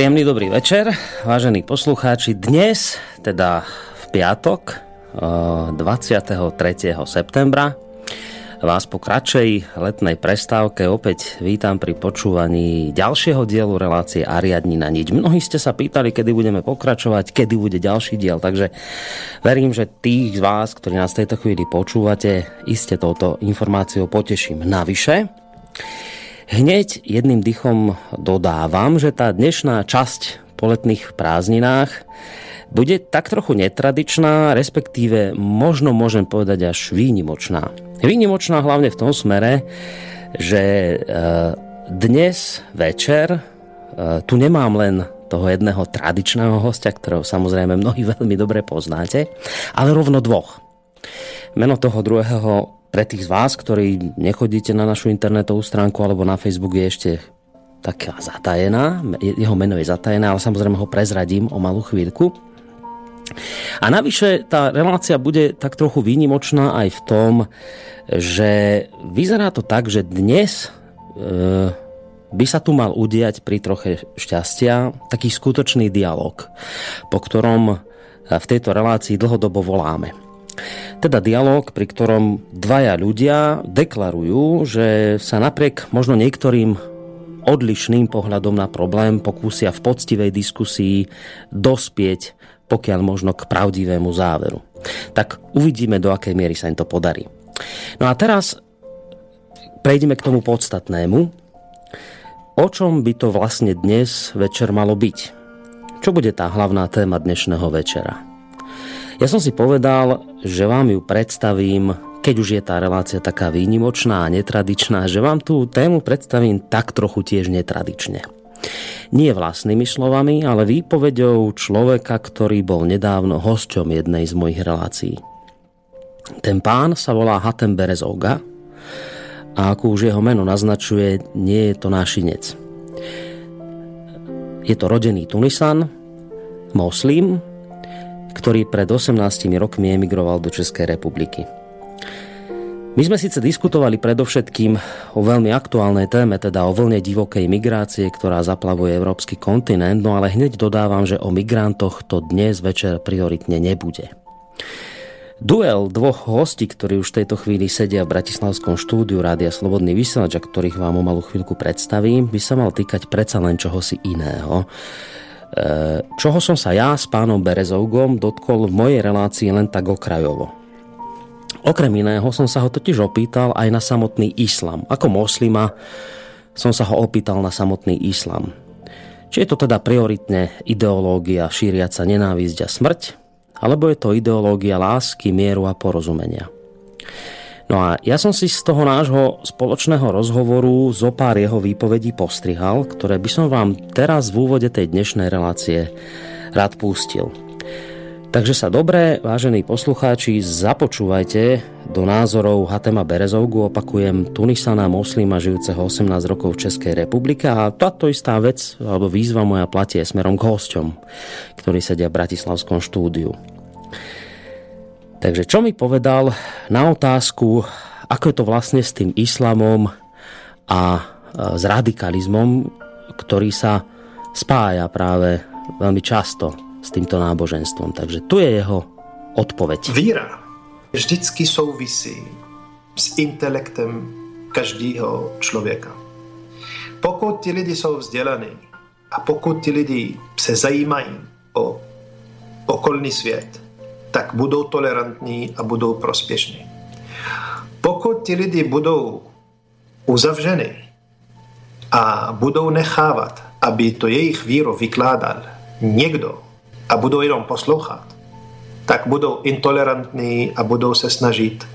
Príjemný dobrý večer, vážení poslucháči. Dnes, teda v piatok, 23. Eh, septembra, vás po kratšej letnej prestávke opäť vítam pri počúvaní ďalšieho dielu relácie Ariadni na niť. Mnohí ste sa pýtali, kedy budeme pokračovať, kedy bude ďalší diel, takže verím, že tých z vás, ktorí nás v tejto chvíli počúvate, iste touto informáciou poteším. Navyše, Hneď jedným dychom dodávam, že tá dnešná časť po letných prázdninách bude tak trochu netradičná, respektíve možno môžem povedať až výnimočná. Výnimočná hlavne v tom smere, že e, dnes večer e, tu nemám len toho jedného tradičného hostia, ktorého samozrejme mnohí veľmi dobre poznáte, ale rovno dvoch. Meno toho druhého pre tých z vás, ktorí nechodíte na našu internetovú stránku alebo na Facebook je ešte taká zatajená, jeho meno je zatajené, ale samozrejme ho prezradím o malú chvíľku. A navyše tá relácia bude tak trochu výnimočná aj v tom, že vyzerá to tak, že dnes e, by sa tu mal udiať pri troche šťastia taký skutočný dialog, po ktorom v tejto relácii dlhodobo voláme. Teda dialog, pri ktorom dvaja ľudia deklarujú, že sa napriek možno niektorým odlišným pohľadom na problém pokúsia v poctivej diskusii dospieť pokiaľ možno k pravdivému záveru. Tak uvidíme, do akej miery sa im to podarí. No a teraz prejdeme k tomu podstatnému. O čom by to vlastne dnes večer malo byť? Čo bude tá hlavná téma dnešného večera? Ja som si povedal, že vám ju predstavím, keď už je tá relácia taká výnimočná a netradičná, že vám tú tému predstavím tak trochu tiež netradične. Nie vlastnými slovami, ale výpovedou človeka, ktorý bol nedávno hosťom jednej z mojich relácií. Ten pán sa volá Hatem Berezovga a ako už jeho meno naznačuje, nie je to nášinec. Je to rodený Tunisan, moslim, ktorý pred 18 rokmi emigroval do Českej republiky. My sme síce diskutovali predovšetkým o veľmi aktuálnej téme, teda o vlne divokej migrácie, ktorá zaplavuje európsky kontinent, no ale hneď dodávam, že o migrantoch to dnes večer prioritne nebude. Duel dvoch hostí, ktorí už v tejto chvíli sedia v Bratislavskom štúdiu Rádia Slobodný vysielač, a ktorých vám o malú chvíľku predstavím, by sa mal týkať predsa len čohosi iného čoho som sa ja s pánom Berezovgom dotkol v mojej relácii len tak okrajovo. Okrem iného som sa ho totiž opýtal aj na samotný islam. Ako moslima som sa ho opýtal na samotný islam. Či je to teda prioritne ideológia šíriaca nenávisť a smrť, alebo je to ideológia lásky, mieru a porozumenia. No a ja som si z toho nášho spoločného rozhovoru zo pár jeho výpovedí postrihal, ktoré by som vám teraz v úvode tej dnešnej relácie rád pustil. Takže sa dobre, vážení poslucháči, započúvajte do názorov Hatema Berezovgu, opakujem, Tunisana, moslima žijúceho 18 rokov v Českej republike a táto istá vec, alebo výzva moja platie smerom k hosťom, ktorí sedia v Bratislavskom štúdiu. Takže čo mi povedal na otázku, ako je to vlastne s tým islamom a e, s radikalizmom, ktorý sa spája práve veľmi často s týmto náboženstvom. Takže tu je jeho odpoveď. Víra vždycky souvisí s intelektem každého člověka. Pokud ti lidi jsou vzdělaní a pokud ti lidi se zajímají o okolní svět, tak budou tolerantní a budou prospěšní. Pokud ti lidi budou uzavřeni a budou nechávat, aby to jejich víro vykládal někdo, a budou jenom poslouchat, tak budou intolerantní a budou se snažit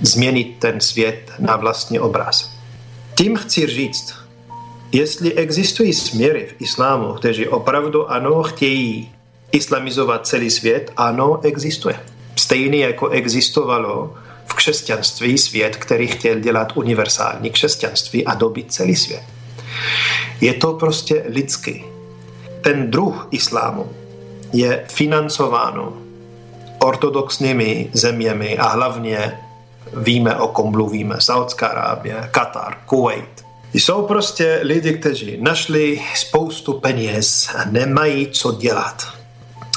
změnit ten svět na vlastní obraz. Tím chci říct, jestli existují směry v islámu, kteří opravdu ano chtějí islamizovat celý svět, ano, existuje. Stejně jako existovalo v křesťanství svět, který chtěl dělat univerzální křesťanství a dobit celý svět. Je to prostě lidský. Ten druh islámu, je financováno ortodoxními zeměmi a hlavně víme, o kom mluvíme. Saudská Arábie, Katar, Kuwait. Jsou prostě lidi, kteří našli spoustu peněz a nemají co dělat.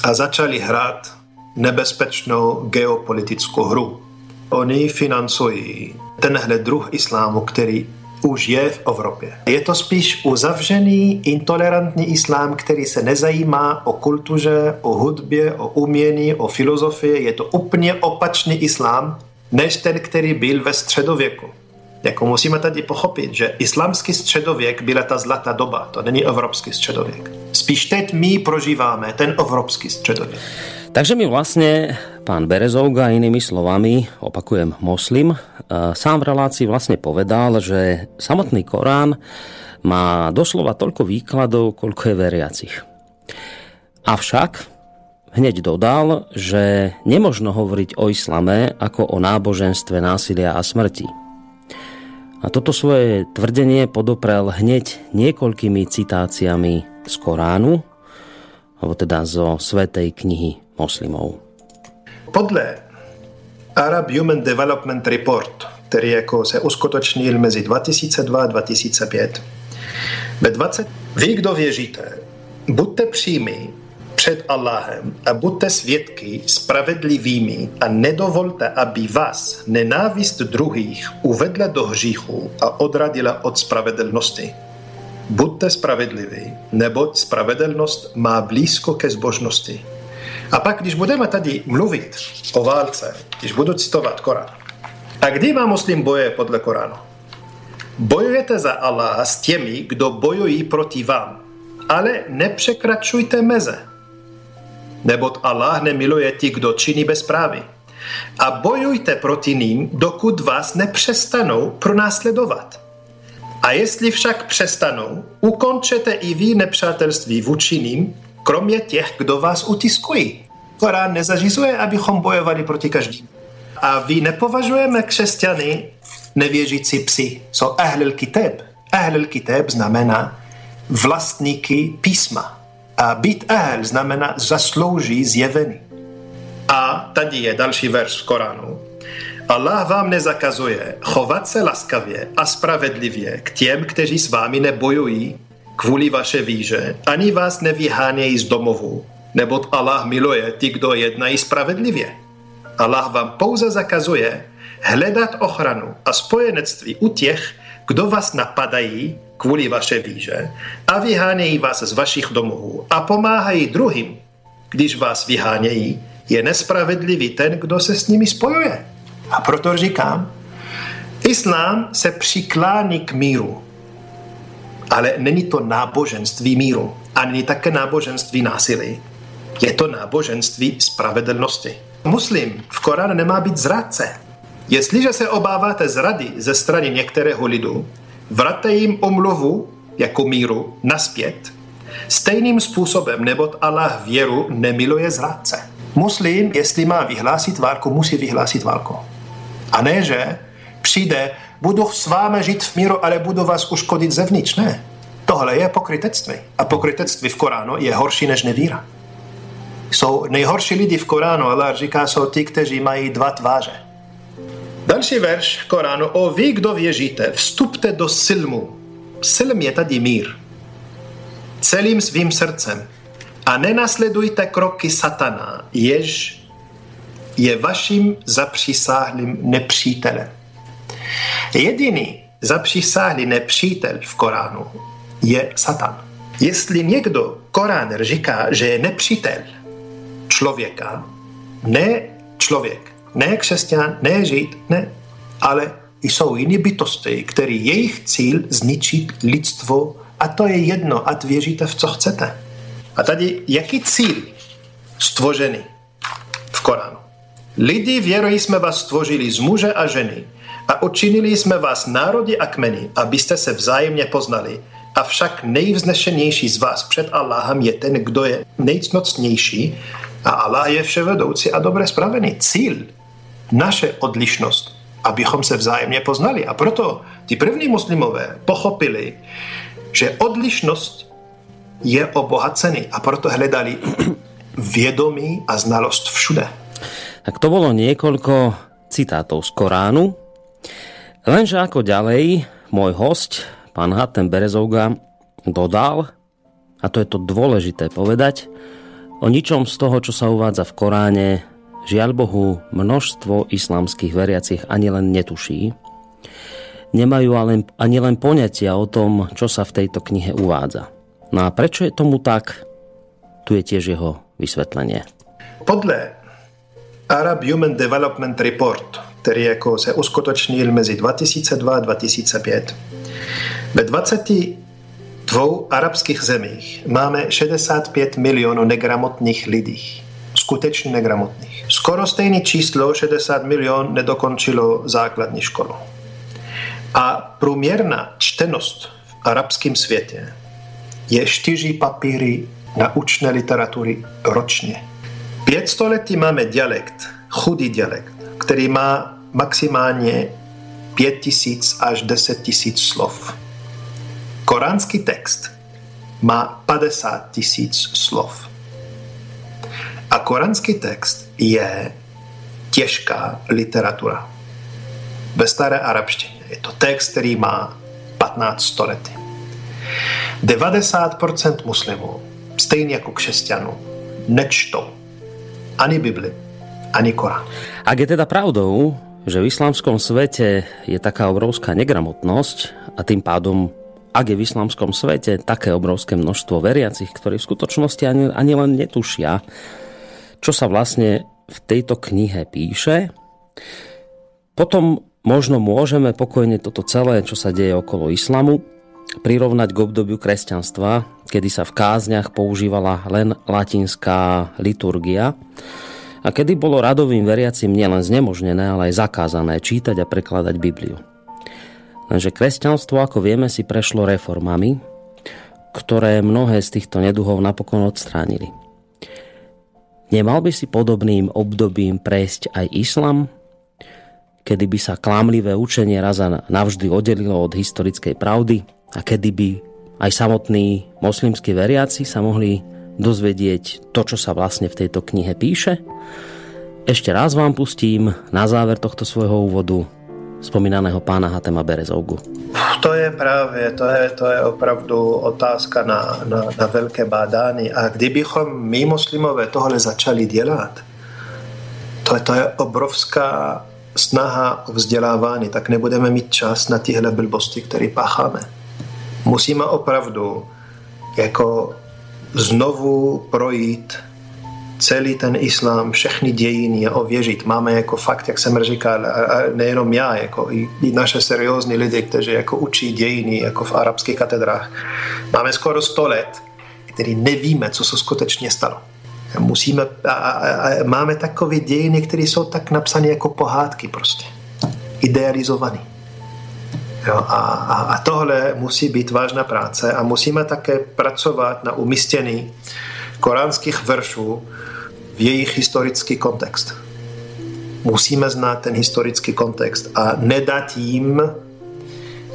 A začali hrát nebezpečnou geopolitickou hru. Oni financují tenhle druh islámu, který už je v Evropě. Je to spíš uzavřený, intolerantní islám, který se nezajímá o kultuře, o hudbě, o umění, o filozofii. Je to úplně opačný islám, než ten, který byl ve středověku. Jako musíme tady pochopit, že islámský středověk byla ta zlatá doba, to není evropský středověk. Spíš teď my prožíváme ten evropský středověk. Takže mi vlastne pán Berezovga inými slovami, opakujem moslim, e, sám v relácii vlastne povedal, že samotný Korán má doslova toľko výkladov, koľko je veriacich. Avšak hneď dodal, že nemožno hovoriť o islame ako o náboženstve násilia a smrti. A toto svoje tvrdenie podoprel hneď niekoľkými citáciami z Koránu, alebo teda zo Svetej knihy moslimov. Podle Arab Human Development Report, který jako se uskutečnil mezi 2002 a 2005, ve 20... Vy, kdo věříte, buďte přímí před Allahem a buďte svědky spravedlivými a nedovolte, aby vás nenávist druhých uvedla do hříchu a odradila od spravedlnosti. Buďte spravedliví, neboť spravedlnost má blízko ke zbožnosti. A pak, když budeme tady mluvit o válce, když budu citovat Korán, a kdy má muslim boje podle Koránu? Bojujete za Allah s těmi, kdo bojují proti vám, ale nepřekračujte meze. Neboť Allah nemiluje ti, kdo činí bezprávy. A bojujte proti ním, dokud vás nepřestanou pronásledovat. A jestli však přestanou, ukončete i vy nepřátelství vůči ním, kromě těch, kdo vás utiskují. Korán nezařizuje, abychom bojovali proti každým. A vy nepovažujeme křesťany nevěřící psy. Jsou ahlul kitab. Ahlul kitab znamená vlastníky písma. A být ahl znamená zaslouží zjevený. A tady je další verš v Koránu. Allah vám nezakazuje chovat se laskavě a spravedlivě k těm, kteří s vámi nebojují kvůli vaše víže, ani vás nevyhánějí z domovu, neboť Allah miluje ty, kdo jednají spravedlivě. Allah vám pouze zakazuje hledat ochranu a spojenectví u těch, kdo vás napadají kvůli vaše víže a vyhánějí vás z vašich domovů a pomáhají druhým. Když vás vyhánějí, je nespravedlivý ten, kdo se s nimi spojuje. A proto říkám, islám se přiklání k míru, ale není to náboženství míru a není také náboženství násilí. Je to náboženství spravedlnosti. Muslim v Koránu nemá být zradce. Jestliže se obáváte zrady ze strany některého lidu, vraťte jim omluvu jako míru naspět. Stejným způsobem, neboť Allah věru nemiluje zradce. Muslim, jestli má vyhlásit válku, musí vyhlásit válku. A ne, že přijde, budu s vámi žít v míru, ale budu vás uškodit zevnitř. Ne. Tohle je pokrytectví. A pokrytectví v Koránu je horší než nevíra. Jsou nejhorší lidi v Koránu, Allah říká, jsou ty, kteří mají dva tváře. Další verš Koránu. O vy, kdo věříte, vstupte do silmu. Silm je tady mír. Celým svým srdcem. A nenasledujte kroky satana, jež je vaším zapřísáhlým nepřítelem. Jediný zapřísáhlý nepřítel v Koránu je Satan. Jestli někdo Korán říká, že je nepřítel člověka, ne člověk, ne křesťan, ne žid, ne, ale jsou jiné bytosti, který jejich cíl zničit lidstvo a to je jedno, ať věříte v co chcete. A tady jaký cíl stvořený v Koránu? Lidi věrují jsme vás stvořili z muže a ženy a učinili jsme vás národy a kmeny, abyste se vzájemně poznali. Avšak nejvznešenější z vás před Allahem je ten, kdo je nejcnocnější a Allah je vševedoucí a dobře spravený. Cíl, naše odlišnost, abychom se vzájemně poznali. A proto ti první muslimové pochopili, že odlišnost je obohacený a proto hledali vědomí a znalost všude. Tak to bolo niekoľko citátov z Koránu. Lenže ako ďalej, môj host, pán Hatem Berezovga, dodal, a to je to dôležité povedať, o ničom z toho, čo sa uvádza v Koráne, žiaľ Bohu, množstvo islamských veriacich ani len netuší. Nemajú ale ani len poňatia o tom, čo sa v tejto knihe uvádza. No a prečo je tomu tak? Tu je tiež jeho vysvetlenie. Podle Arab Human Development Report, který jako se uskutečnil mezi 2002 a 2005. Ve 22 arabských zemích máme 65 milionů negramotných lidí. Skutečně negramotných. Skoro stejné číslo, 60 milion, nedokončilo základní školu. A průměrná čtenost v arabském světě je 4 papíry naučné literatury ročně. Pět století máme dialekt, chudý dialekt, který má maximálně 5 tisíc až 10 tisíc slov. Koránský text má 50 tisíc slov. A koránský text je těžká literatura. Ve staré arabštině je to text, který má 15 století. 90% muslimů, stejně jako křesťanů, nečtou ani Bibli, ani Korán. Ak je teda pravdou, že v islamskom svete je taká obrovská negramotnosť a tým pádom ak je v islamskom svete také obrovské množstvo veriacich, ktorí v skutočnosti ani, ani len netušia, čo sa vlastne v tejto knihe píše, potom možno môžeme pokojne toto celé, čo sa deje okolo islamu, prirovnať k obdobiu kresťanstva, kedy sa v kázniach používala len latinská liturgia a kedy bolo radovým veriacim nielen znemožnené, ale aj zakázané čítať a prekladať Bibliu. Lenže kresťanstvo, ako vieme, si prešlo reformami, ktoré mnohé z týchto neduhov napokon odstránili. Nemal by si podobným obdobím prejsť aj islam, kedy by sa klamlivé učenie raz navždy oddelilo od historickej pravdy? A kedy by aj samotní moslimskí veriaci sa mohli dozvedieť to, čo sa vlastne v tejto knihe píše. Ešte raz vám pustím na záver tohto svojho úvodu spomínaného pána Hatema Berezovgu. To je právě, to je, to je opravdu otázka na, na, na velké bádání. A kdybychom my muslimové tohle začali dělat, to, to je obrovská snaha o vzdělávání, tak nebudeme mít čas na tyhle blbosti, které pácháme musíme opravdu jako znovu projít celý ten islám, všechny dějiny ověřit. Máme jako fakt, jak jsem říkal, nejenom já, jako i, i naše seriózní lidi, kteří jako učí dějiny jako v arabských katedrách. Máme skoro 100 let, který nevíme, co se skutečně stalo. Musíme, a, a, a máme takové dějiny, které jsou tak napsané jako pohádky prostě. Idealizované. Jo, a, a, a tohle musí být vážná práce a musíme také pracovat na umístění koránských veršů v jejich historický kontext. Musíme znát ten historický kontext a nedat jim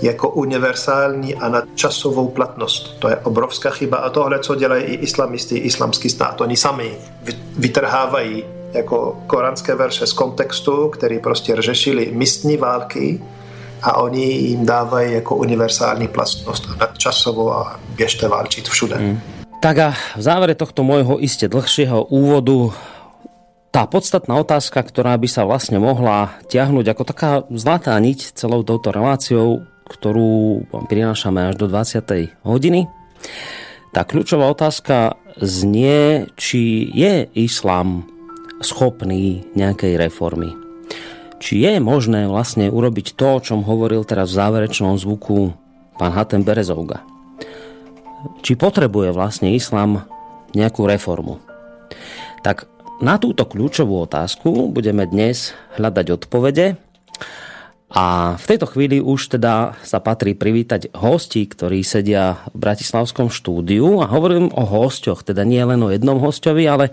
jako univerzální a na časovou platnost. To je obrovská chyba a tohle, co dělají i islamisti, islamský stát. Oni sami vytrhávají jako koránské verše z kontextu, který prostě řešili místní války a oni jim dávají jako univerzální platnost a nadčasovou a běžte válčit všude. Mm. Tak a v závere tohto môjho iste dlhšieho úvodu tá podstatná otázka, ktorá by sa vlastne mohla tiahnuť ako taká zlatá niť celou touto reláciou, ktorú vám prinášame až do 20. hodiny. Tá kľúčová otázka znie, či je islám schopný nejakej reformy. Či je možné vlastne urobiť to, o čom hovoril teraz v záverečnom zvuku pán Hatem Berezovga či potrebuje vlastne islám nejakú reformu. Tak na túto kľúčovú otázku budeme dnes hľadať odpovede a v tejto chvíli už teda sa patrí privítať hostí, ktorí sedia v Bratislavskom štúdiu a hovorím o hostoch, teda nie len o jednom hostovi, ale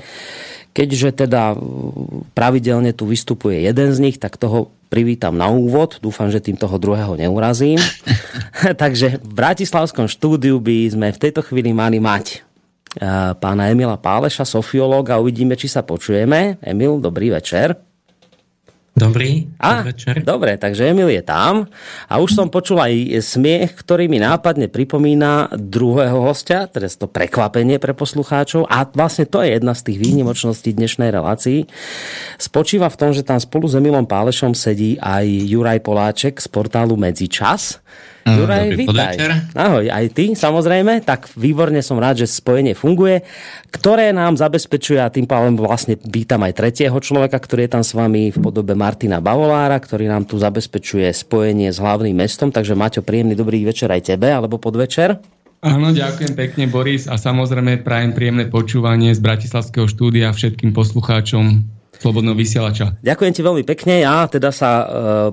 keďže teda pravidelne tu vystupuje jeden z nich, tak toho privítam na úvod. Dúfam, že tým toho druhého neurazím. Takže v Bratislavskom štúdiu by sme v tejto chvíli mali mať eh, pána Emila Páleša, sofiológa. Uvidíme, či sa počujeme. Emil, dobrý večer. Dobrý, a, večer. Dobre, takže Emil je tam. A už som počul aj smiech, ktorý mi nápadne pripomína druhého hostia, teda to prekvapenie pre poslucháčov. A vlastne to je jedna z tých výnimočností dnešnej relácii. Spočíva v tom, že tam spolu s Emilom Pálešom sedí aj Juraj Poláček z portálu Medzičas. Juraj, vítaj. Ahoj, aj ty samozrejme. Tak výborne som rád, že spojenie funguje, ktoré nám zabezpečuje a tým pádom vlastne vítam aj tretieho človeka, ktorý je tam s vami v podobe Martina Bavolára, ktorý nám tu zabezpečuje spojenie s hlavným mestom. Takže Maťo, príjemný dobrý večer aj tebe, alebo podvečer. Áno, ďakujem pekne Boris a samozrejme prajem príjemné počúvanie z Bratislavského štúdia všetkým poslucháčom Slobodného vysielača. Ďakujem ti veľmi pekne. Ja teda sa e,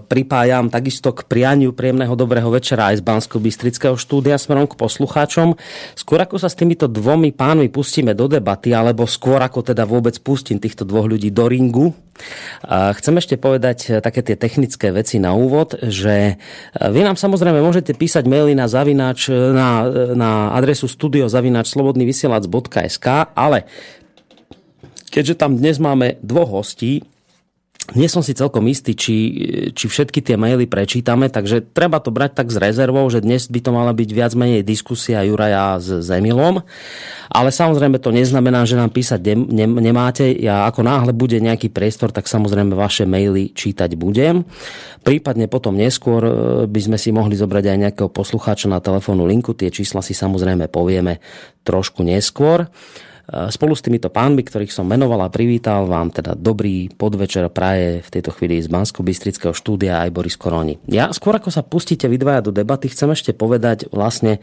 pripájam takisto k prianiu príjemného dobrého večera aj z bansko bystrického štúdia smerom k poslucháčom. Skôr ako sa s týmito dvomi pánmi pustíme do debaty, alebo skôr ako teda vôbec pustím týchto dvoch ľudí do ringu, Chcem ešte povedať e, také tie technické veci na úvod, že e, vy nám samozrejme môžete písať maily na, zavinač, e, na, na adresu studiozavináčslobodnyvysielac.sk, ale keďže tam dnes máme dvoch hostí, nie som si celkom istý, či, či všetky tie maily prečítame, takže treba to brať tak s rezervou, že dnes by to mala byť viac menej diskusia Juraja s, s Emilom. Ale samozrejme to neznamená, že nám písať ne, ne, nemáte. Ja ako náhle bude nejaký priestor, tak samozrejme vaše maily čítať budem. Prípadne potom neskôr e, by sme si mohli zobrať aj nejakého poslucháča na telefónnu linku. Tie čísla si samozrejme povieme trošku neskôr. Spolu s týmito pánmi, ktorých som menoval a privítal, vám teda dobrý podvečer praje v tejto chvíli z bansko bystrického štúdia aj Boris Koroni. Ja skôr ako sa pustíte vydvaja do debaty, chcem ešte povedať vlastne,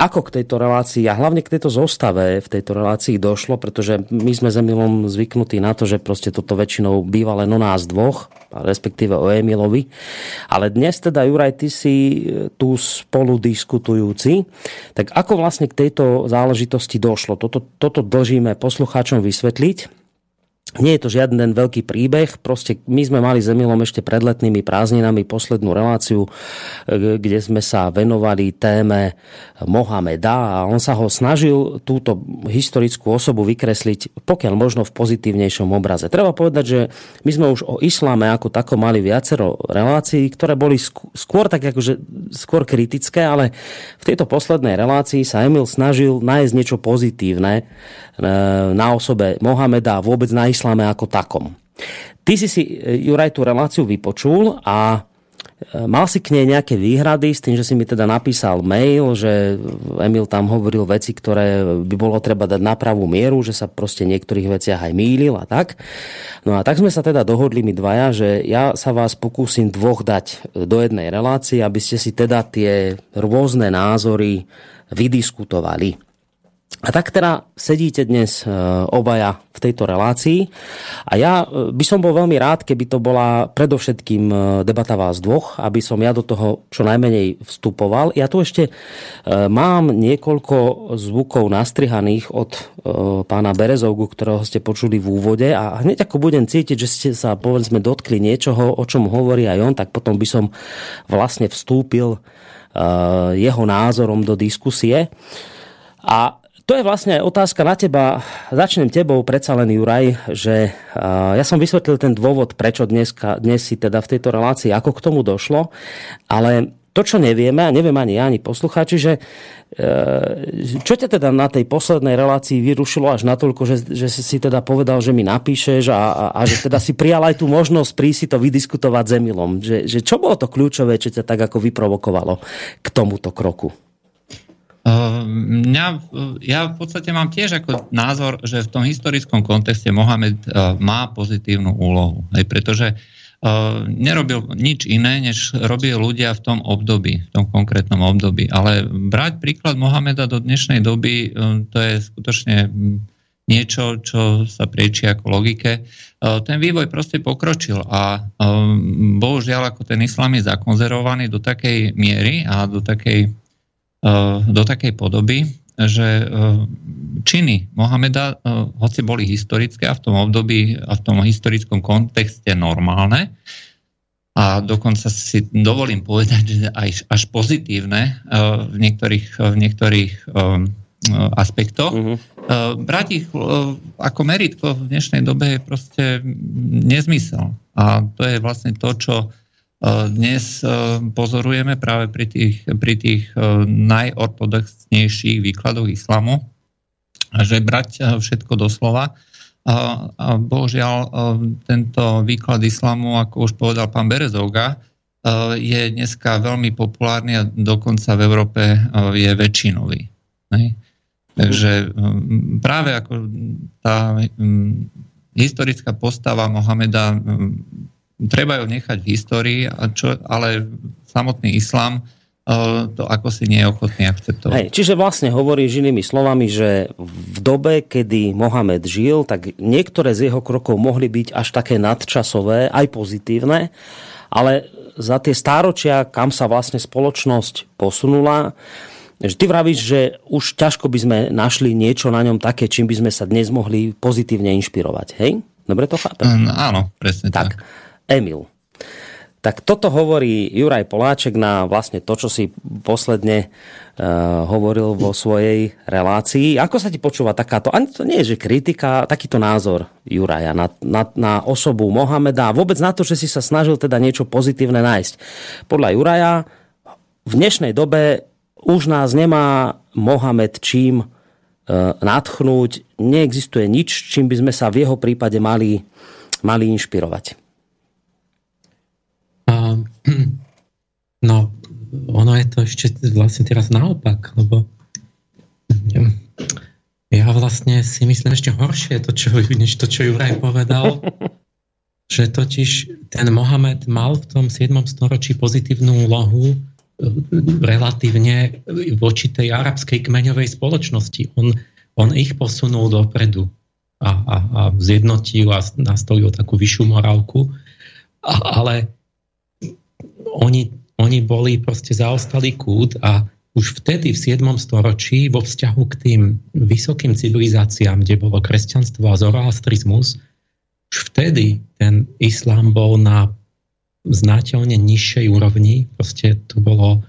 ako k tejto relácii a hlavne k tejto zostave v tejto relácii došlo, pretože my sme s Emilom zvyknutí na to, že proste toto väčšinou býva len o nás dvoch, respektíve o Emilovi. Ale dnes teda, Juraj, ty si tu spolu diskutujúci. Tak ako vlastne k tejto záležitosti došlo? Toto, toto snažíme poslucháčom vysvetliť. Nie je to žiaden veľký príbeh, proste my sme mali s Emilom ešte pred letnými prázdninami poslednú reláciu, e, kde sme sa venovali téme Mohameda a on sa ho snažil túto historickú osobu vykresliť pokiaľ možno v pozitívnejšom obraze. Treba povedať, že my sme už o islame ako tako mali viacero relácií, ktoré boli skôr tak akože skôr kritické, ale v tejto poslednej relácii sa Emil snažil nájsť niečo pozitívne e, na osobe Mohameda a vôbec na islame ako takom. Ty si si, Juraj, tú reláciu vypočul a mal si k nej nejaké výhrady s tým, že si mi teda napísal mail, že Emil tam hovoril veci, ktoré by bolo treba dať na pravú mieru, že sa proste niektorých veciach aj mýlil a tak. No a tak sme sa teda dohodli my dvaja, že ja sa vás pokúsim dvoch dať do jednej relácie, aby ste si teda tie rôzne názory vydiskutovali. A tak teda sedíte dnes e, obaja v tejto relácii a ja e, by som bol veľmi rád, keby to bola predovšetkým e, debata vás dvoch, aby som ja do toho čo najmenej vstupoval. Ja tu ešte mám niekoľko zvukov nastrihaných od pána Berezovgu, ktorého ste počuli v úvode a hneď ako budem cítiť, že ste sa povedzme dotkli niečoho, o čom hovorí aj on, tak potom by som vlastne vstúpil jeho názorom do diskusie. A to je vlastne otázka na teba. Začnem tebou, predsa len Juraj, že ja som vysvetlil ten dôvod, prečo dneska, dnes si teda v tejto relácii, ako k tomu došlo, ale to, čo nevieme, a neviem ani ja, ani poslucháči, že čo ťa teda na tej poslednej relácii vyrušilo až natoľko, že, že si teda povedal, že mi napíšeš a, a, a že teda si prijal aj tú možnosť prísť to vydiskutovať s Emilom. Že, že čo bolo to kľúčové, čo ťa tak ako vyprovokovalo k tomuto kroku? Ehm, mňa, ja v podstate mám tiež ako názor, že v tom historickom kontexte Mohamed uh, má pozitívnu úlohu. Hej, pretože uh, nerobil nič iné, než robil ľudia v tom období, v tom konkrétnom období. Ale brať príklad Mohameda do dnešnej doby, to je skutočne niečo, čo sa priečí ako logike. Ten vývoj proste pokročil a bohužiaľ ako ten islám je zakonzervovaný do takej miery a do takej do takej podoby, že eh, činy Mohameda, eh, hoci boli historické a v tom období a v tom historickom kontexte normálne, a dokonca si dovolím povedať, že aj až pozitívne v niektorých, v niektorých aspektoch. Uh-huh. Brať ich ako meritko v dnešnej dobe je proste nezmysel. A to je vlastne to, čo dnes e, pozorujeme práve pri tých, pri tých e, najortodoxnejších výkladoch islamu, že brať e, všetko doslova. A bohužiaľ tento výklad islamu, ako už povedal pán Berezovga, je dneska veľmi populárny a dokonca v Európe je väčšinový. Takže práve ako tá historická postava Mohameda treba ju nechať v histórii, čo, ale samotný islám e, to ako si nie je ochotný akceptovať. Hej, čiže vlastne hovorí inými slovami, že v dobe, kedy Mohamed žil, tak niektoré z jeho krokov mohli byť až také nadčasové, aj pozitívne, ale za tie stáročia, kam sa vlastne spoločnosť posunula, že ty vravíš, že už ťažko by sme našli niečo na ňom také, čím by sme sa dnes mohli pozitívne inšpirovať. Hej? Dobre to chápem? Mm, áno, presne tak. tak. Emil. Tak toto hovorí Juraj Poláček na vlastne to, čo si posledne uh, hovoril vo svojej relácii. Ako sa ti počúva takáto, ani to nie je, že kritika, takýto názor Juraja na, na, na osobu Mohameda a vôbec na to, že si sa snažil teda niečo pozitívne nájsť. Podľa Juraja v dnešnej dobe už nás nemá Mohamed čím uh, nadchnúť, neexistuje nič, čím by sme sa v jeho prípade mali, mali inšpirovať. No, ono je to ešte vlastne teraz naopak, lebo ja vlastne si myslím ešte horšie to, čo, než to, čo Juraj povedal, že totiž ten Mohamed mal v tom 7. storočí pozitívnu úlohu e, relatívne voči tej arabskej kmeňovej spoločnosti. On, on ich posunul dopredu a, a, a zjednotil a nastolil takú vyššiu morálku. A, ale oni, oni boli proste zaostalý kút a už vtedy v 7. storočí vo vzťahu k tým vysokým civilizáciám, kde bolo kresťanstvo a zoroastrizmus, už vtedy ten islám bol na znateľne nižšej úrovni. Proste to bolo,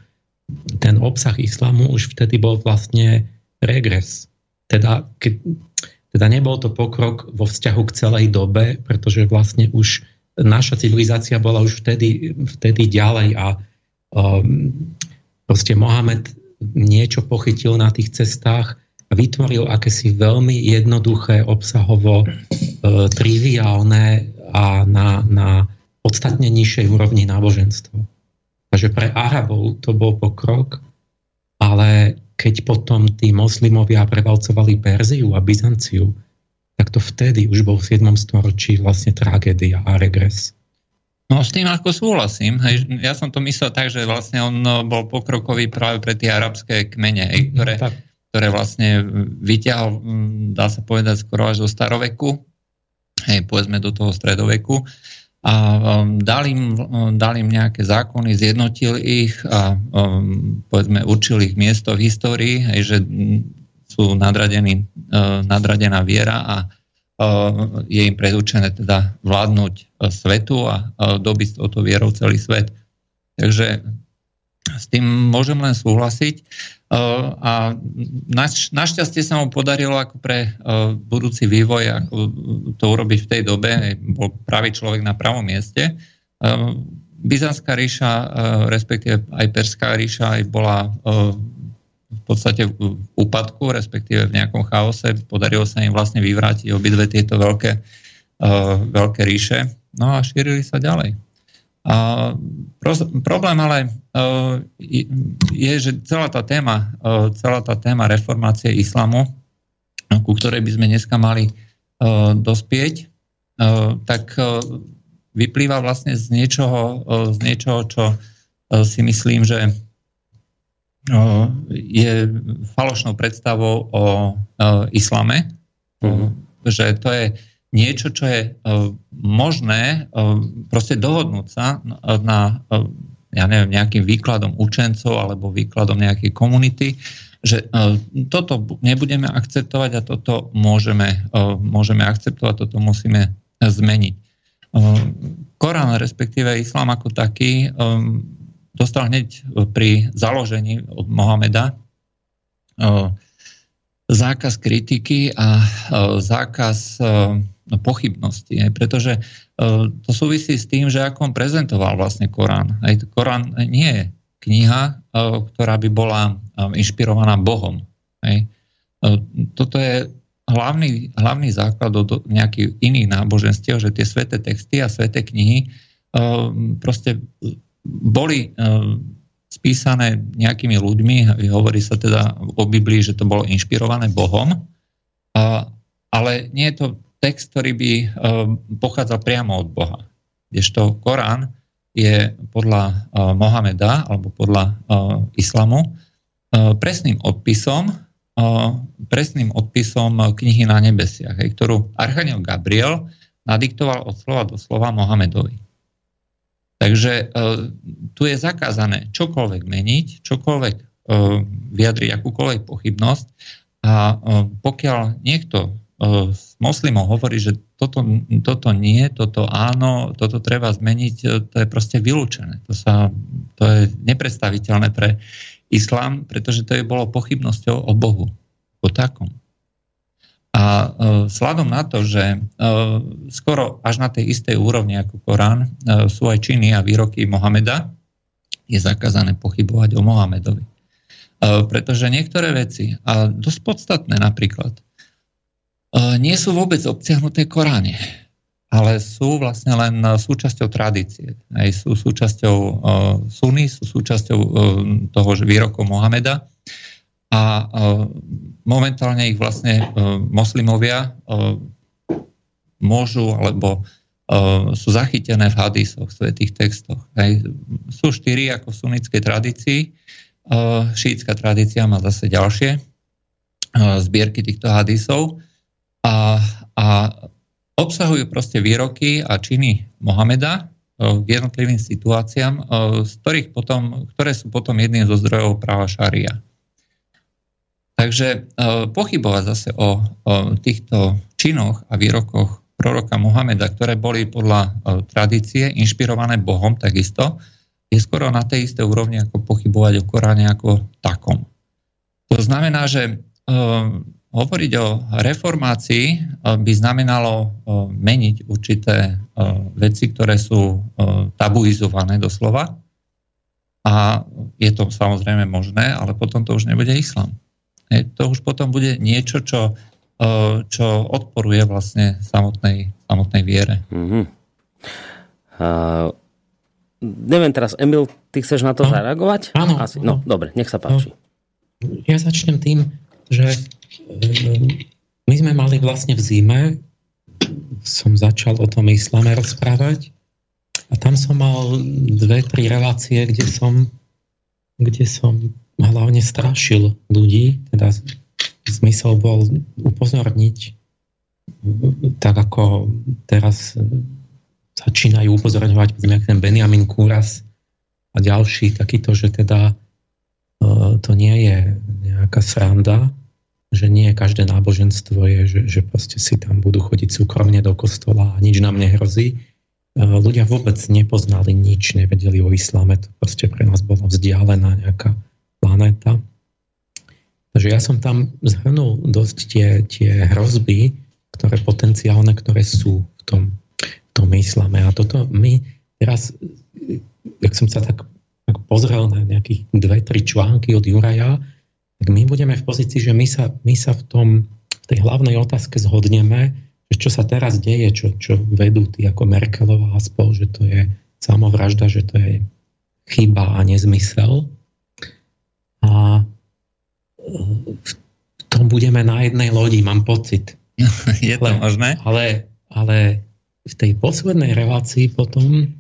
ten obsah islámu už vtedy bol vlastne regres. Teda, ke, teda nebol to pokrok vo vzťahu k celej dobe, pretože vlastne už naša civilizácia bola už vtedy, vtedy ďalej a um, proste Mohamed niečo pochytil na tých cestách a vytvoril akési veľmi jednoduché, obsahovo uh, triviálne a na, na podstatne nižšej úrovni náboženstvo. Takže pre Arabov to bol pokrok, ale keď potom tí moslimovia prevalcovali Perziu a Byzanciu, tak to vtedy už bol v 7. storočí vlastne tragédia a regres. No s tým ako súhlasím. Hej, ja som to myslel tak, že vlastne on no, bol pokrokový práve pre tie arabské kmene, hej, ktoré, no, ktoré vlastne vyťahol, dá sa povedať, skoro až do staroveku, hej, povedzme do toho stredoveku a um, dal, im, um, dal im nejaké zákony, zjednotil ich a um, povedzme určil ich miesto v histórii, hej, že sú nadradení, uh, nadradená viera a je im predúčené teda vládnuť e, svetu a dobiť touto vierou celý svet. Takže s tým môžem len súhlasiť. E, a naš, našťastie sa mu podarilo ako pre e, budúci vývoj, ako to urobiť v tej dobe, bol pravý človek na pravom mieste. Byzantská ríša, respektíve aj Perská ríša, aj bola v podstate v úpadku, respektíve v nejakom chaose. Podarilo sa im vlastne vyvrátiť obidve tieto veľké, uh, veľké ríše. No a šírili sa ďalej. A pro, problém ale uh, je, že celá tá téma, uh, celá tá téma reformácie islamu, ku ktorej by sme dneska mali uh, dospieť, uh, tak uh, vyplýva vlastne z niečoho, uh, z niečoho čo uh, si myslím, že je falošnou predstavou o islame, mm. že to je niečo, čo je možné proste dohodnúť sa na, ja neviem, nejakým výkladom učencov alebo výkladom nejakej komunity, že toto nebudeme akceptovať a toto môžeme, môžeme akceptovať, toto musíme zmeniť. Korán, respektíve islám ako taký, dostal hneď e, pri založení od Mohameda e, zákaz kritiky a e, zákaz no, pochybnosti. Pretože to súvisí s tým, že ako on prezentoval vlastne Korán. Korán nie je kniha, ktorá by bola inšpirovaná Bohom. Toto je hlavný, hlavný základ do nejakých iných náboženstiev, že tie sveté texty a sveté knihy proste boli eh, spísané nejakými ľuďmi, hovorí sa teda o Biblii, že to bolo inšpirované Bohom, ale nie je to text, ktorý by eh, pochádzal priamo od Boha. Kdežto Korán je podľa eh, Mohameda alebo podľa islamu presným odpisom presným odpisom knihy na nebesiach, ktorú Archaniel Gabriel nadiktoval od slova do slova Mohamedovi. Takže e, tu je zakázané čokoľvek meniť, čokoľvek e, vyjadriť akúkoľvek pochybnosť a e, pokiaľ niekto z moslimov hovorí, že toto, toto nie, toto áno, toto treba zmeniť, to je proste vylúčené. To, sa, to je nepredstaviteľné pre islám, pretože to je bolo pochybnosťou o Bohu. O takom. A uh, sladom na to, že uh, skoro až na tej istej úrovni ako Korán uh, sú aj činy a výroky Mohameda, je zakázané pochybovať o Mohamedovi. Pretože niektoré veci, a dosť podstatné napríklad, nie sú vôbec obsiahnuté Koráne, ale sú vlastne len súčasťou tradície. Aj sú súčasťou suny, sú súčasťou toho výroku Mohameda a e, momentálne ich vlastne e, moslimovia e, môžu alebo sú zachytené v hadisoch, v svetých textoch. Hej. Sú štyri ako v sunnickej tradícii. Šítska tradícia má zase ďalšie zbierky týchto hadisov a, a obsahujú proste výroky a činy Mohameda k jednotlivým situáciám, z ktorých potom, ktoré sú potom jedným zo zdrojov práva šaria. Takže e, pochybovať zase o, o týchto činoch a výrokoch proroka Mohameda, ktoré boli podľa e, tradície inšpirované Bohom takisto, je skoro na tej isté úrovni ako pochybovať o Koráne ako takom. To znamená, že e, hovoriť o reformácii by znamenalo meniť určité veci, ktoré sú tabuizované doslova. A je to samozrejme možné, ale potom to už nebude islám to už potom bude niečo, čo, čo odporuje vlastne samotnej, samotnej viere. Mm-hmm. Uh, neviem teraz, Emil, ty chceš na to no. zareagovať? Áno. Asi. No, dobre, nech sa páči. No, ja začnem tým, že e, my sme mali vlastne v zime, som začal o tom islame rozprávať a tam som mal dve, tri relácie, kde som, kde som hlavne strašil ľudí, teda zmysel bol upozorniť, tak ako teraz začínajú upozorňovať ten Benjamin Kúras a ďalší takýto, že teda e, to nie je nejaká sranda, že nie každé náboženstvo je, že, že proste si tam budú chodiť súkromne do kostola a nič nám nehrozí. E, ľudia vôbec nepoznali nič, nevedeli o islame, to proste pre nás bola vzdialená nejaká planéta. Takže ja som tam zhrnul dosť tie, tie hrozby, ktoré potenciálne, ktoré sú v tom tom myslame. A toto my teraz, ak som sa tak, tak pozrel na nejakých dve, tri články od Juraja, tak my budeme v pozícii, že my sa, my sa v, tom, v tej hlavnej otázke zhodneme, že čo sa teraz deje, čo, čo vedú tí ako Merkelová spol, že to je samovražda, že to je chyba a nezmysel. A v tom budeme na jednej lodi, mám pocit. Je to ale, možné? Ale, ale v tej poslednej relácii potom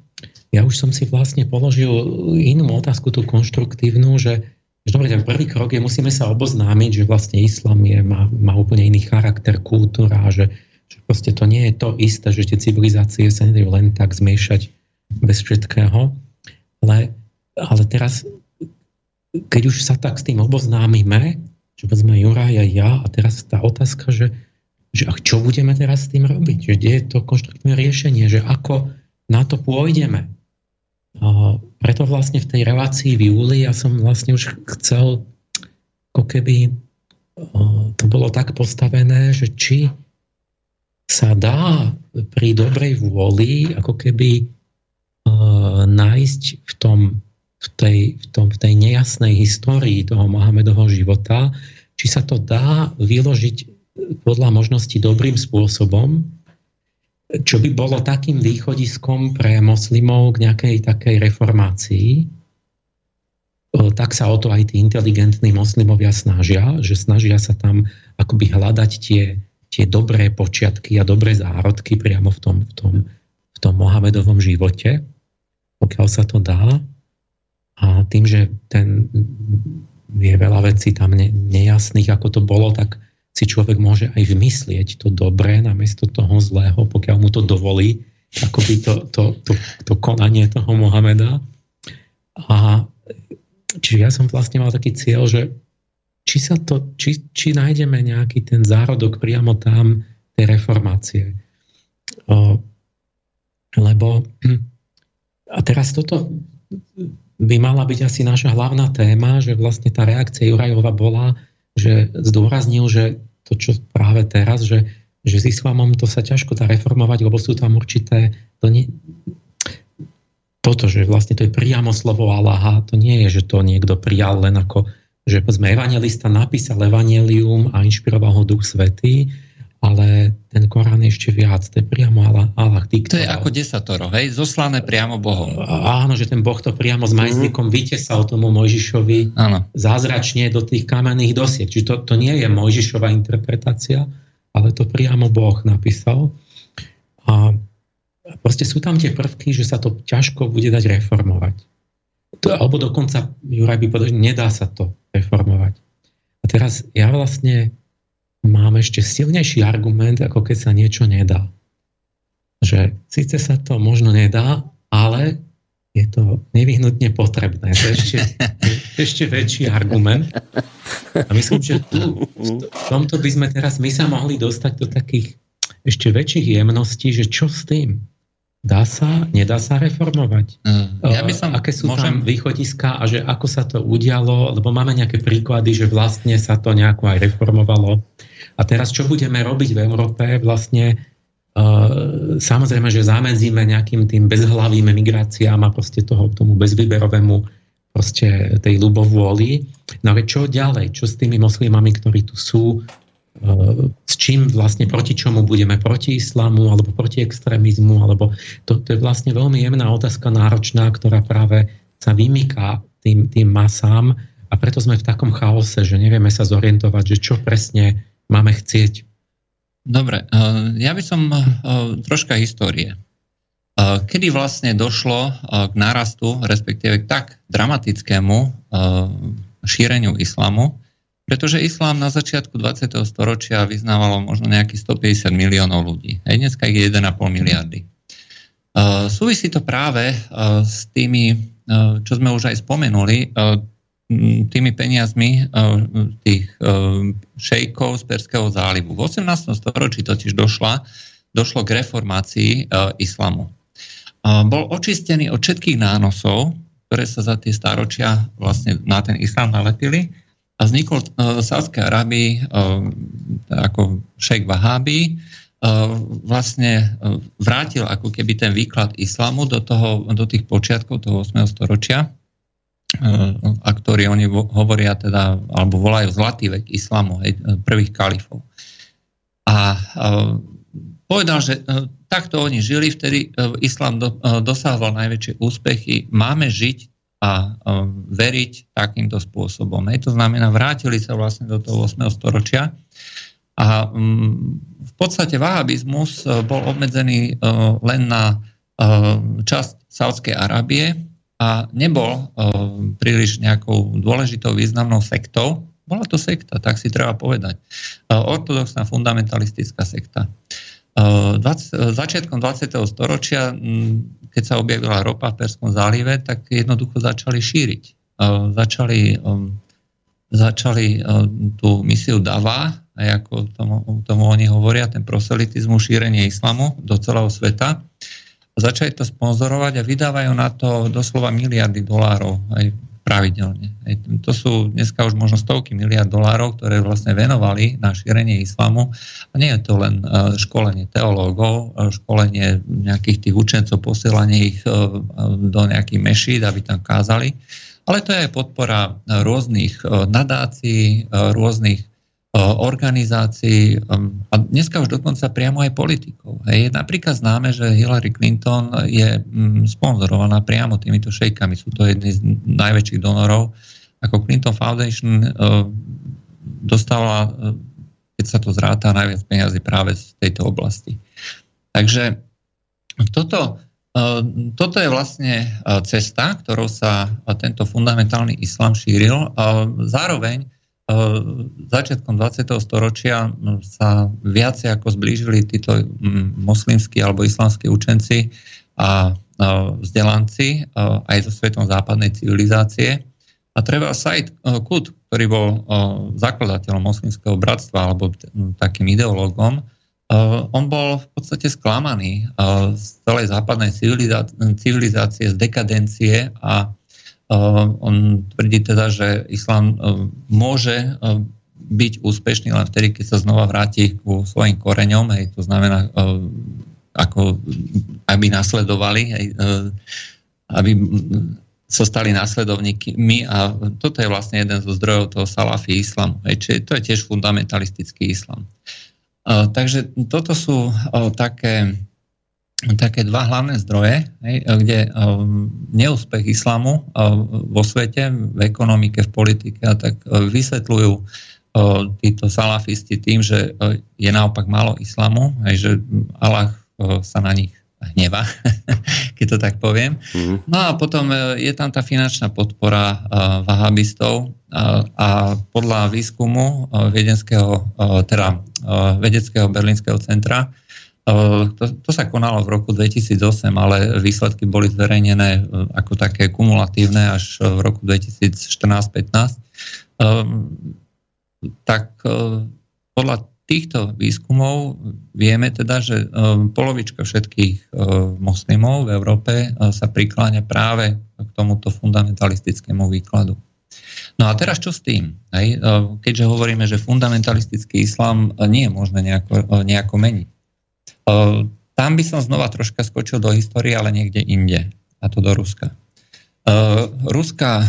ja už som si vlastne položil inú otázku, tú konštruktívnu, že, že dobre, ten prvý krok je, musíme sa oboznámiť, že vlastne islam je, má, má úplne iný charakter, kultúra, že, že proste to nie je to isté, že tie civilizácie sa nedajú len tak zmiešať bez všetkého. Ale, ale teraz, keď už sa tak s tým oboznámime, že povedzme Juraj a ja, a teraz tá otázka, že, že ach, čo budeme teraz s tým robiť, že kde je to konštruktívne riešenie, že ako na to pôjdeme. A preto vlastne v tej relácii v júli ja som vlastne už chcel ako keby to bolo tak postavené, že či sa dá pri dobrej vôli ako keby nájsť v, tom, v, tej, v, tom, v tej nejasnej histórii toho Mohamedovho života, či sa to dá vyložiť podľa možnosti dobrým spôsobom, čo by bolo takým východiskom pre moslimov k nejakej takej reformácii, tak sa o to aj tí inteligentní moslimovia snažia, že snažia sa tam akoby hľadať tie, tie dobré počiatky a dobré zárodky priamo v tom, v tom, v tom Mohamedovom živote, pokiaľ sa to dá. A tým, že ten je veľa vecí tam ne, nejasných, ako to bolo, tak si človek môže aj vymyslieť to dobré namiesto toho zlého, pokiaľ mu to dovolí, akoby to, to, to, to konanie toho Mohameda. A čiže ja som vlastne mal taký cieľ, že či, sa to, či, či nájdeme nejaký ten zárodok priamo tam tej reformácie. O, lebo a teraz toto by mala byť asi naša hlavná téma, že vlastne tá reakcia Jurajova bola, že zdôraznil, že to, čo práve teraz, že, že s islamom to sa ťažko dá reformovať, lebo sú tam určité... To nie, toto, že vlastne to je priamo slovo Allaha, to nie je, že to niekto prijal len ako, že povedzme, evangelista napísal evanelium a inšpiroval ho Duch Svetý, ale ten Korán je ešte viac, to je priamo Allah, Allah diktoval. To je ako desatoro, hej? Zoslané priamo Bohom. Áno, že ten Boh to priamo s majzlikom mm. vytesal tomu Mojžišovi áno. zázračne do tých kamenných dosiek. Čiže to, to nie je Mojžišová interpretácia, ale to priamo Boh napísal. A proste sú tam tie prvky, že sa to ťažko bude dať reformovať. To, alebo dokonca, Juraj by povedal, že nedá sa to reformovať. A teraz ja vlastne mám ešte silnejší argument, ako keď sa niečo nedá. Že síce sa to možno nedá, ale je to nevyhnutne potrebné. To je ešte, ešte väčší argument. A myslím, že tu, v tomto by sme teraz my sa mohli dostať do takých ešte väčších jemností, že čo s tým? Dá sa, nedá sa reformovať? Mm, ja by som, Aké sú môžem... tam východiska a že ako sa to udialo, lebo máme nejaké príklady, že vlastne sa to nejako aj reformovalo. A teraz čo budeme robiť v Európe? Vlastne uh, samozrejme, že zamedzíme nejakým tým bezhlavým emigráciám a proste toho, tomu bezvýberovému proste tej ľubovôli. No ale čo ďalej? Čo s tými moslimami, ktorí tu sú? S čím vlastne proti čomu budeme, proti islamu alebo proti extrémizmu, alebo to, to je vlastne veľmi jemná otázka náročná, ktorá práve sa vymyká tým, tým masám a preto sme v takom chaose, že nevieme sa zorientovať, že čo presne máme chcieť. Dobre, ja by som troška histórie. Kedy vlastne došlo k nárastu, respektíve k tak dramatickému šíreniu islamu, pretože islám na začiatku 20. storočia vyznávalo možno nejakých 150 miliónov ľudí. Aj dneska ich je 1,5 miliardy. Súvisí to práve s tými, čo sme už aj spomenuli, tými peniazmi tých šejkov z Perského zálivu. V 18. storočí totiž došla, došlo k reformácii islamu bol očistený od všetkých nánosov, ktoré sa za tie stáročia vlastne na ten islám nalepili a vznikol v Sádskej Arábii ako šejk Wahabi, vlastne vrátil ako keby ten výklad islamu do, toho, do tých počiatkov toho 8. storočia, a ktorý oni hovoria teda, alebo volajú zlatý vek islamu, hej, prvých kalifov. A povedal, že takto oni žili, vtedy e, islám do, e, dosával najväčšie úspechy. Máme žiť a e, veriť takýmto spôsobom. Hej, to znamená, vrátili sa vlastne do toho 8. storočia a mm, v podstate vahabizmus bol obmedzený len na časť Saudskej Arábie a nebol príliš nejakou dôležitou významnou sektou. Bola to sekta, tak si treba povedať. Ortodoxná fundamentalistická sekta. 20, začiatkom 20. storočia, keď sa objavila ropa v Perskom zálive, tak jednoducho začali šíriť. Začali, začali tú misiu Dava, aj ako tomu, tomu oni hovoria, ten proselitizmus, šírenie islamu do celého sveta. Začali to sponzorovať a vydávajú na to doslova miliardy dolárov. Aj pravidelne. To sú dneska už možno stovky miliard dolárov, ktoré vlastne venovali na šírenie islamu. A nie je to len e, školenie teológov, e, školenie nejakých tých učencov, posielanie ich e, do nejakých mešít, aby tam kázali, ale to je aj podpora rôznych nadácií, rôznych organizácií a dneska už dokonca priamo aj politikov. Hej. Napríklad známe, že Hillary Clinton je mm, sponzorovaná priamo týmito šejkami. Sú to jedni z najväčších donorov. Ako Clinton Foundation e, dostala, e, keď sa to zráta, najviac peniazy práve z tejto oblasti. Takže toto, e, toto je vlastne cesta, ktorou sa tento fundamentálny islám šíril. Zároveň začiatkom 20. storočia sa viacej ako zblížili títo moslimskí alebo islamskí učenci a vzdelanci aj so svetom západnej civilizácie. A treba Said Kut, ktorý bol zakladateľom moslimského bratstva alebo takým ideológom, on bol v podstate sklamaný z celej západnej civilizácie, z dekadencie a on tvrdí teda, že islám môže byť úspešný len vtedy, keď sa znova vráti ku svojim koreňom, hej, to znamená, ako, aby nasledovali, hej, aby sa stali následovníkmi a toto je vlastne jeden zo zdrojov toho salafi islamu. Hej, čiže to je tiež fundamentalistický islam. Takže toto sú také také dva hlavné zdroje, kde um, neúspech islamu uh, vo svete, v ekonomike, v politike tak uh, vysvetľujú títo salafisti tým, že je naopak málo islamu, hej, že Allah sa na nich hneva, keď to tak poviem. Mm-hmm. No a potom je tam tá finančná podpora vahabistov a podľa výskumu viedenského, uh, teda vedeckého berlínskeho centra to, to sa konalo v roku 2008, ale výsledky boli zverejnené e, ako také kumulatívne až v roku 2014-15. Ehm, tak podľa týchto výskumov vieme teda, že polovička všetkých moslimov v Európe sa prikláňa práve k tomuto fundamentalistickému výkladu. No a teraz čo s tým? Keďže hovoríme, že fundamentalistický islám nie je možné nejako, nejako meniť. Tam by som znova troška skočil do histórie, ale niekde inde, a to do Ruska. Ruská,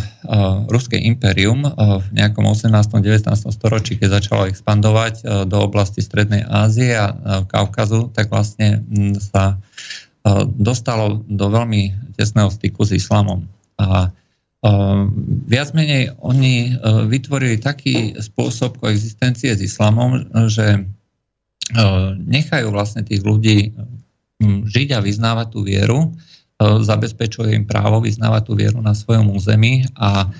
Ruské impérium v nejakom 18. 19. storočí, keď začalo expandovať do oblasti Strednej Ázie a Kaukazu, tak vlastne sa dostalo do veľmi tesného styku s islamom. A viac menej oni vytvorili taký spôsob koexistencie s islamom, že nechajú vlastne tých ľudí žiť a vyznávať tú vieru, zabezpečuje im právo vyznávať tú vieru na svojom území a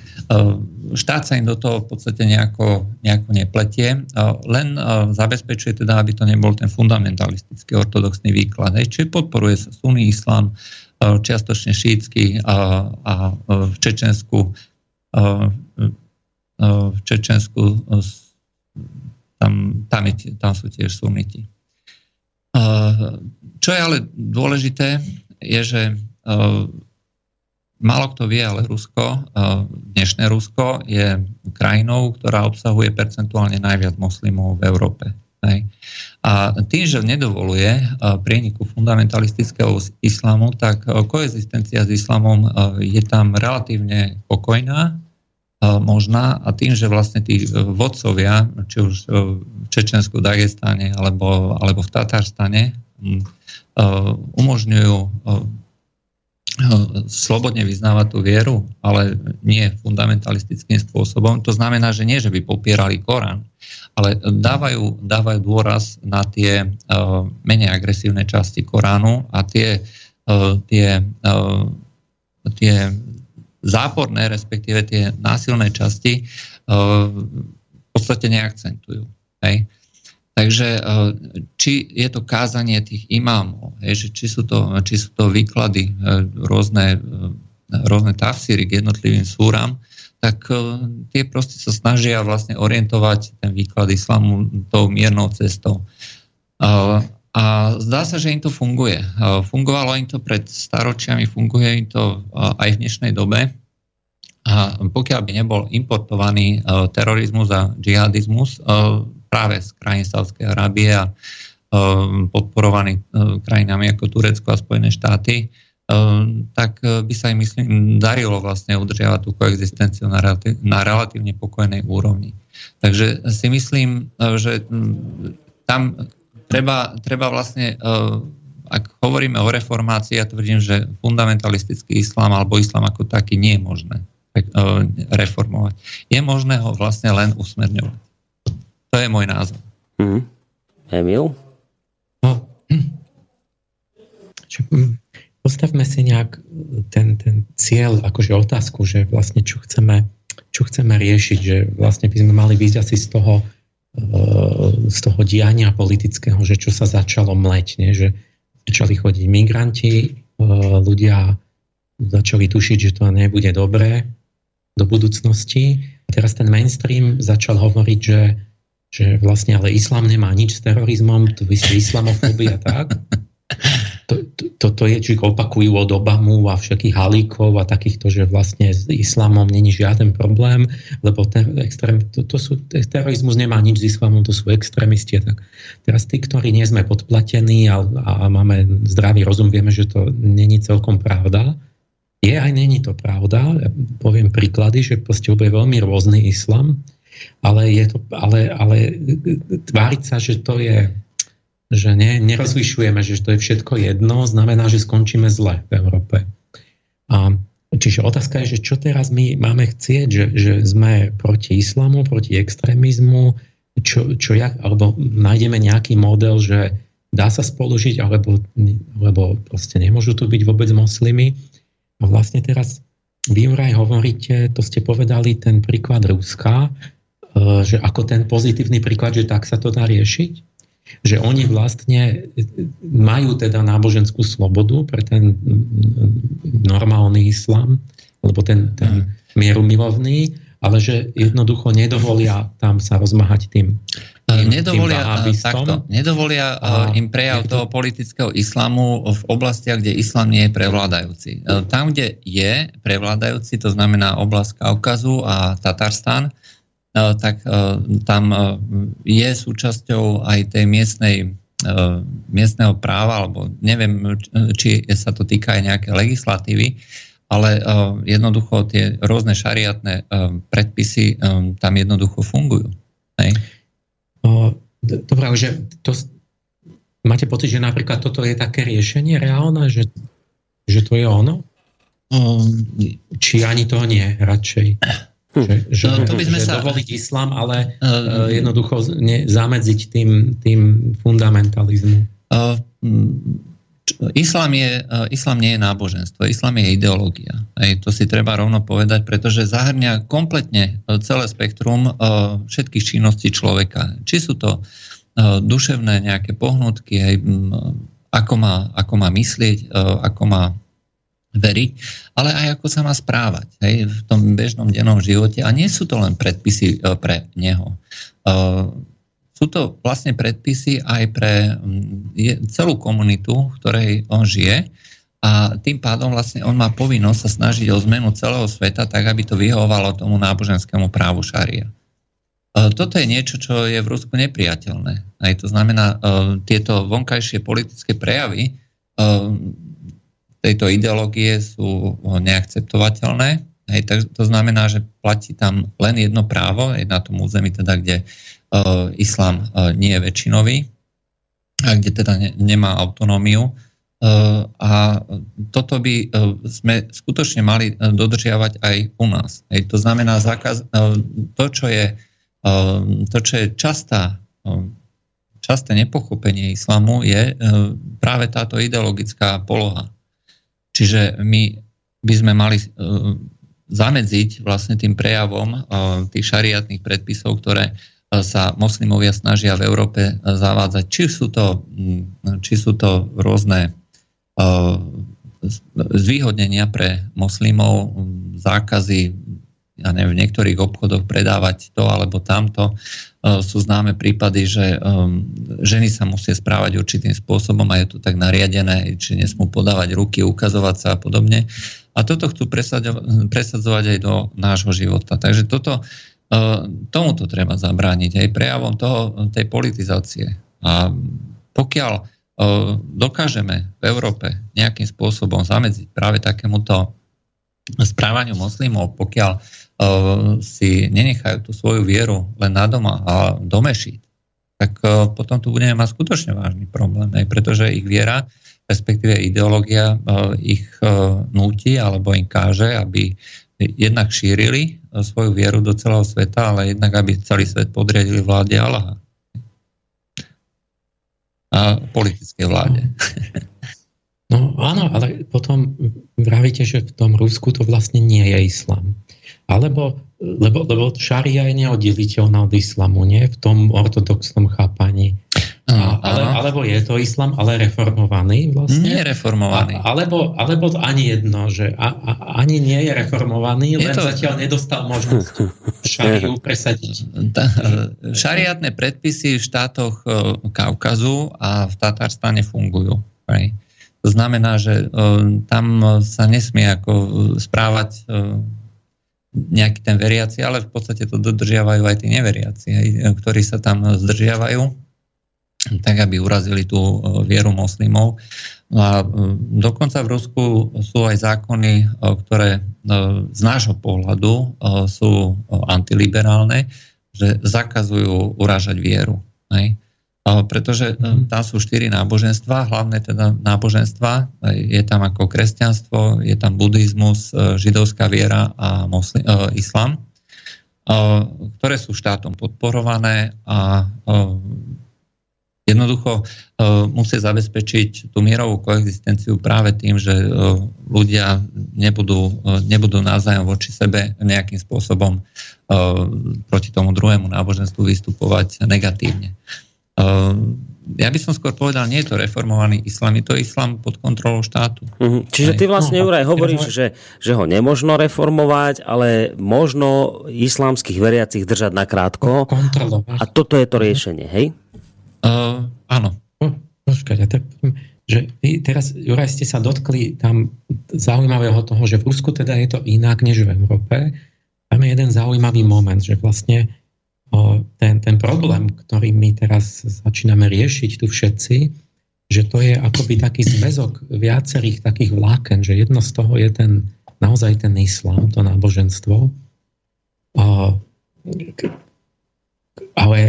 štát sa im do toho v podstate nejako, nejako nepletie, len zabezpečuje teda, aby to nebol ten fundamentalistický ortodoxný výklad. Čiže podporuje sa sunný islám, čiastočne šítsky a, a v Čečensku v Čečensku tam, tam, je, tam sú tiež suniti. Čo je ale dôležité, je, že uh, málo kto vie, ale Rusko, uh, dnešné Rusko je krajinou, ktorá obsahuje percentuálne najviac moslimov v Európe. A tým, že nedovoluje uh, prieniku fundamentalistického islamu, tak koexistencia s islamom je tam relatívne pokojná, možná a tým, že vlastne tí vodcovia, či už v Čečensku, Dagestáne alebo, alebo v Tatarstane, umožňujú slobodne vyznávať tú vieru, ale nie fundamentalistickým spôsobom. To znamená, že nie, že by popierali Korán, ale dávajú, dávajú dôraz na tie uh, menej agresívne časti Koránu a tie, uh, tie, uh, tie záporné, respektíve tie násilné časti uh, v podstate neakcentujú. Hej. Takže e, či je to kázanie tých imámov, že či, sú to, či sú to výklady, e, rôzne, e, rôzne tafsíry k jednotlivým súram, tak tie proste sa snažia vlastne orientovať ten výklad islamu tou miernou cestou. A zdá sa, že im to funguje. Fungovalo im to pred staročiami, funguje im to aj v dnešnej dobe. A pokiaľ by nebol importovaný terorizmus a džihadizmus, práve z krajín Sávskej Arábie a podporovaný krajinami ako Turecko a Spojené štáty, tak by sa im, myslím, darilo vlastne udržiavať tú koexistenciu na, relatív, na relatívne pokojnej úrovni. Takže si myslím, že tam treba, treba vlastne, ak hovoríme o reformácii, ja tvrdím, že fundamentalistický islám alebo islám ako taký nie je možné reformovať. Je možné ho vlastne len usmerňovať. To je môj názor. Mm. Emil? No, čo, hm, postavme si nejak ten, ten cieľ, akože otázku, že vlastne čo chceme, čo chceme riešiť, že vlastne by sme mali výjsť asi z toho, eh, z toho diania politického, že čo sa začalo mleť, nie? že začali chodiť migranti, eh, ľudia začali tušiť, že to nebude dobré do budúcnosti. A teraz ten mainstream začal hovoriť, že že vlastne ale islám nemá nič s terorizmom, to vysí islamofóbia, tak? To, to, to je, či opakujú od Obamu a všetkých halíkov a takýchto, že vlastne s islamom není žiaden problém, lebo ten extrém, to, to sú, terorizmus nemá nič s islamom, to sú extrémisti. Tak teraz tí, ktorí nie sme podplatení a, a máme zdravý rozum, vieme, že to není celkom pravda. Je aj není to pravda. Ja poviem príklady, že proste je veľmi rôzny islam ale, je to, ale, ale tváriť sa, že to je že ne, nerozlišujeme, že to je všetko jedno, znamená, že skončíme zle v Európe. A, čiže otázka je, že čo teraz my máme chcieť, že, že sme proti islamu, proti extrémizmu, čo, čo jak, alebo nájdeme nejaký model, že dá sa spolužiť, alebo, alebo proste nemôžu tu byť vôbec moslimy. A vlastne teraz vy vraj hovoríte, to ste povedali, ten príklad Ruska, Eh, že ako ten pozitívny príklad, že tak sa to dá riešiť, že oni vlastne majú teda náboženskú slobodu pre ten normálny islám, alebo ten, ten mierumilovný, ale že jednoducho nedovolia tam sa rozmahať tým, tým nedovolia, tým takto, nedovolia a im prejav to... toho politického islamu v oblastiach, kde islam nie je prevládajúci. Tam, kde je prevládajúci, to znamená oblasť Kaukazu a Tatarstan, E, tak e, tam e, je súčasťou aj tej miestnej, miestneho práva, alebo neviem, či sa to týka aj nejaké legislatívy, ale jednoducho tie rôzne šariatné predpisy tam jednoducho fungujú. Hej? Dobre, že to, máte pocit, že napríklad toto je také riešenie reálne, že, že to je ono? Či ani to nie, radšej? Že, že, no, to by sme že sa... dovoliť islám, ale uh, jednoducho ne, zamedziť tým, tým fundamentalizmu. Uh, Islám, je, islám nie je náboženstvo, islám je ideológia. Hej, to si treba rovno povedať, pretože zahrňa kompletne celé spektrum všetkých činností človeka. Či sú to duševné nejaké pohnutky, hej, ako, má, ako má myslieť, ako má veriť, ale aj ako sa má správať hej, v tom bežnom dennom živote. A nie sú to len predpisy e, pre neho. E, sú to vlastne predpisy aj pre celú komunitu, v ktorej on žije a tým pádom vlastne on má povinnosť sa snažiť o zmenu celého sveta tak, aby to vyhovalo tomu náboženskému právu šaria. E, toto je niečo, čo je v Rusku nepriateľné. Aj to znamená, tieto vonkajšie politické prejavy tejto ideológie sú neakceptovateľné. Hej, tak to znamená, že platí tam len jedno právo, je na tom území, teda, kde uh, islám uh, nie je väčšinový a kde teda ne, nemá autonómiu. Uh, a toto by uh, sme skutočne mali dodržiavať aj u nás. Hej, to znamená, zákaz, uh, to, čo je, uh, to, čo je častá, uh, časté nepochopenie islamu, je uh, práve táto ideologická poloha. Čiže my by sme mali e, zamedziť vlastne tým prejavom e, tých šariatných predpisov, ktoré e, sa moslimovia snažia v Európe zavádzať. Či sú to, či sú to rôzne zvýhodnenia pre moslimov, zákazy ja neviem, v niektorých obchodoch predávať to alebo tamto. E, sú známe prípady, že um, ženy sa musia správať určitým spôsobom a je to tak nariadené, či nesmú podávať ruky, ukazovať sa a podobne. A toto chcú presadzovať aj do nášho života. Takže toto, e, tomuto treba zabrániť aj prejavom toho, tej politizácie. A pokiaľ e, dokážeme v Európe nejakým spôsobom zamedziť práve takémuto správaniu moslimov, pokiaľ si nenechajú tú svoju vieru len na doma a domešiť, tak uh, potom tu budeme mať skutočne vážny problém, aj pretože ich viera, respektíve ideológia uh, ich núti alebo im káže, aby jednak šírili svoju vieru do celého sveta, ale jednak aby celý svet podriadili vláde Allaha. A politické vláde. No áno, ale potom vravíte, že v tom Rusku to vlastne nie je islám. Alebo, lebo, lebo šaria je neoddeliteľná od islamu, nie? V tom ortodoxnom chápaní. A, ale, alebo je to islam, ale reformovaný vlastne? Nie reformovaný. A, alebo, alebo ani jedno, že a, a, ani nie je reformovaný, je len to... zatiaľ nedostal možnosť šariu presadiť. Šariatné predpisy v štátoch e, Kaukazu a v Tatarstane fungujú. Right? To znamená, že e, tam sa nesmie ako správať e, nejaký ten veriaci, ale v podstate to dodržiavajú aj tí neveriaci, ktorí sa tam zdržiavajú, tak aby urazili tú e, vieru moslimov. No a dokonca v Rusku sú aj zákony, ktoré z nášho pohľadu sú antiliberálne, že zakazujú uražať vieru. Hej pretože mm. tam sú štyri náboženstva, hlavné teda náboženstva, je tam ako kresťanstvo, je tam buddhizmus, e, židovská viera a moslim, uh, islám, uh, ktoré sú štátom podporované a uh, jednoducho musia zabezpečiť tú mierovú koexistenciu práve tým, že ľudia nebudú, nebudú navzájom voči sebe nejakým spôsobom proti tomu druhému náboženstvu vystupovať negatívne. Ehm, ja by som skôr povedal, nie je to reformovaný islám, je to islám pod kontrolou štátu. Uh-huh. Čiže ty vlastne, no, Juraj, hovoríš, že, že ho nemožno reformovať, ale možno islámskych veriacich držať na krátko. Kontrolovať. A toto je to riešenie, hej? Uh, áno. Počkaj, ja tak, že vy teraz, Juraj, ste sa dotkli tam zaujímavého toho, že v Rusku teda je to inak než v Európe. Tam je jeden zaujímavý moment, že vlastne ten, ten problém, ktorý my teraz začíname riešiť tu všetci, že to je akoby taký zväzok viacerých takých vláken, že jedno z toho je ten naozaj ten islám, to náboženstvo. Ale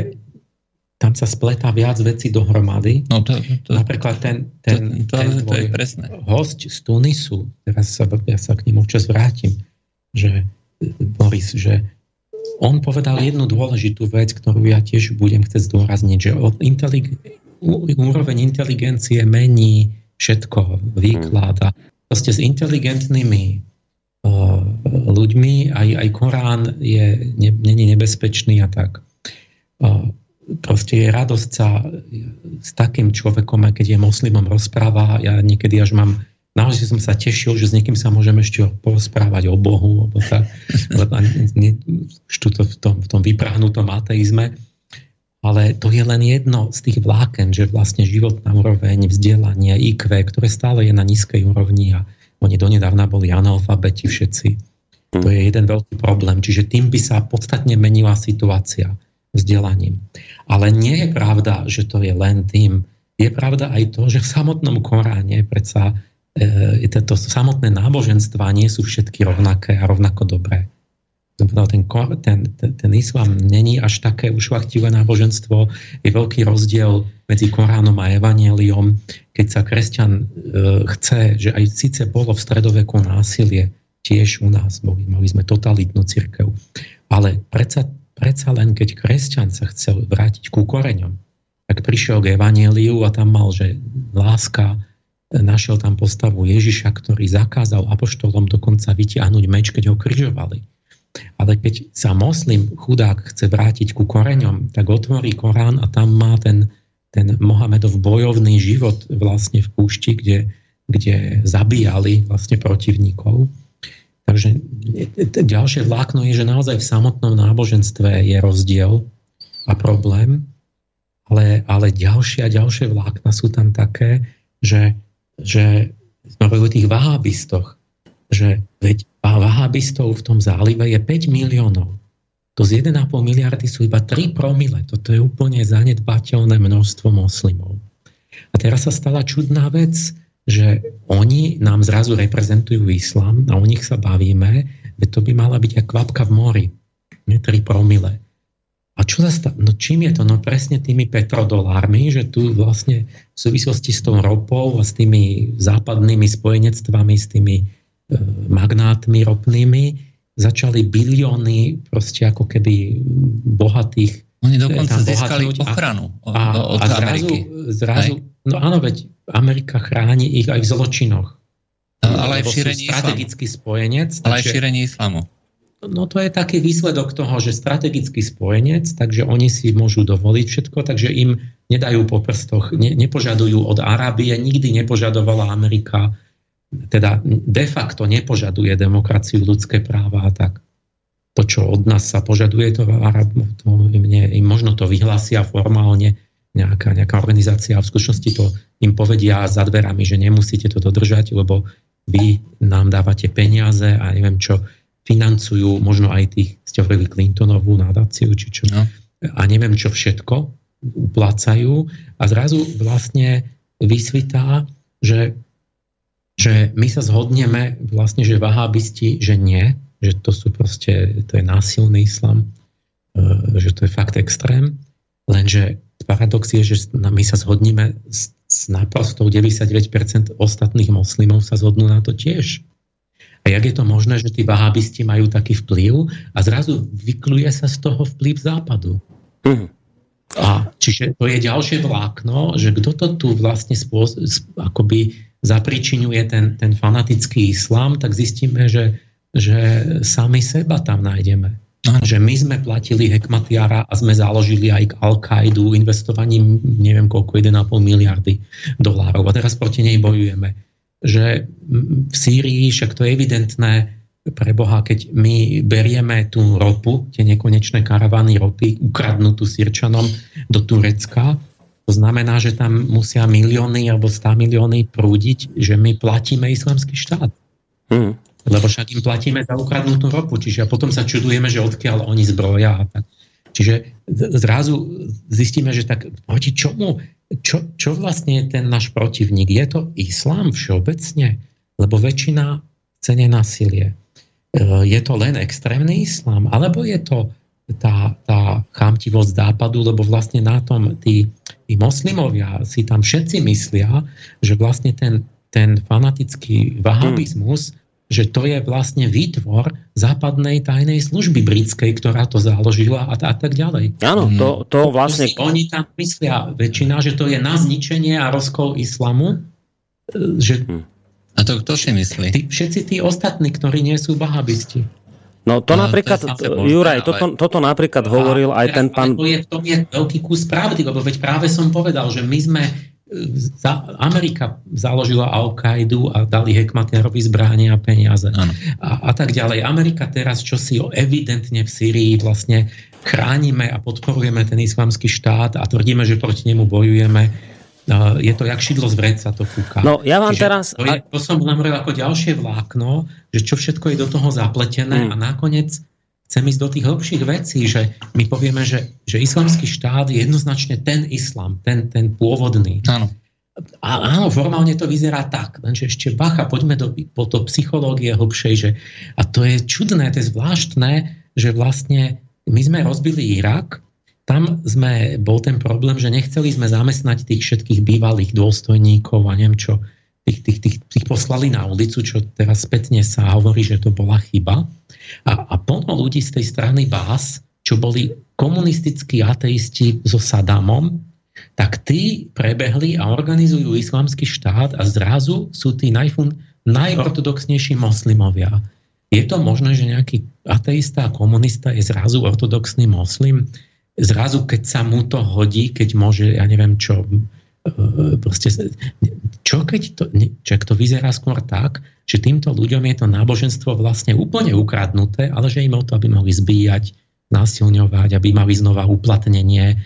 tam sa spletá viac vecí dohromady. No to, to, Napríklad ten, ten, to, to, ten to je presné. host z Tunisu, teraz sa, ja sa k nemu občas vrátim, že Boris, že on povedal jednu dôležitú vec, ktorú ja tiež budem chcieť zdôrazniť, že od intelig- úroveň inteligencie mení všetko, výklad a proste s inteligentnými uh, ľuďmi aj, aj Korán je, ne, není nebezpečný a tak. Uh, proste je radosť sa s takým človekom, aj keď je moslimom, rozpráva. Ja niekedy až mám naozaj som sa tešil, že s niekým sa môžem ešte porozprávať o Bohu, alebo tak, lebo ne, to v, tom, v tom vyprahnutom ateizme. Ale to je len jedno z tých vláken, že vlastne životná úroveň, vzdelanie, IQ, ktoré stále je na nízkej úrovni a oni donedávna boli analfabeti všetci. To je jeden veľký problém. Čiže tým by sa podstatne menila situácia vzdelaním. Ale nie je pravda, že to je len tým. Je pravda aj to, že v samotnom Koráne predsa to samotné náboženstva nie sú všetky rovnaké a rovnako dobré. Ten, ten, ten, islám není až také ušlachtivé náboženstvo. Je veľký rozdiel medzi Koránom a Evangeliom. Keď sa kresťan e, chce, že aj síce bolo v stredoveku násilie, tiež u nás boli, mali sme totalitnú církev, ale predsa Predsa len keď kresťan sa chcel vrátiť ku koreňom, tak prišiel k Evangeliu a tam mal, že láska, našiel tam postavu Ježiša, ktorý zakázal apoštolom dokonca vytiahnuť meč, keď ho križovali. Ale keď sa moslim chudák chce vrátiť ku koreňom, tak otvorí Korán a tam má ten, ten Mohamedov bojovný život vlastne v púšti, kde, kde zabíjali vlastne protivníkov. Takže ďalšie vlákno je, že naozaj v samotnom náboženstve je rozdiel a problém, ale, ale ďalšie a ďalšie vlákna sú tam také, že, že sme o tých vahábistoch, že veď vahábistov v tom zálive je 5 miliónov. To z 1,5 miliardy sú iba 3 promile. Toto je úplne zanedbateľné množstvo moslimov. A teraz sa stala čudná vec, že oni nám zrazu reprezentujú islám a o nich sa bavíme, veď to by mala byť ako kvapka v mori, nie 3 promile. A čo sa No čím je to? No presne tými petrodolármi, že tu vlastne v súvislosti s tou ropou a s tými západnými spojenectvami, s tými e, magnátmi ropnými, začali bilióny proste ako keby bohatých oni dokonca získali ochranu od, a, od a zrazu, zrazu no áno, veď Amerika chráni ich aj v zločinoch. No, ale aj v šírení strategický islamu. spojenec. Ale aj v šírení islamu. No to je taký výsledok toho, že strategický spojenec, takže oni si môžu dovoliť všetko, takže im nedajú po prstoch, ne, nepožadujú od Arábie, nikdy nepožadovala Amerika, teda de facto nepožaduje demokraciu, ľudské práva a tak. To, čo od nás sa požaduje, to, Arab, to im, nie, im možno to vyhlásia formálne, nejaká, nejaká organizácia a v skutočnosti to im povedia za dverami, že nemusíte to dodržať, lebo vy nám dávate peniaze a neviem čo, financujú možno aj tých, ste hovorili Clintonovú nadáciu, či čo, no. a neviem čo všetko, uplácajú a zrazu vlastne vysvitá, že, že my sa zhodneme vlastne, že vahábisti, že nie, že to sú proste, to je násilný islam, e, že to je fakt extrém, lenže paradox je, že my sa zhodníme s, s naprostou 99% ostatných moslimov sa zhodnú na to tiež. A jak je to možné, že tí vahábisti majú taký vplyv a zrazu vykluje sa z toho vplyv západu. Mm. A čiže to je ďalšie vlákno, že kto to tu vlastne spôs- akoby zapričinuje ten, ten fanatický islám, tak zistíme, že, že sami seba tam nájdeme. Že my sme platili Hekmatiara a sme založili aj Al-Kaidu investovaním neviem koľko, 1,5 miliardy dolárov. A teraz proti nej bojujeme. Že v Sýrii, však to je evidentné, pre Boha, keď my berieme tú ropu, tie nekonečné karavany ropy, ukradnutú Sýrčanom do Turecka, to znamená, že tam musia milióny alebo 100 milióny prúdiť, že my platíme islamský štát. Hmm lebo však im platíme za ukradnutú ropu, čiže a potom sa čudujeme, že odkiaľ oni zbroja a tak. Čiže zrazu zistíme, že tak proti čomu, čo, čo vlastne je ten náš protivník? Je to islám všeobecne? Lebo väčšina chce nenásilie. Je to len extrémny islám, alebo je to tá, tá chamtivosť západu, lebo vlastne na tom tí, tí moslimovia si tam všetci myslia, že vlastne ten, ten fanatický vahabizmus, hmm. Že to je vlastne výtvor západnej tajnej služby britskej, ktorá to založila a, a tak ďalej. Áno, to, to vlastne... To oni tam myslia väčšina, že to je na zničenie a rozkol islamu, e, že hmm. A to kto si myslí? Tí, všetci tí ostatní, ktorí nie sú vahabisti. No to no, napríklad, to Juraj, ale... toto, toto napríklad a, hovoril aj ten pán... To je, to je veľký kus pravdy, lebo veď práve som povedal, že my sme e, Amerika založila Al-Kaidu a dali Hekmaterovi zbránia a peniaze a, a tak ďalej. Amerika teraz, čo si evidentne v Syrii vlastne chránime a podporujeme ten islamský štát a tvrdíme, že proti nemu bojujeme, je to jak šidlo z vreca, to fúka. No, ja vám Čiže teraz... To, je, to som hovoril ako ďalšie vlákno, že čo všetko je do toho zapletené mm. a nakoniec chcem ísť do tých hlbších vecí, že my povieme, že, že islamský štát je jednoznačne ten islam, ten, ten pôvodný. Áno. A áno, formálne to vyzerá tak, lenže ešte bacha, poďme do, po to psychológie hlbšej, že, a to je čudné, to je zvláštne, že vlastne my sme rozbili Irak, tam sme, bol ten problém, že nechceli sme zamestnať tých všetkých bývalých dôstojníkov a neviem čo, tých, tých, tých, tých poslali na ulicu, čo teraz spätne sa hovorí, že to bola chyba. A, a plno ľudí z tej strany Bás, čo boli komunistickí ateisti so Sadamom, tak tí prebehli a organizujú islamský štát a zrazu sú tí najfun, najortodoxnejší moslimovia. Je to možné, že nejaký ateista a komunista je zrazu ortodoxný moslim? zrazu, keď sa mu to hodí, keď môže, ja neviem čo, proste, čo keď to, čak to vyzerá skôr tak, že týmto ľuďom je to náboženstvo vlastne úplne ukradnuté, ale že im o to, aby mohli zbíjať, násilňovať, aby mali znova uplatnenie, e,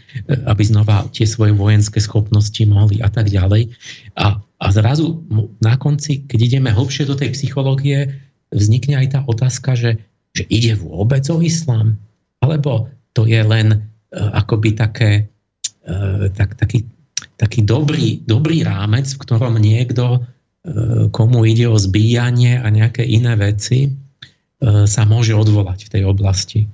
aby znova tie svoje vojenské schopnosti mohli a tak ďalej. A, a zrazu na konci, keď ideme hlbšie do tej psychológie, vznikne aj tá otázka, že, že ide vôbec o islám? Alebo to je len Eh, akoby také, eh, tak, taký, taký dobrý, dobrý rámec, v ktorom niekto, eh, komu ide o zbíjanie a nejaké iné veci, sa môže odvolať v tej oblasti.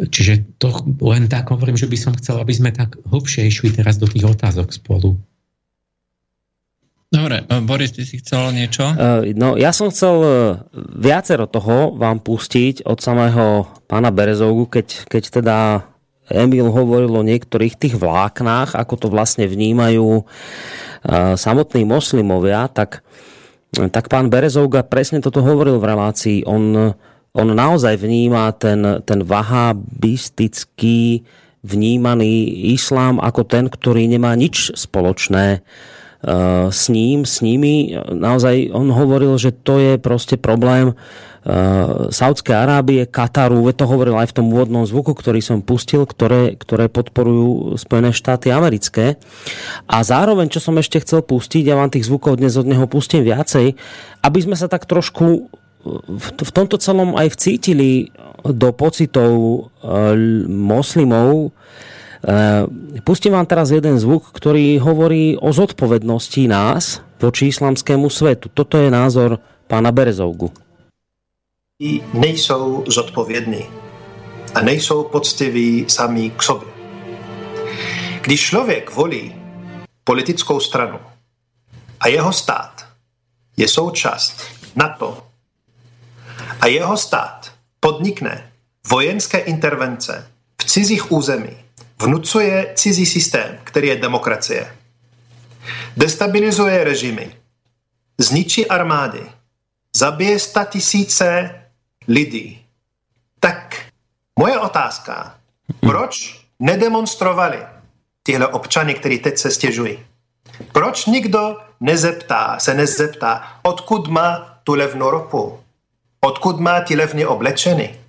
Čiže to len tak hovorím, že by som chcel, aby sme tak hlbšie išli teraz do tých otázok spolu. Dobre, Boris, ty si chcel niečo? No, ja som chcel viacero toho vám pustiť od samého pána Berezovgu, keď, keď teda Emil hovoril o niektorých tých vláknách, ako to vlastne vnímajú samotní moslimovia, tak, tak pán Berezovga presne toto hovoril v relácii. On, on naozaj vníma ten, ten vahabistický vnímaný islám ako ten, ktorý nemá nič spoločné s ním, s nimi. Naozaj on hovoril, že to je proste problém Saudskej Arábie, Kataru, to hovoril aj v tom úvodnom zvuku, ktorý som pustil, ktoré, ktoré podporujú Spojené štáty americké. A zároveň, čo som ešte chcel pustiť, ja vám tých zvukov dnes od neho pustím viacej, aby sme sa tak trošku v, v tomto celom aj vcítili do pocitov e, moslimov. Pustím vám teraz jeden zvuk, ktorý hovorí o zodpovednosti nás voči islamskému svetu. Toto je názor pána Berezovgu nejsou zodpovědní a nejsou poctiví sami k sobě. Když člověk volí politickou stranu a jeho stát je součást NATO a jeho stát podnikne vojenské intervence v cizích území, vnucuje cizí systém, který je demokracie, destabilizuje režimy, zničí armády, zabije sta tisíce lidí. Tak moje otázka, proč nedemonstrovali tyhle občany, kteří teď se stěžují? Proč nikdo nezeptá, se nezeptá, odkud má tu levnou ropu? Odkud má ty levně oblečeny?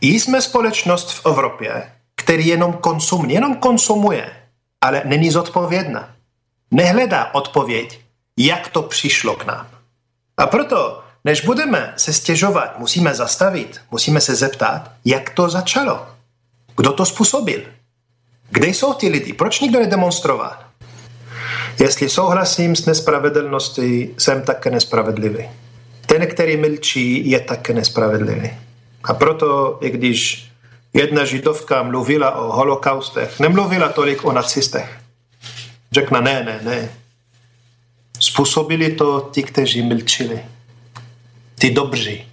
Jsme společnost v Evropě, který jenom konsumuje, jenom konsumuje, ale není zodpovědná. Nehledá odpověď, jak to přišlo k nám. A proto než budeme se stěžovat, musíme zastavit, musíme se zeptat, jak to začalo. Kdo to způsobil? Kde jsou ty lidi? Proč nikdo nedemonstroval? Jestli souhlasím s nespravedlností, jsem také nespravedlivý. ten, který mlčí, je také nespravedlivý. A proto, i když jedna židovka mluvila o holokaustech, nemluvila tolik o nacistech. Řekla ne, ne, ne. Způsobili to ti, kteří mlčili. Ty dobří,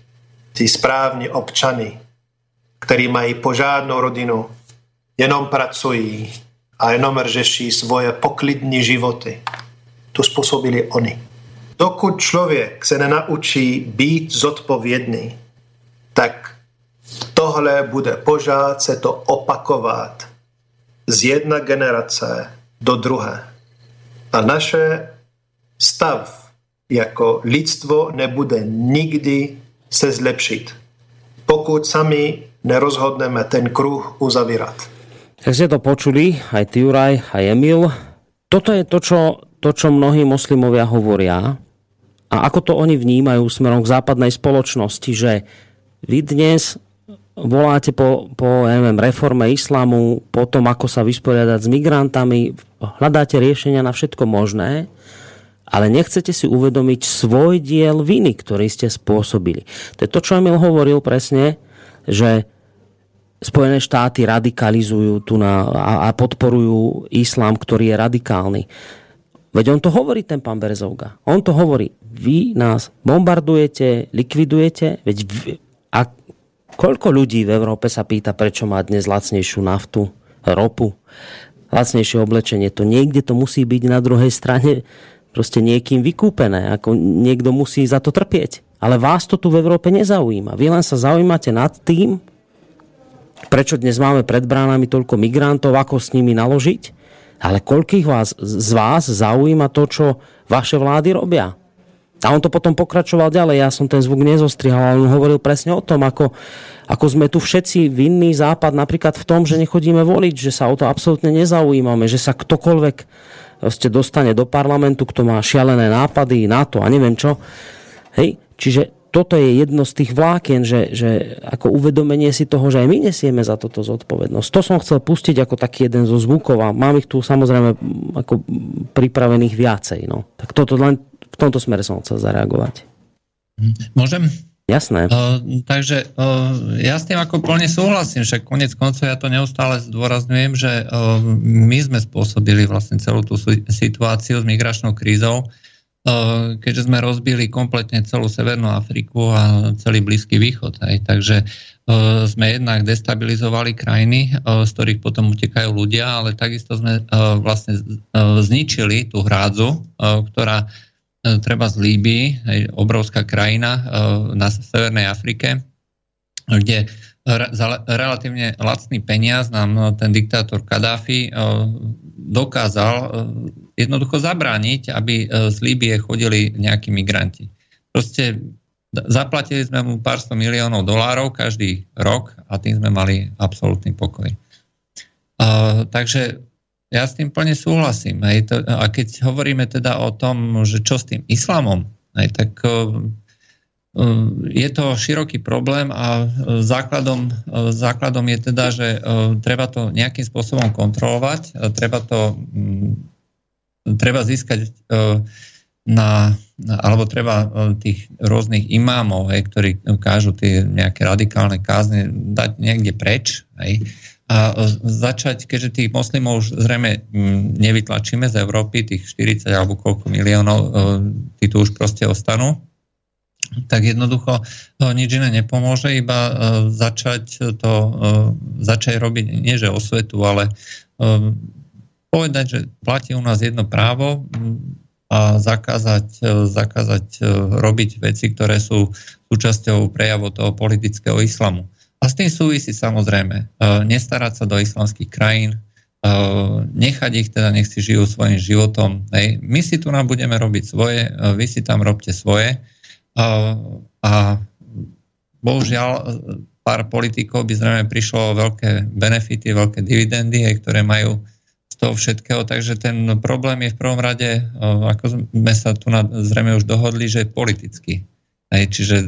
ty správní občany, kteří mají požádnou rodinu, jenom pracují a jenom řeší svoje poklidní životy. To způsobili oni. Dokud člověk se nenaučí být zodpovědný, tak tohle bude pořád se to opakovat z jedna generace do druhé. A naše stav jako lidstvo nebude nikdy se zlepšit, pokud sami nerozhodneme ten kruh uzavírat. Tak ste to počuli, aj ty Juraj, aj Emil. Toto je to, čo, to, čo mnohí moslimovia hovoria a ako to oni vnímajú smerom k západnej spoločnosti, že vy dnes voláte po, po neviem, reforme islamu, po tom, ako sa vysporiadať s migrantami, hľadáte riešenia na všetko možné, ale nechcete si uvedomiť svoj diel viny, ktorý ste spôsobili. To je to, čo Emil hovoril presne, že Spojené štáty radikalizujú tu na, a, a podporujú islám, ktorý je radikálny. Veď on to hovorí, ten pán Berzovga. On to hovorí. Vy nás bombardujete, likvidujete, veď vy, a koľko ľudí v Európe sa pýta, prečo má dnes lacnejšiu naftu, ropu, lacnejšie oblečenie. To niekde to musí byť na druhej strane proste niekým vykúpené. Ako niekto musí za to trpieť. Ale vás to tu v Európe nezaujíma. Vy len sa zaujímate nad tým, prečo dnes máme pred bránami toľko migrantov, ako s nimi naložiť, ale koľkých vás, z vás zaujíma to, čo vaše vlády robia. A on to potom pokračoval ďalej, ja som ten zvuk nezostrihal, ale on hovoril presne o tom, ako, ako sme tu všetci vinní západ napríklad v tom, že nechodíme voliť, že sa o to absolútne nezaujímame, že sa ktokoľvek ste dostane do parlamentu, kto má šialené nápady, na to a neviem čo. Hej, čiže toto je jedno z tých vlákien, že, že ako uvedomenie si toho, že aj my nesieme za toto zodpovednosť. To som chcel pustiť ako taký jeden zo zvukov a mám ich tu samozrejme ako pripravených viacej. No. Tak toto len v tomto smere som chcel zareagovať. Môžem? Jasné. Uh, takže uh, ja s tým ako plne súhlasím, však konec koncov ja to neustále zdôrazňujem, že uh, my sme spôsobili vlastne celú tú situáciu s migračnou krízou, Eh, keďže sme rozbili kompletne celú Severnú Afriku a celý Blízky východ. Aj. Takže uh, sme jednak destabilizovali krajiny, uh, z ktorých potom utekajú ľudia, ale takisto sme uh, vlastne uh, zničili tú hrádzu, uh, ktorá uh, treba z Líbii, obrovská krajina uh, na Severnej Afrike, kde za relatívne lacný peniaz nám ten diktátor Kadáfi dokázal jednoducho zabrániť, aby e, z Líbie chodili nejakí migranti. Proste zaplatili sme mu pár sto miliónov dolárov každý rok a tým sme mali absolútny pokoj. Takže ja s tým plne súhlasím. Hej, to, a keď hovoríme teda o tom, že čo s tým islamom, hej, tak uh, je to široký problém a základom, základom je teda, že treba to nejakým spôsobom kontrolovať, treba to treba získať na, alebo treba tých rôznych imámov, hej, ktorí kážu tie nejaké radikálne kázne, dať niekde preč. Hej, a začať, keďže tých moslimov už zrejme nevytlačíme z Európy, tých 40 alebo koľko miliónov, e, tí tu už proste ostanú, tak jednoducho nič iné nepomôže, iba začať to, začať robiť, nie že osvetu, ale povedať, že platí u nás jedno právo mm, a zakázať, e, zakázať e, robiť veci, ktoré sú súčasťou prejavu toho politického islamu. A s tým súvisí samozrejme e, nestarať sa do islamských krajín, nechať ich teda, nech si žijú svojim životom. Hej. My si tu nám budeme robiť svoje, vy si tam robte svoje. A bohužiaľ pár politikov by zrejme prišlo veľké benefity, veľké dividendy, ktoré majú toho všetkého. Takže ten problém je v prvom rade, ako sme sa tu zrejme už dohodli, že je politický. Hej, čiže e,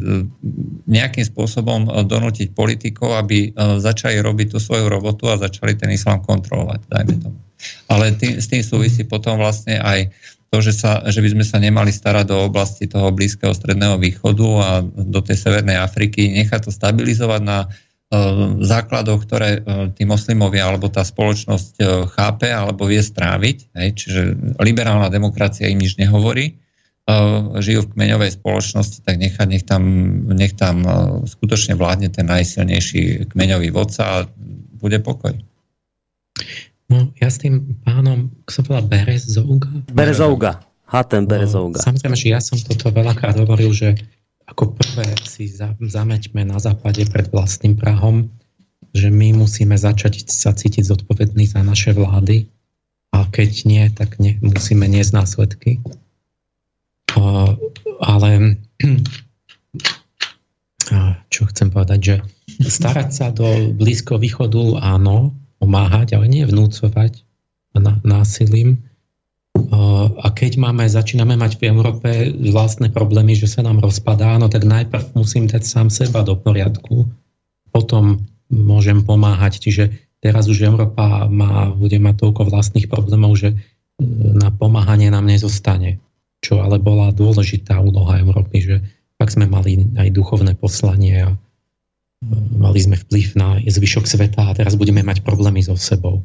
nejakým spôsobom e, donútiť politikov, aby e, začali robiť tú svoju robotu a začali ten islám kontrolovať, dajme tomu. Ale tým, s tým súvisí potom vlastne aj to, že, sa, že by sme sa nemali starať do oblasti toho Blízkeho stredného východu a do tej Severnej Afriky, nechať to stabilizovať na základoch, ktoré tí moslimovia alebo tá spoločnosť chápe alebo vie stráviť. Hej, čiže liberálna demokracia im nič nehovorí žijú v kmeňovej spoločnosti, tak nechať, nech tam, nech tam skutočne vládne ten najsilnejší kmeňový vodca a bude pokoj. No, ja s tým pánom, ako sa volá, Berezouga? Berezouga. Hatem Berezouga. No, samozrejme, že ja som toto veľakrát hovoril, že ako prvé si za, zameťme na západe pred vlastným Prahom, že my musíme začať sa cítiť zodpovední za naše vlády a keď nie, tak ne, musíme niesť následky ale čo chcem povedať, že starať sa do Blízkoho východu áno, pomáhať, ale nie vnúcovať násilím. A keď máme, začíname mať v Európe vlastné problémy, že sa nám rozpadá, no tak najprv musím dať sám seba do poriadku, potom môžem pomáhať. Čiže teraz už Európa má, bude mať toľko vlastných problémov, že na pomáhanie nám nezostane čo ale bola dôležitá úloha Európy, že tak sme mali aj duchovné poslanie a e, mali sme vplyv na zvyšok sveta a teraz budeme mať problémy so sebou.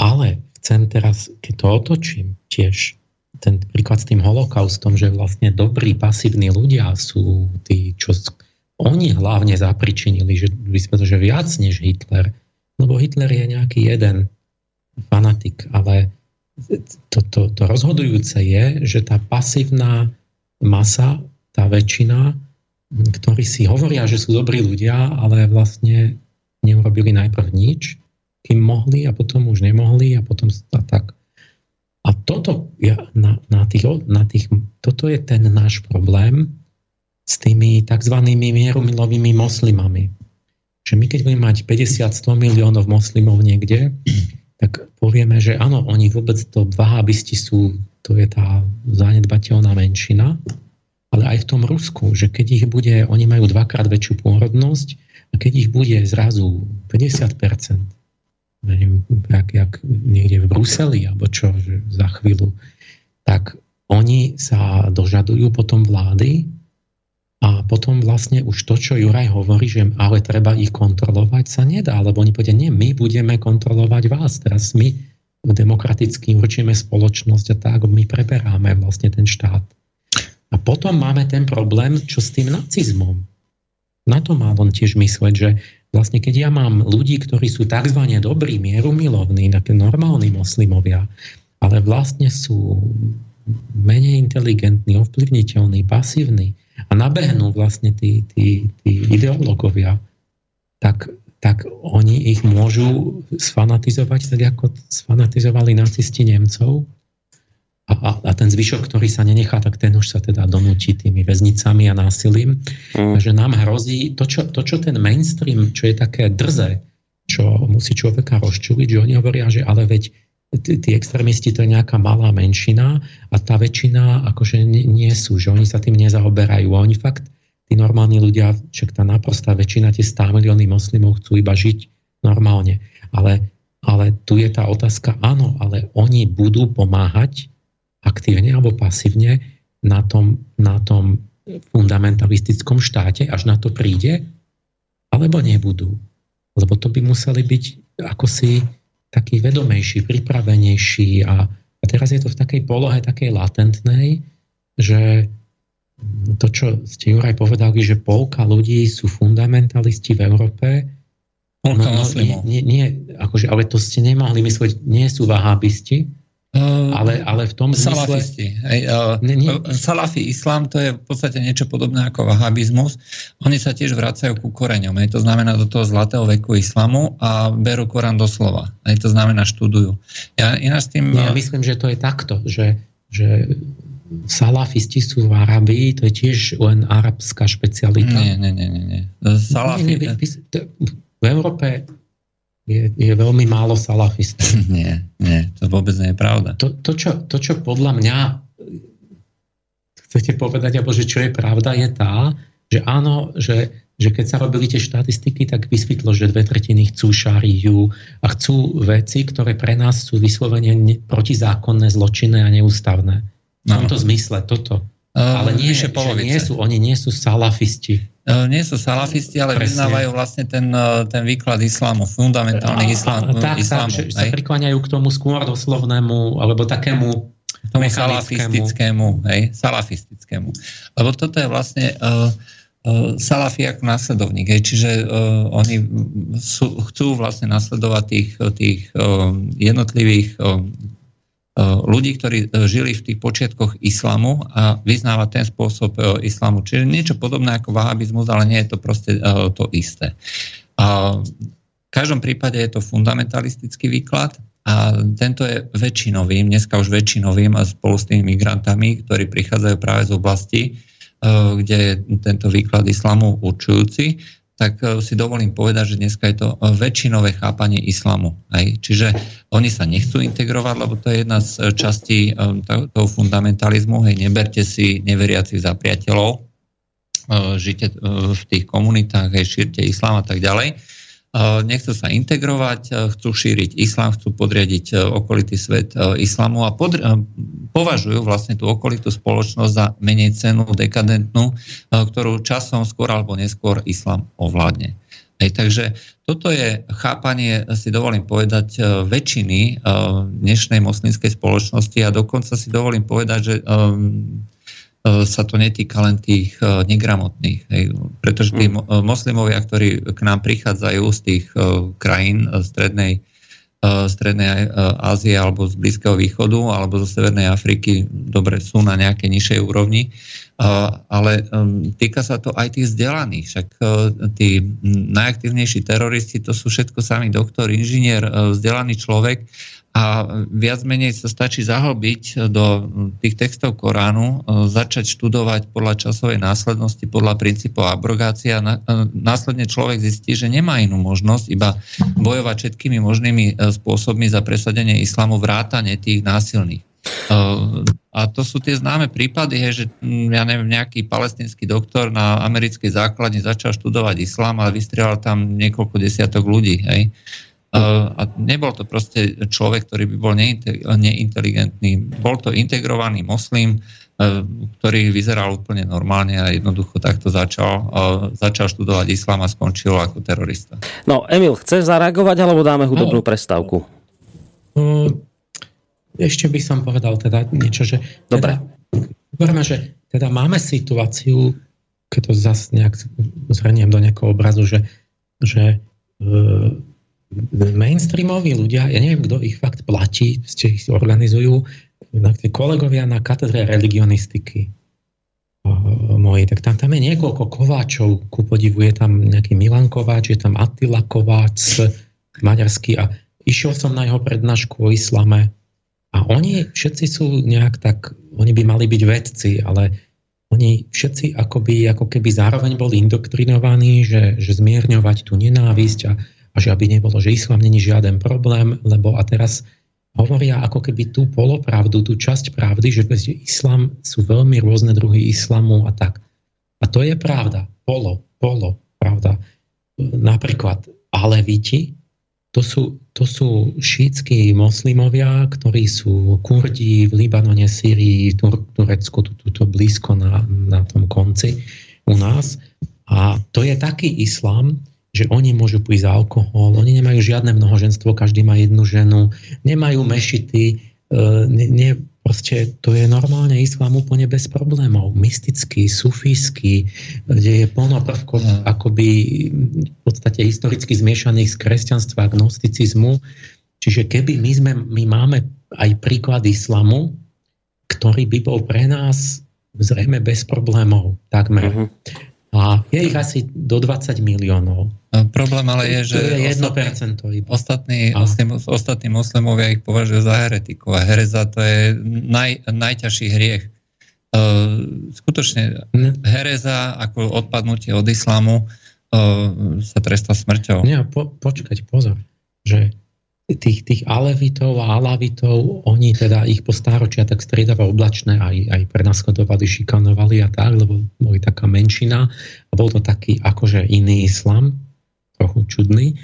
Ale chcem teraz, keď to otočím, tiež ten príklad s tým holokaustom, že vlastne dobrí, pasívni ľudia sú tí, čo oni hlavne zapričinili, že by sme to, že viac než Hitler, lebo Hitler je nejaký jeden fanatik, ale to, to, to rozhodujúce je, že tá pasívna masa, tá väčšina, ktorí si hovoria, že sú dobrí ľudia, ale vlastne neurobili najprv nič, kým mohli a potom už nemohli a potom a tak. A toto, ja, na, na tých, na tých, toto je ten náš problém s tými tzv. mierumilovými moslimami. Že my keď budeme mať 50-100 miliónov moslimov niekde, tak povieme, že áno, oni vôbec to vahabisti sú, to je tá zanedbateľná menšina, ale aj v tom Rusku, že keď ich bude, oni majú dvakrát väčšiu pôrodnosť a keď ich bude zrazu 50%, neviem, jak, jak niekde v Bruseli, alebo čo, že za chvíľu, tak oni sa dožadujú potom vlády, a potom vlastne už to, čo Juraj hovorí, že ale treba ich kontrolovať, sa nedá, lebo oni povedia, nie, my budeme kontrolovať vás, teraz my demokraticky určíme spoločnosť a tak, my preberáme vlastne ten štát. A potom máme ten problém, čo s tým nacizmom. Na to má on tiež mysleť, že vlastne keď ja mám ľudí, ktorí sú tzv. dobrí, mierumilovní, také normálni moslimovia, ale vlastne sú menej inteligentní, ovplyvniteľní, pasívni, a nabehnú vlastne tí, tí, tí ideológovia, tak, tak oni ich môžu sfanatizovať tak, ako sfanatizovali nacisti Nemcov a, a, a ten zvyšok, ktorý sa nenechá, tak ten už sa teda donúti tými väznicami a násilím. Mm. Takže nám hrozí to čo, to, čo ten mainstream, čo je také drze, čo musí človeka rozčuliť, že oni hovoria, že ale veď tí extrémisti to je nejaká malá menšina a tá väčšina akože nie sú, že oni sa tým nezaoberajú. Oni fakt, tí normálni ľudia, však tá naprostá väčšina, tie 100 milióny moslimov chcú iba žiť normálne. Ale, ale tu je tá otázka, áno, ale oni budú pomáhať aktívne alebo pasívne na tom, na tom fundamentalistickom štáte, až na to príde, alebo nebudú. Lebo to by museli byť ako si taký vedomejší, pripravenejší a, a teraz je to v takej polohe, takej latentnej, že to, čo ste Juraj povedali, že polka ľudí sú fundamentalisti v Európe, Polka no, no, nie, nie, nie, akože, ale to ste nemohli myslieť, nie sú vahábisti, ale, ale v tom Salafisti. Hej, uh, nie, nie. Salafi islám to je v podstate niečo podobné ako vahabizmus. Oni sa tiež vracajú ku koreňom. Hej, to znamená do toho zlatého veku islamu a berú Korán doslova. Hej, to znamená študujú. Ja ináč tým... Nie, ja myslím, že to je takto, že, že salafisti sú v Arabii, to je tiež len arabská špecialita. Nie, nie, nie. nie. Salafi... Nie, nie, v Európe je, je veľmi málo salafistov. Nie, nie, to vôbec nie je pravda. To, to, čo, to čo podľa mňa chcete povedať, alebo že čo je pravda, je tá, že áno, že, že keď sa robili tie štatistiky, tak vysvetlo, že dve tretiny chcú šáriu a chcú veci, ktoré pre nás sú vyslovene protizákonné, zločinné a neústavné. V no. tomto zmysle, toto. Uh, ale nie, že nie sú, oni nie sú salafisti. Uh, nie sú salafisti, ale Presne. vyznávajú vlastne ten, uh, ten výklad islámu, fundamentálny islám. Tak, islámu, tak, že sa prikláňajú k tomu skôr doslovnému, alebo takému tomu salafistickému, hej, salafistickému. Lebo toto je vlastne uh, uh, salafi ako následovník, hej, čiže uh, oni sú, chcú vlastne nasledovať tých, tých uh, jednotlivých uh, ľudí, ktorí e, žili v tých počiatkoch islamu a vyznávať ten spôsob e, islamu. Čiže niečo podobné ako vahabizmus, ale nie je to proste to isté. V každom prípade je to fundamentalistický výklad a tento je väčšinovým, dneska už väčšinovým a spolu s tými migrantami, ktorí prichádzajú práve z oblasti, kde je tento výklad islamu určujúci, tak e, si dovolím povedať, že dneska je to e, väčšinové chápanie islamu. Hej. Čiže oni sa nechcú integrovať, lebo to je jedna z e, častí toho fundamentalizmu. Hej, neberte si neveriacich za priateľov, žite v tých komunitách, hej, šírte islám a tak ďalej nechcú sa integrovať, chcú šíriť islám, chcú podriadiť okolitý svet islamu a podri- považujú vlastne tú okolitú spoločnosť za menej cenu, dekadentnú, ktorú časom skôr alebo neskôr islám ovládne. Hej, takže toto je chápanie, si dovolím povedať, väčšiny dnešnej moslimskej spoločnosti a dokonca si dovolím povedať, že E, sa to netýka len tých e, negramotných. Hej. Pretože tí mm. moslimovia, ktorí k nám prichádzajú z tých e, krajín strednej, strednej Ázie alebo z Blízkeho východu alebo zo Severnej Afriky, dobre, sú na nejakej nižšej úrovni, ale týka sa to aj tých vzdelaných. Však tí najaktívnejší teroristi, to sú všetko sami doktor, inžinier, vzdelaný človek a viac menej sa stačí zahlbiť do tých textov Koránu, e, začať študovať podľa časovej následnosti, podľa princípov abrogácia. E, následne človek zistí, že nemá inú možnosť iba bojovať všetkými možnými e, spôsobmi za presadenie islamu vrátane tých násilných. A to sú tie známe prípady, že ja neviem, nejaký palestinský doktor na americkej základni začal študovať islám a vystrieľal tam niekoľko desiatok ľudí. Hej a nebol to proste človek, ktorý by bol neinteligentný. Bol to integrovaný moslim, ktorý vyzeral úplne normálne a jednoducho takto začal, začal študovať islám a skončil ako terorista. No, Emil, chceš zareagovať, alebo dáme hudobnú no, prestávku? Ešte by som povedal teda niečo, že... Dobre. Teda, že teda máme situáciu, keď to zase nejak zhrniem do nejakého obrazu, že, že mainstreamoví ľudia, ja neviem, kto ich fakt platí, ste ich organizujú, kolegovia na katedre religionistiky moji, tak tam, tam je niekoľko kováčov, ku podivu je tam nejaký Milan Kováč, je tam Attila Kováč, maďarský a išiel som na jeho prednášku o islame. A oni všetci sú nejak tak, oni by mali byť vedci, ale oni všetci akoby, ako keby zároveň boli indoktrinovaní, že, že zmierňovať tú nenávisť a, a že aby nebolo, že islám není žiaden problém, lebo a teraz hovoria ako keby tú polopravdu, tú časť pravdy, že islám sú veľmi rôzne druhy islamu a tak. A to je pravda. Polo, polo, pravda. Napríklad Aleviti, to sú, to sú šítskí moslimovia, ktorí sú kurdi v Libanone, Syrii, Tur- Turecku, tu, tu, tu blízko na, na tom konci u nás. A to je taký islám, že oni môžu písť za alkohol, oni nemajú žiadne mnohoženstvo, každý má jednu ženu, nemajú mešity, e, ne, ne, proste to je normálne islám úplne bez problémov. Mystický, sufijský, kde je plno prvkov mm. akoby v podstate historicky zmiešaných z kresťanstva a gnosticizmu. Čiže keby my, sme, my máme aj príklad islamu, ktorý by bol pre nás zrejme bez problémov, takmer. Uh-huh. A je ich asi do 20 miliónov. A problém ale je, že to je 1% ostatní, ostatní, muslim, ostatní moslimovia ich považujú za heretikov a hereza to je naj, najťažší hriech. Uh, skutočne hereza ako odpadnutie od islamu uh, sa trestá smrťou. Nie, po, počkať, pozor, že tých, tých alevitov a alavitov, oni teda ich po stáročia tak striedavo oblačné aj, aj prenasledovali, šikanovali a tak, lebo boli taká menšina a bol to taký akože iný islam, trochu čudný,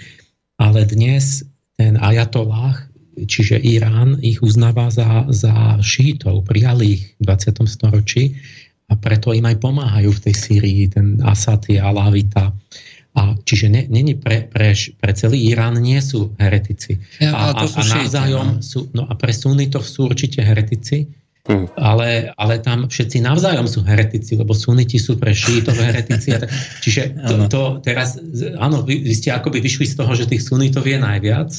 ale dnes ten ajatolách, čiže Irán, ich uznáva za, za šítov, prijali ich v 20. storočí a preto im aj pomáhajú v tej Syrii, ten Asad je alavita, a čiže není pre, pre, pre celý Irán nie sú heretici. Ja, a, a, sú a navzájom šíte, no. sú, no a pre sunitov sú určite heretici, hmm. ale, ale tam všetci navzájom sú heretici, lebo suniti sú pre šítov heretici. A tak, čiže to, to teraz, áno, vy, vy ste akoby vyšli z toho, že tých sunitov je najviac,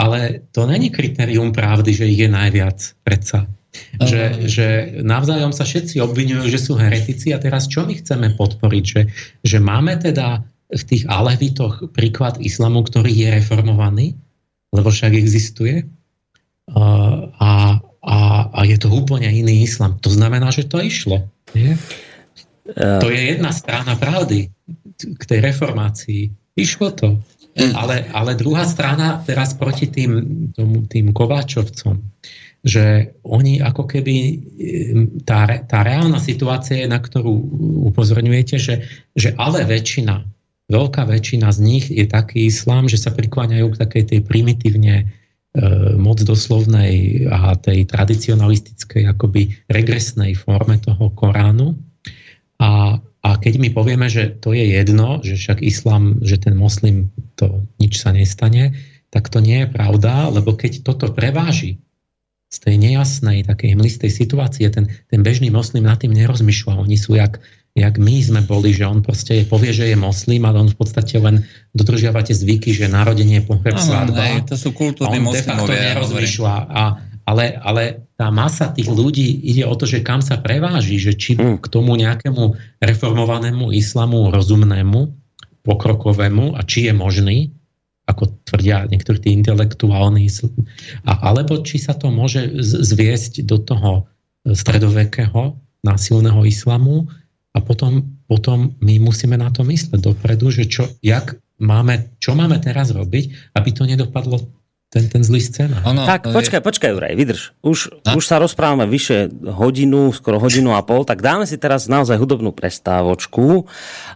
ale to není kritérium pravdy, že ich je najviac, predsa. Že, uh. že navzájom sa všetci obvinujú, že sú heretici a teraz čo my chceme podporiť? Že, že máme teda v tých alevitoch príklad islamu, ktorý je reformovaný, lebo však existuje. A, a, a je to úplne iný islam. To znamená, že to išlo. Nie? Uh. To je jedna strana pravdy k tej reformácii. Išlo to. Mm. Ale, ale druhá strana teraz proti tým, tomu, tým Kováčovcom, že oni ako keby, tá, tá reálna situácia, na ktorú upozorňujete, že, že ale väčšina veľká väčšina z nich je taký islám, že sa prikláňajú k takej tej primitívne moc doslovnej a tej tradicionalistickej akoby regresnej forme toho Koránu. A, a keď my povieme, že to je jedno, že však islám, že ten moslim to nič sa nestane, tak to nie je pravda, lebo keď toto preváži z tej nejasnej, takej hmlistej situácie, ten, ten bežný moslim nad tým nerozmýšľa. Oni sú jak jak my sme boli, že on proste povie, že je moslim, ale on v podstate len dodržiava tie zvyky, že narodenie, pohreb, svadba. To sú kultúrni moslimovia. nerozmýšľa. A, ale, ale tá masa tých ľudí ide o to, že kam sa preváži, že či hmm. k tomu nejakému reformovanému islamu rozumnému, pokrokovému a či je možný, ako tvrdia niektorí tí intelektuálni, a, alebo či sa to môže zviesť do toho stredovekého násilného islamu, a potom, potom my musíme na to mysleť dopredu, že čo, jak máme, čo máme teraz robiť, aby to nedopadlo ten, ten zlý scéna. Ono, tak, počkaj, počkaj, Juraj, vydrž. Už, už sa rozprávame vyše hodinu, skoro hodinu a pol, tak dáme si teraz naozaj hudobnú prestávočku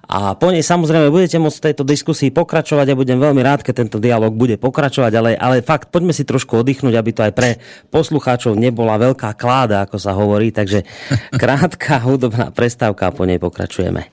a po nej samozrejme budete môcť v tejto diskusii pokračovať a budem veľmi rád, keď tento dialog bude pokračovať, ale, ale fakt, poďme si trošku oddychnúť, aby to aj pre poslucháčov nebola veľká kláda, ako sa hovorí, takže krátka hudobná prestávka a po nej pokračujeme.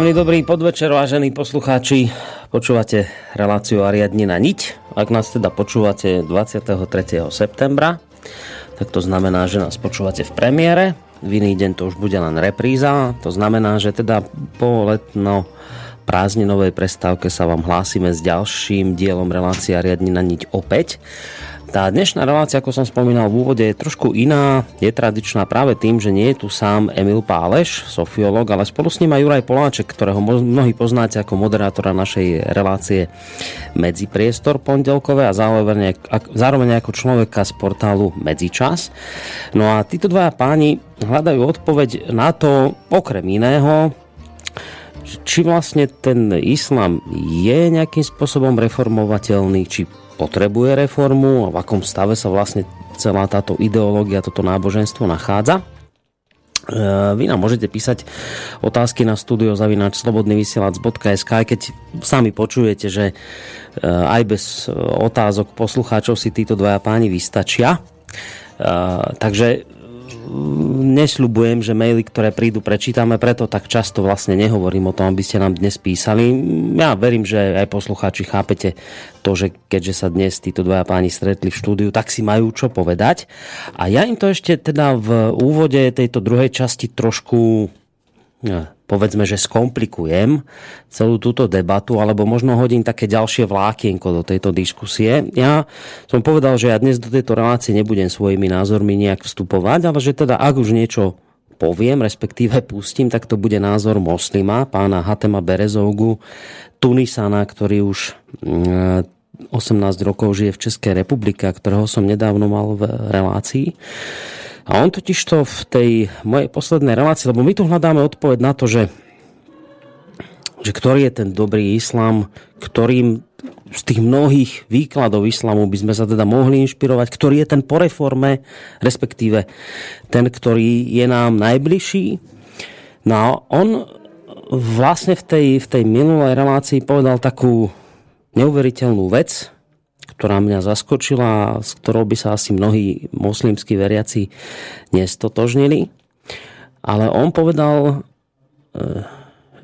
Príjemný dobrý podvečer, vážení poslucháči. Počúvate reláciu Ariadnina niť. Ak nás teda počúvate 23. septembra, tak to znamená, že nás počúvate v premiére. V iný deň to už bude len repríza. To znamená, že teda po letno prázdninovej prestávke sa vám hlásime s ďalším dielom relácie Ariadnina niť opäť. Tá dnešná relácia, ako som spomínal v úvode, je trošku iná, je tradičná práve tým, že nie je tu sám Emil Páleš, sofiolog, ale spolu s ním aj Juraj Poláček, ktorého mnohí poznáte ako moderátora našej relácie Medzipriestor pondelkové a zároveň, zároveň ako človeka z portálu Medzičas. No a títo dvaja páni hľadajú odpoveď na to, okrem iného, či vlastne ten islám je nejakým spôsobom reformovateľný, či potrebuje reformu a v akom stave sa vlastne celá táto ideológia, toto náboženstvo nachádza. E, vy nám môžete písať otázky na studio zavinač slobodnyvysielac.sk aj keď sami počujete, že e, aj bez otázok poslucháčov si títo dvaja páni vystačia. E, takže nesľubujem, že maily, ktoré prídu, prečítame, preto tak často vlastne nehovorím o tom, aby ste nám dnes písali. Ja verím, že aj poslucháči chápete to, že keďže sa dnes títo dvaja páni stretli v štúdiu, tak si majú čo povedať. A ja im to ešte teda v úvode tejto druhej časti trošku povedzme, že skomplikujem celú túto debatu, alebo možno hodím také ďalšie vlákienko do tejto diskusie. Ja som povedal, že ja dnes do tejto relácie nebudem svojimi názormi nejak vstupovať, ale že teda ak už niečo poviem, respektíve pustím, tak to bude názor moslima, pána Hatema Berezovgu, Tunisana, ktorý už 18 mm, rokov žije v Českej republike, ktorého som nedávno mal v relácii. A on totiž to v tej mojej poslednej relácii, lebo my tu hľadáme odpoveď na to, že, že ktorý je ten dobrý islám, ktorým z tých mnohých výkladov islamu by sme sa teda mohli inšpirovať, ktorý je ten po reforme, respektíve ten, ktorý je nám najbližší. No a on vlastne v tej, v tej minulej relácii povedal takú neuveriteľnú vec, ktorá mňa zaskočila, s ktorou by sa asi mnohí moslimskí veriaci nestotožnili. Ale on povedal, e,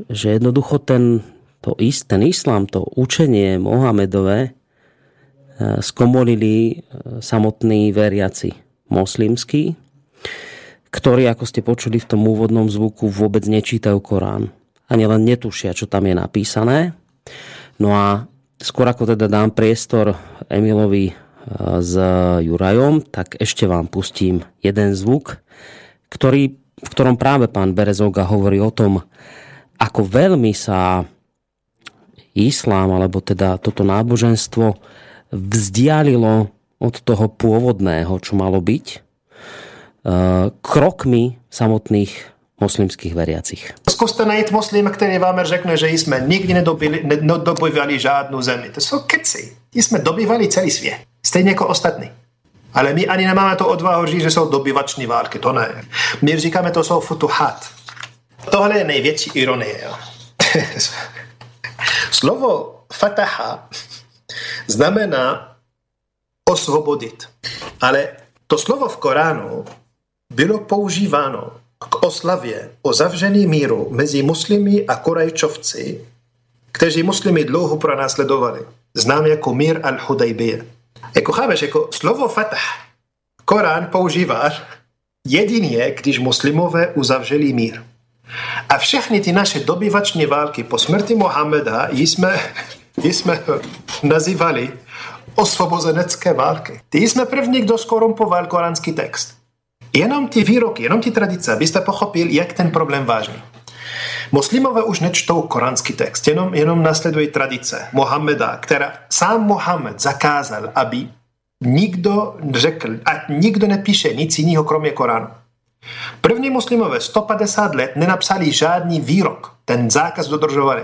že jednoducho ten, to, ten islám, to učenie Mohamedové e, skomolili e, samotní veriaci moslimskí, ktorí, ako ste počuli v tom úvodnom zvuku, vôbec nečítajú Korán. Ani len netušia, čo tam je napísané. No a skôr ako teda dám priestor Emilovi e, s Jurajom, tak ešte vám pustím jeden zvuk, ktorý, v ktorom práve pán Berezoga hovorí o tom, ako veľmi sa islám, alebo teda toto náboženstvo vzdialilo od toho pôvodného, čo malo byť, e, krokmi samotných muslimských veriacich. Zkuste najít muslima, který vám řekne, že jsme nikdy nedobili, nedobývali žádnou zemi. To jsou keci. My jsme dobývali celý svět. Stejně jako ostatní. Ale my ani nemáme to odvahu říct, že jsou dobyvační války. To ne. My říkáme, to jsou futuhat. Tohle je největší ironie. Jo. Slovo fataha znamená osvobodit. Ale to slovo v Koránu bylo používáno k oslavě o zavřený míru mezi muslimy a Korejčovci, kteří muslimy dlouho pronásledovali, znám jako mír al-Hudaybiyah. Jako chápeš, jako slovo fatah Korán používá jedině, když muslimové uzavřeli mír. A všechny ty naše dobyvační války po smrti Mohameda jsme, jsme nazývali osvobozenecké války. Ty jsme první, kdo skorumpoval koránský text. Jenom ty výroky, jenom ty tradice, abyste pochopil, jak ten problém vážný. Muslimové už nečtou koránský text, jenom, jenom nasledují tradice Mohameda, která sám Mohamed zakázal, aby nikdo řekl, a nikdo nepíše nic jiného, kromě Koránu. První muslimové 150 let nenapsali žádný výrok, ten zákaz dodržovali.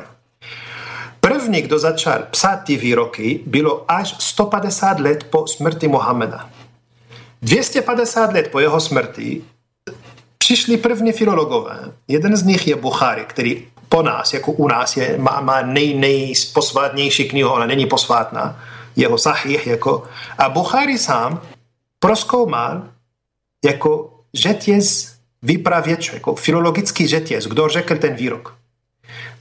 První, kdo začal psát ty výroky, bylo až 150 let po smrti Mohameda. 250 let po jeho smrti přišli první filologové. Jeden z nich je Buchari, který po nás, jako u nás, je, má, má nej, nejposvátnější knihu, ona není posvátná, jeho sahih, jako, a Buchari sám proskoumal jako řetěz vypravěčů, jako filologický řetěz, kdo řekl ten výrok.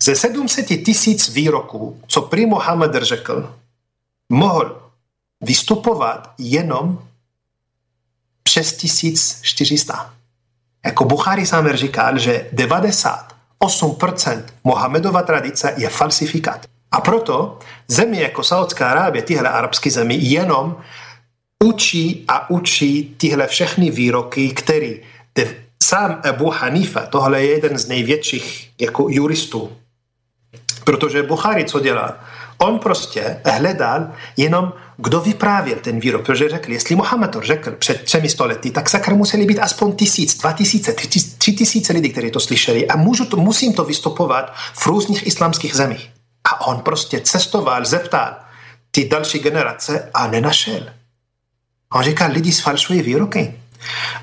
Ze 700 tisíc výroků, co prý Mohamed řekl, mohl vystupovat jenom přes 1400. Jako Buchari sám říkal, že 98% Mohamedova tradice je falsifikát. A proto země jako Saudská Arábie, tyhle arabské zemi, jenom učí a učí tyhle všechny výroky, který sám Abu Hanifa, tohle je jeden z největších jako juristů, protože Buchari co dělá? On prostě hledal jenom, kdo vyprávěl ten výrok, protože řekl, jestli Mohamed to řekl před třemi stolety, tak sakra museli být aspoň tisíc, dva tisíce, tři tisíce lidí, kteří to slyšeli a můžu to, musím to vystupovat v různých islamských zemích. A on prostě cestoval, zeptal ty další generace a nenašel. On říkal, lidi sfalšují výroky.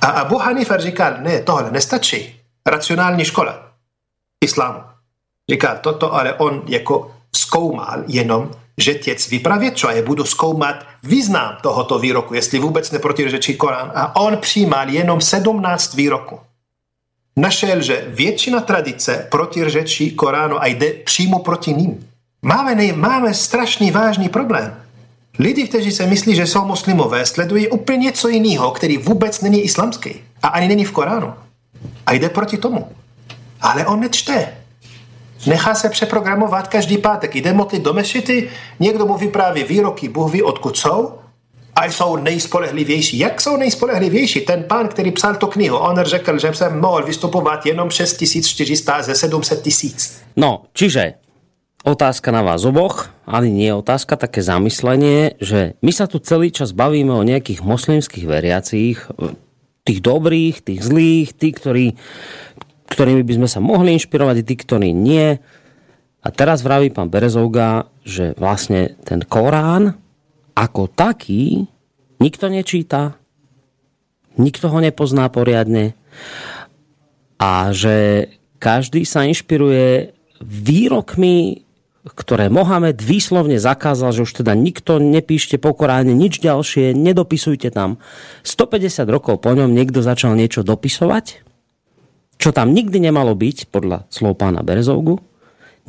A Abu Hanifa říkal, ne, tohle nestačí. Racionální škola islámu. Říkal toto, ale on jako zkoumal jenom, že těc vypravěčo a je budu zkoumat význam tohoto výroku, jestli vůbec neprotiřečí Korán. A on přijímal jenom 17 výroků. Našel, že většina tradice protiřečí Koránu a jde přímo proti ním. Máme, nej, máme strašný vážný problém. Lidi, kteří se myslí, že jsou muslimové, sledují úplně něco jiného, který vůbec není islamský a ani není v Koránu. A jde proti tomu. Ale on nečte. Nechá se přeprogramovat každý pátek. Jde modlit do mešity, někdo mu vypráví výroky, Bůh ví, odkud jsou, a jsou nejspolehlivější. Jak jsou nejspolehlivější? Ten pán, který psal tu knihu, on řekl, že jsem mohl vystupovat jenom 6400 ze 700 tisíc. No, čiže otázka na vás oboch, ale nie otázka, také zamyslenie, že my sa tu celý čas bavíme o nejakých moslimských veriacích, tých dobrých, tých zlých, tí, ktorí, ktorými by sme sa mohli inšpirovať, tí, ktorí nie. A teraz vraví pán Berezovga, že vlastne ten Korán ako taký nikto nečíta, nikto ho nepozná poriadne a že každý sa inšpiruje výrokmi ktoré Mohamed výslovne zakázal, že už teda nikto nepíšte po Koráne nič ďalšie, nedopisujte tam. 150 rokov po ňom niekto začal niečo dopisovať, čo tam nikdy nemalo byť, podľa slov pána Berezovgu.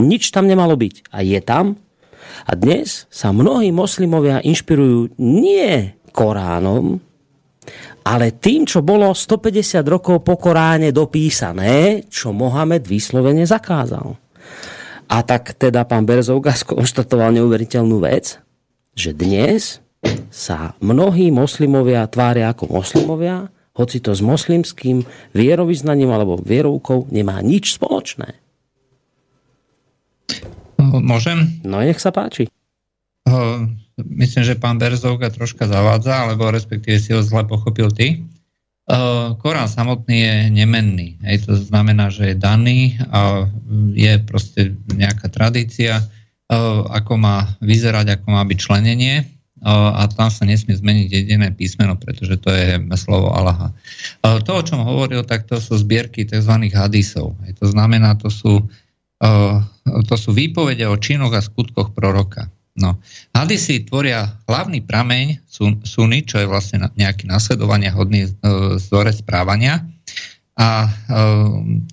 Nič tam nemalo byť. A je tam. A dnes sa mnohí moslimovia inšpirujú nie Koránom, ale tým, čo bolo 150 rokov po Koráne dopísané, čo Mohamed vyslovene zakázal. A tak teda pán Berzovka skonštatoval neuveriteľnú vec, že dnes sa mnohí moslimovia tvária ako moslimovia, hoci to s moslimským vierovýznaním alebo vierovkou nemá nič spoločné. Môžem? No nech sa páči. Myslím, že pán Berzovka troška zavádza, alebo respektíve si ho zle pochopil ty. Eh, Korán samotný je nemenný. Hej, to znamená, že je daný a je proste nejaká tradícia, ako má vyzerať, ako má byť členenie a tam sa nesmie zmeniť jediné písmeno, pretože to je slovo Allaha. To, o čom hovoril, tak to sú zbierky tzv. hadisov. To znamená, to sú, to sú výpovede o činoch a skutkoch proroka. No. Hadisy tvoria hlavný prameň suny, čo je vlastne nejaký nasledovania hodný e, vzorec správania. A e,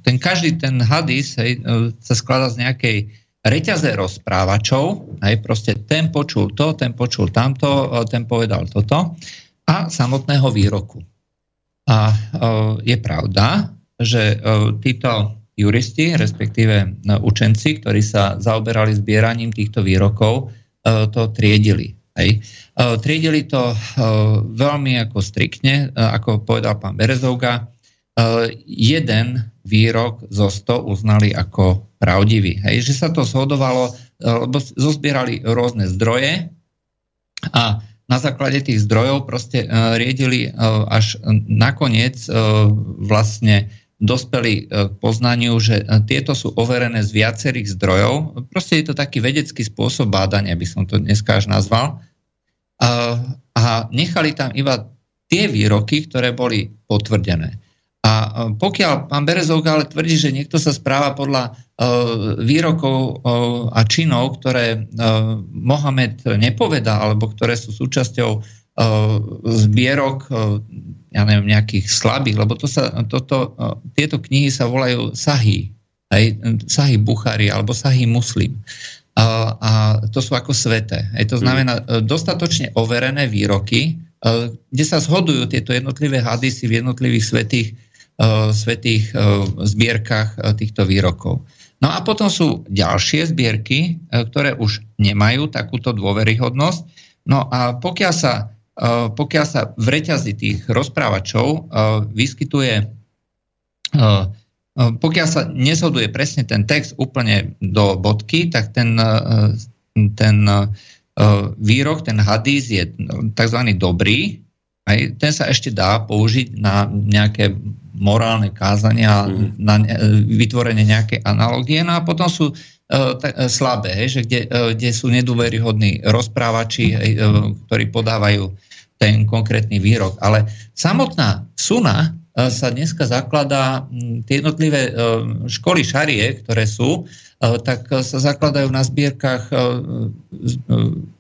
ten každý ten hadis hej, e, sa skladá z nejakej reťaze rozprávačov, hej, proste ten počul to, ten počul tamto, ten povedal toto a samotného výroku. A je pravda, že títo juristi, respektíve učenci, ktorí sa zaoberali zbieraním týchto výrokov, E, to triedili. Hej. E, triedili to e, veľmi ako striktne, ako povedal pán Berezovga, jeden výrok zo 100 uznali ako pravdivý. Hej, že sa to zhodovalo, lebo zozbierali rôzne zdroje a na základe tých zdrojov proste riedili až nakoniec vlastne dospeli k poznaniu, že tieto sú overené z viacerých zdrojov. Proste je to taký vedecký spôsob bádania, by som to dneska až nazval. A, a nechali tam iba tie výroky, ktoré boli potvrdené. A e, pokiaľ pán Berezovka ale tvrdí, že niekto sa správa podľa uh, výrokov uh, a činov, ktoré Mohamed nepovedá, alebo ktoré sú súčasťou zbierok ja neviem, nejakých slabých, lebo to sa, toto, tieto knihy sa volajú sahy, aj Sahih Buchari alebo Sahih Muslim. A, a to sú ako sveté. Aj to znamená mm. dostatočne overené výroky, kde sa zhodujú tieto jednotlivé hadisy v jednotlivých svetých, svetých zbierkach týchto výrokov. No a potom sú ďalšie zbierky, ktoré už nemajú takúto dôveryhodnosť. No a pokiaľ sa, pokiaľ sa v reťazi tých rozprávačov vyskytuje pokiaľ sa nezhoduje presne ten text úplne do bodky, tak ten, ten výrok, ten hadís je tzv. dobrý, aj ten sa ešte dá použiť na nejaké morálne kázania, mm. na vytvorenie nejakej analogie. No a potom sú uh, t- slabé, že kde, kde sú nedôveryhodní rozprávači, uh, ktorí podávajú ten konkrétny výrok. Ale samotná suna sa dneska zakladá, tie jednotlivé školy šarie, ktoré sú, tak sa zakladajú na zbierkach,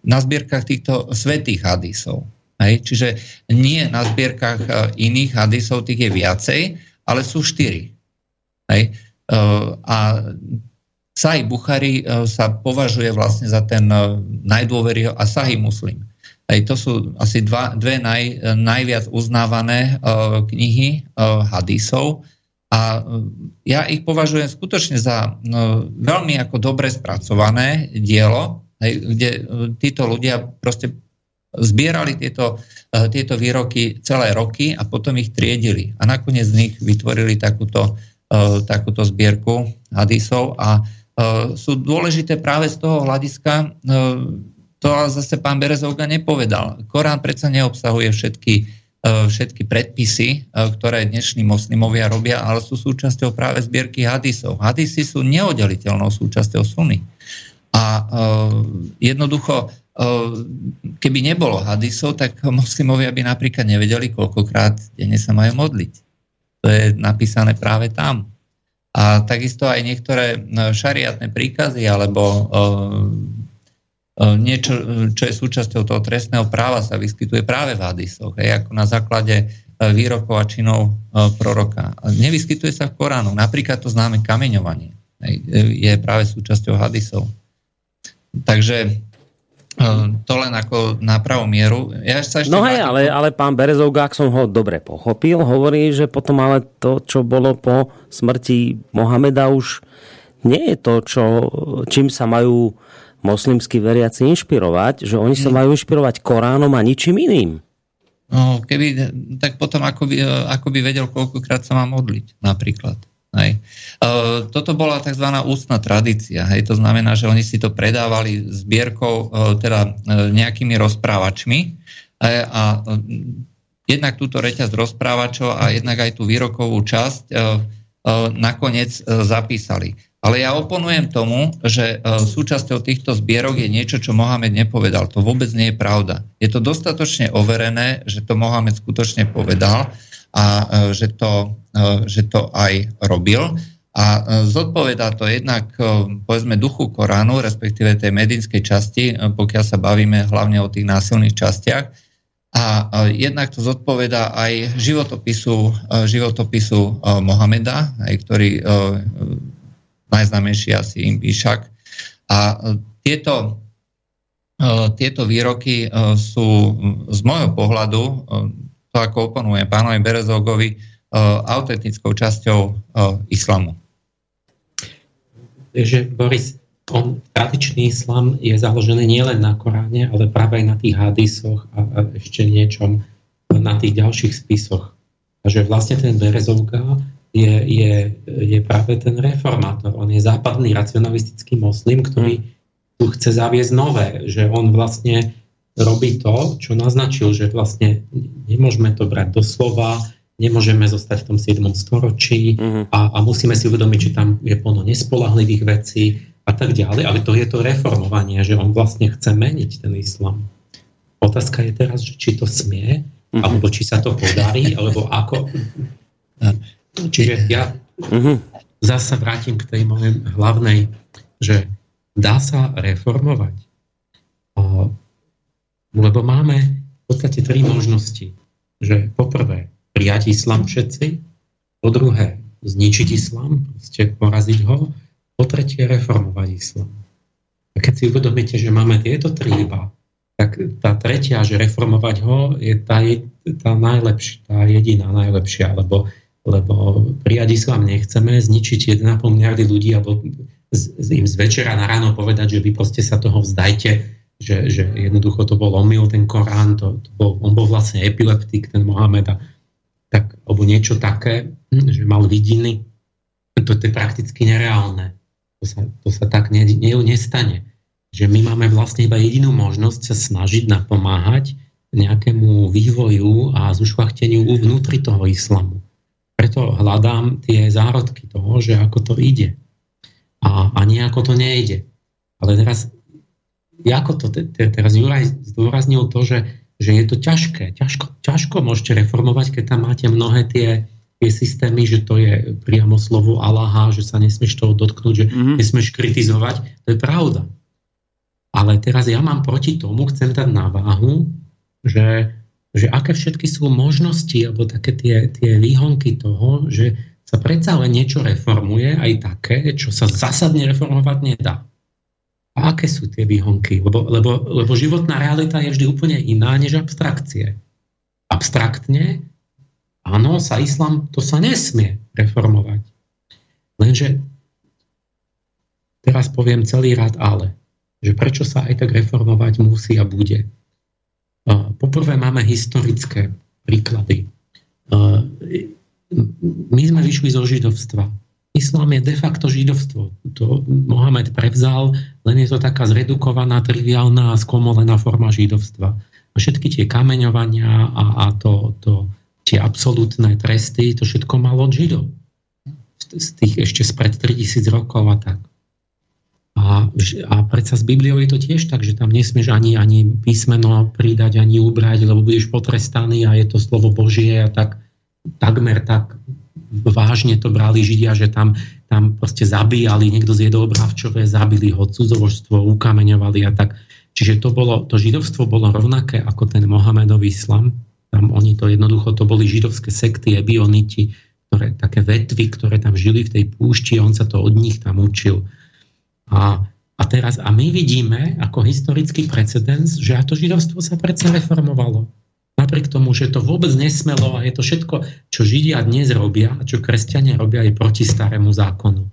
na zbierkach týchto svetých hadisov. Hej? Čiže nie na zbierkach iných hadisov, tých je viacej, ale sú štyri. Hej? A Sahih Buchari sa považuje vlastne za ten najdôveryho a Sahih Muslim. Hej, to sú asi dva, dve naj, najviac uznávané knihy hadisov a ja ich považujem skutočne za veľmi ako dobre spracované dielo, hej, kde títo ľudia proste zbierali tieto, uh, tieto výroky celé roky a potom ich triedili a nakoniec z nich vytvorili takúto, uh, takúto zbierku hadisov a uh, sú dôležité práve z toho hľadiska to ale zase pán Berezovka nepovedal. Korán predsa neobsahuje všetky, všetky predpisy, ktoré dnešní moslimovia robia, ale sú súčasťou práve zbierky hadisov. Hadisy sú neoddeliteľnou súčasťou suny. A jednoducho, keby nebolo hadisov, tak moslimovia by napríklad nevedeli, koľkokrát denne sa majú modliť. To je napísané práve tam. A takisto aj niektoré šariatné príkazy alebo E, niečo, čo je súčasťou toho trestného práva, sa vyskytuje práve v hadisoch, hej, ako na základe e, výrokov a činov e, proroka. Nevyskytuje sa v Koránu. Napríklad to známe kameňovanie hej, je práve súčasťou hadisov. Takže to len ako na pravú mieru. Ja sa ešte no hej, ale, ale pán Berezovga, ak som ho dobre pochopil, hovorí, že potom ale to, čo bolo po smrti Mohameda už nie je to, čo, čím sa majú moslimskí veriaci inšpirovať, že oni sa majú inšpirovať Koránom a ničím iným. No, keby, tak potom ako by, ako by vedel, koľkokrát sa má modliť, napríklad. Hej. E, toto bola tzv. ústna tradícia. Hej. To znamená, že oni si to predávali zbierkou, e, teda e, nejakými rozprávačmi e, a e, jednak túto reťaz rozprávačov a jednak aj tú výrokovú časť e, e, nakoniec e, zapísali. Ale ja oponujem tomu, že e, súčasťou týchto zbierok je niečo, čo Mohamed nepovedal. To vôbec nie je pravda. Je to dostatočne overené, že to Mohamed skutočne povedal a e, že to, e, že to aj robil. A zodpovedá to jednak, povedzme, duchu Koránu, respektíve tej medinskej časti, pokiaľ sa bavíme hlavne o tých násilných častiach. A jednak to zodpovedá aj životopisu, životopisu Mohameda, aj ktorý najznámejší asi Imbíšak. A e, tieto, e, tieto výroky e, sú z môjho pohľadu, to ako oponuje pánovi Berezogovi, autentickou časťou islamu. Takže Boris, on, tradičný islam je založený nielen na Koráne, ale práve aj na tých hadisoch a, a ešte niečom na tých ďalších spisoch. A že vlastne ten Berezovka je, je, je práve ten reformátor. On je západný racionalistický moslim, ktorý hmm. tu chce zaviesť nové, že on vlastne robí to, čo naznačil, že vlastne nemôžeme to brať doslova, nemôžeme zostať v tom 7. storočí mm-hmm. a, a musíme si uvedomiť, že tam je plno nespolahlivých vecí a tak ďalej, ale to je to reformovanie, že on vlastne chce meniť ten islam. Otázka je teraz, či to smie, mm-hmm. alebo či sa to podarí, alebo ako. Čiže ja uh-huh. zase vrátim k tej mojej hlavnej, že dá sa reformovať. Lebo máme v podstate tri možnosti. Že poprvé prijať islam všetci, po druhé zničiť islám, proste poraziť ho, po tretie reformovať islám. A keď si uvedomíte, že máme tieto tri iba, tak tá tretia, že reformovať ho, je tá, tá najlepšia, tá jediná najlepšia, lebo, lebo prijať islám nechceme, zničiť 1,5 miliardy ľudí alebo z, im z večera na ráno povedať, že vy proste sa toho vzdajte, že, že jednoducho to bol omyl, ten Korán, to, to bol, on bol vlastne epileptik, ten Mohamed, tak, alebo niečo také, že mal vidiny, to, to je prakticky nereálne. To sa, to sa tak ne, ne, nestane. Že my máme vlastne iba jedinú možnosť sa snažiť napomáhať nejakému vývoju a zušvachteniu vnútri toho islamu. Preto hľadám tie zárodky toho, že ako to ide. A, a nejako to nejde. Ale teraz, ako to teraz Juraj zdôraznil to, že, že je to ťažké. Ťažko, ťažko môžete reformovať, keď tam máte mnohé tie tie systémy, že to je priamo slovo Allaha, že sa nesmieš toho dotknúť, že mm-hmm. nesmieš kritizovať. To je pravda. Ale teraz ja mám proti tomu, chcem dať na váhu, že, že aké všetky sú možnosti, alebo také tie, tie výhonky toho, že sa predsa len niečo reformuje, aj také, čo sa zásadne reformovať nedá. A aké sú tie výhonky? Lebo, lebo, lebo životná realita je vždy úplne iná než abstrakcie. Abstraktne Áno, sa islám, to sa nesmie reformovať. Lenže teraz poviem celý rád ale. Že prečo sa aj tak reformovať musí a bude. Poprvé máme historické príklady. My sme vyšli zo židovstva. Islám je de facto židovstvo. To Mohamed prevzal, len je to taká zredukovaná, triviálna a skomolená forma židovstva. Všetky tie kameňovania a, a to, to tie absolútne tresty, to všetko malo od Židov. Z tých ešte spred 3000 rokov a tak. A, a predsa s Bibliou je to tiež tak, že tam nesmieš ani, ani písmeno pridať, ani ubrať, lebo budeš potrestaný a je to slovo Božie a tak takmer tak vážne to brali Židia, že tam, tam proste zabíjali, niekto zjedol bravčové, zabili ho, cudzovožstvo, ukameňovali a tak. Čiže to, bolo, to židovstvo bolo rovnaké ako ten Mohamedov islam, tam oni to jednoducho, to boli židovské sekty, ebioniti, ktoré, také vetvy, ktoré tam žili v tej púšti on sa to od nich tam učil. A, a teraz, a my vidíme ako historický precedens, že to židovstvo sa predsa reformovalo. Napriek tomu, že to vôbec nesmelo a je to všetko, čo Židia dnes robia a čo kresťania robia, je proti starému zákonu.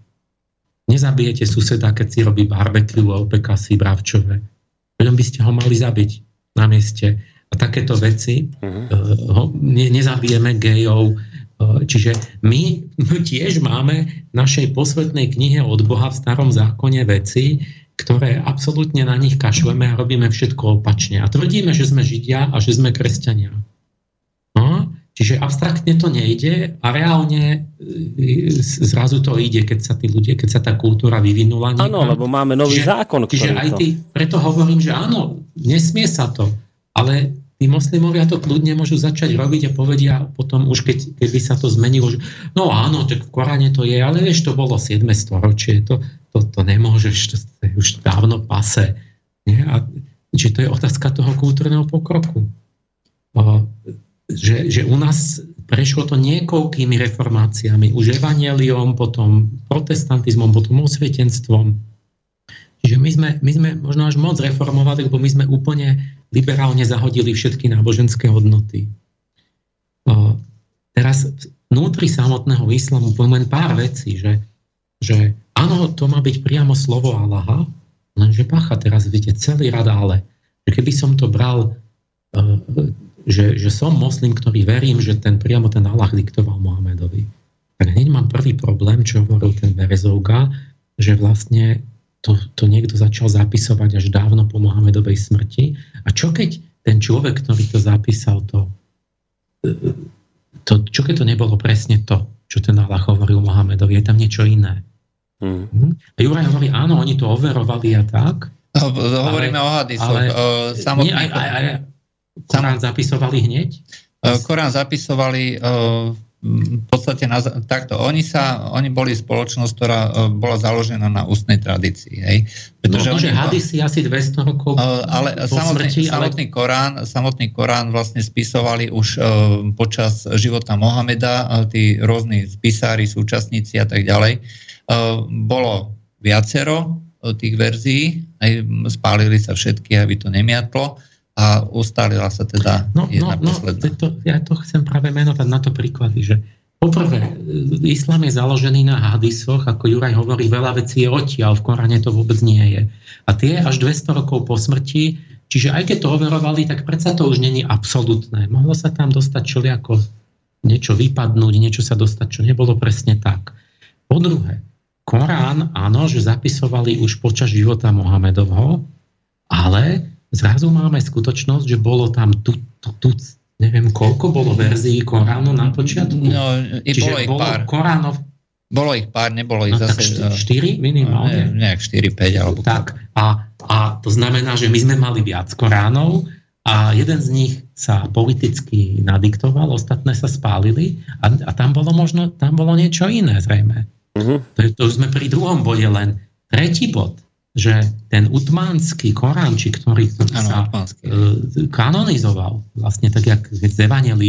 Nezabijete suseda, keď si robí barbecue a opeká si bravčové. Veďom by ste ho mali zabiť na mieste a takéto veci. Uh-huh. Ne, nezabijeme gejov. Eh, čiže my, my tiež máme v našej posvetnej knihe od Boha v starom zákone veci, ktoré absolútne na nich kašleme a robíme všetko opačne. A tvrdíme, že sme Židia a že sme kresťania. No, čiže abstraktne to nejde a reálne zrazu to ide, keď sa tí ľudia, keď sa tá kultúra vyvinula. Áno, lebo máme nový čiže, zákon. Čiže aj ty, preto hovorím, že áno, nesmie sa to. Ale tí moslimovia to kľudne môžu začať robiť a povedia potom už, keď, keby sa to zmenilo, že no áno, tak v Koráne to je, ale vieš, to bolo 7. storočie, to, to, to nemôžeš, to je už dávno pase. Nie? A, či to je otázka toho kultúrneho pokroku. A, že, že u nás prešlo to niekoľkými reformáciami, už evangeliom, potom protestantizmom, potom osvietenstvom. Čiže my sme, my sme možno až moc reformovali, lebo my sme úplne liberálne zahodili všetky náboženské hodnoty. Teraz vnútri samotného islamu poviem len pár vecí, že, že áno, to má byť priamo slovo Allaha, lenže pacha, teraz vidíte celý rad ale. Keby som to bral, e, že, že som moslim, ktorý verím, že ten priamo ten Allah diktoval Mohamedovi, tak hneď mám prvý problém, čo hovoril ten Berezovka, že vlastne to, to niekto začal zapisovať až dávno po Mohamedovej smrti. A čo keď ten človek, ktorý to zapísal, to, to, čo keď to nebolo presne to, čo ten Allah hovoril Mohamedovi, je tam niečo iné. Mm. A Juraj hovorí, áno, oni to overovali a tak. No, hovoríme ale, o hadisoch. Ale, nie, aj, aj, aj, Korán zapisovali hneď? Korán zapisovali v podstate na, takto, oni sa, oni boli spoločnosť, ktorá uh, bola založená na ústnej tradícii, hej. Pretože no, oni, hadisi asi 200 rokov ale po samotný, smrti, samotný, ale... Korán, samotný Korán vlastne spisovali už počas života Mohameda, tí rôzni spisári, súčasníci a tak ďalej. Bolo viacero tých verzií, aj spálili sa všetky, aby to nemiatlo a ustalila sa teda no, jedna no, posledná. No, to, ja to chcem práve menovať na to príklady, že poprvé, islám je založený na hadisoch, ako Juraj hovorí, veľa vecí je odtiaľ, v Koráne to vôbec nie je. A tie až 200 rokov po smrti, čiže aj keď to overovali, tak predsa to už není absolútne. Mohlo sa tam dostať čoliako niečo vypadnúť, niečo sa dostať, čo nebolo presne tak. Po druhé, Korán, áno, že zapisovali už počas života Mohamedovho, ale zrazu máme skutočnosť, že bolo tam tu, tu, tu neviem koľko bolo verzií Koránu na počiatku. No, i Čiže bolo ich bolo pár. Koránov... Bolo ich pár, nebolo ich no, zase... Tak 4 minimálne? Ne, nejak 4-5 alebo tak. A, a to znamená, že my sme mali viac Koránov a jeden z nich sa politicky nadiktoval, ostatné sa spálili a, a tam bolo možno, tam bolo niečo iné zrejme. Uh-huh. To, to sme pri druhom bode len. Tretí bod že ten utmánsky Koránčik, ktorý, ktorý ano, sa utmánsky. E, kanonizoval, vlastne tak, jak z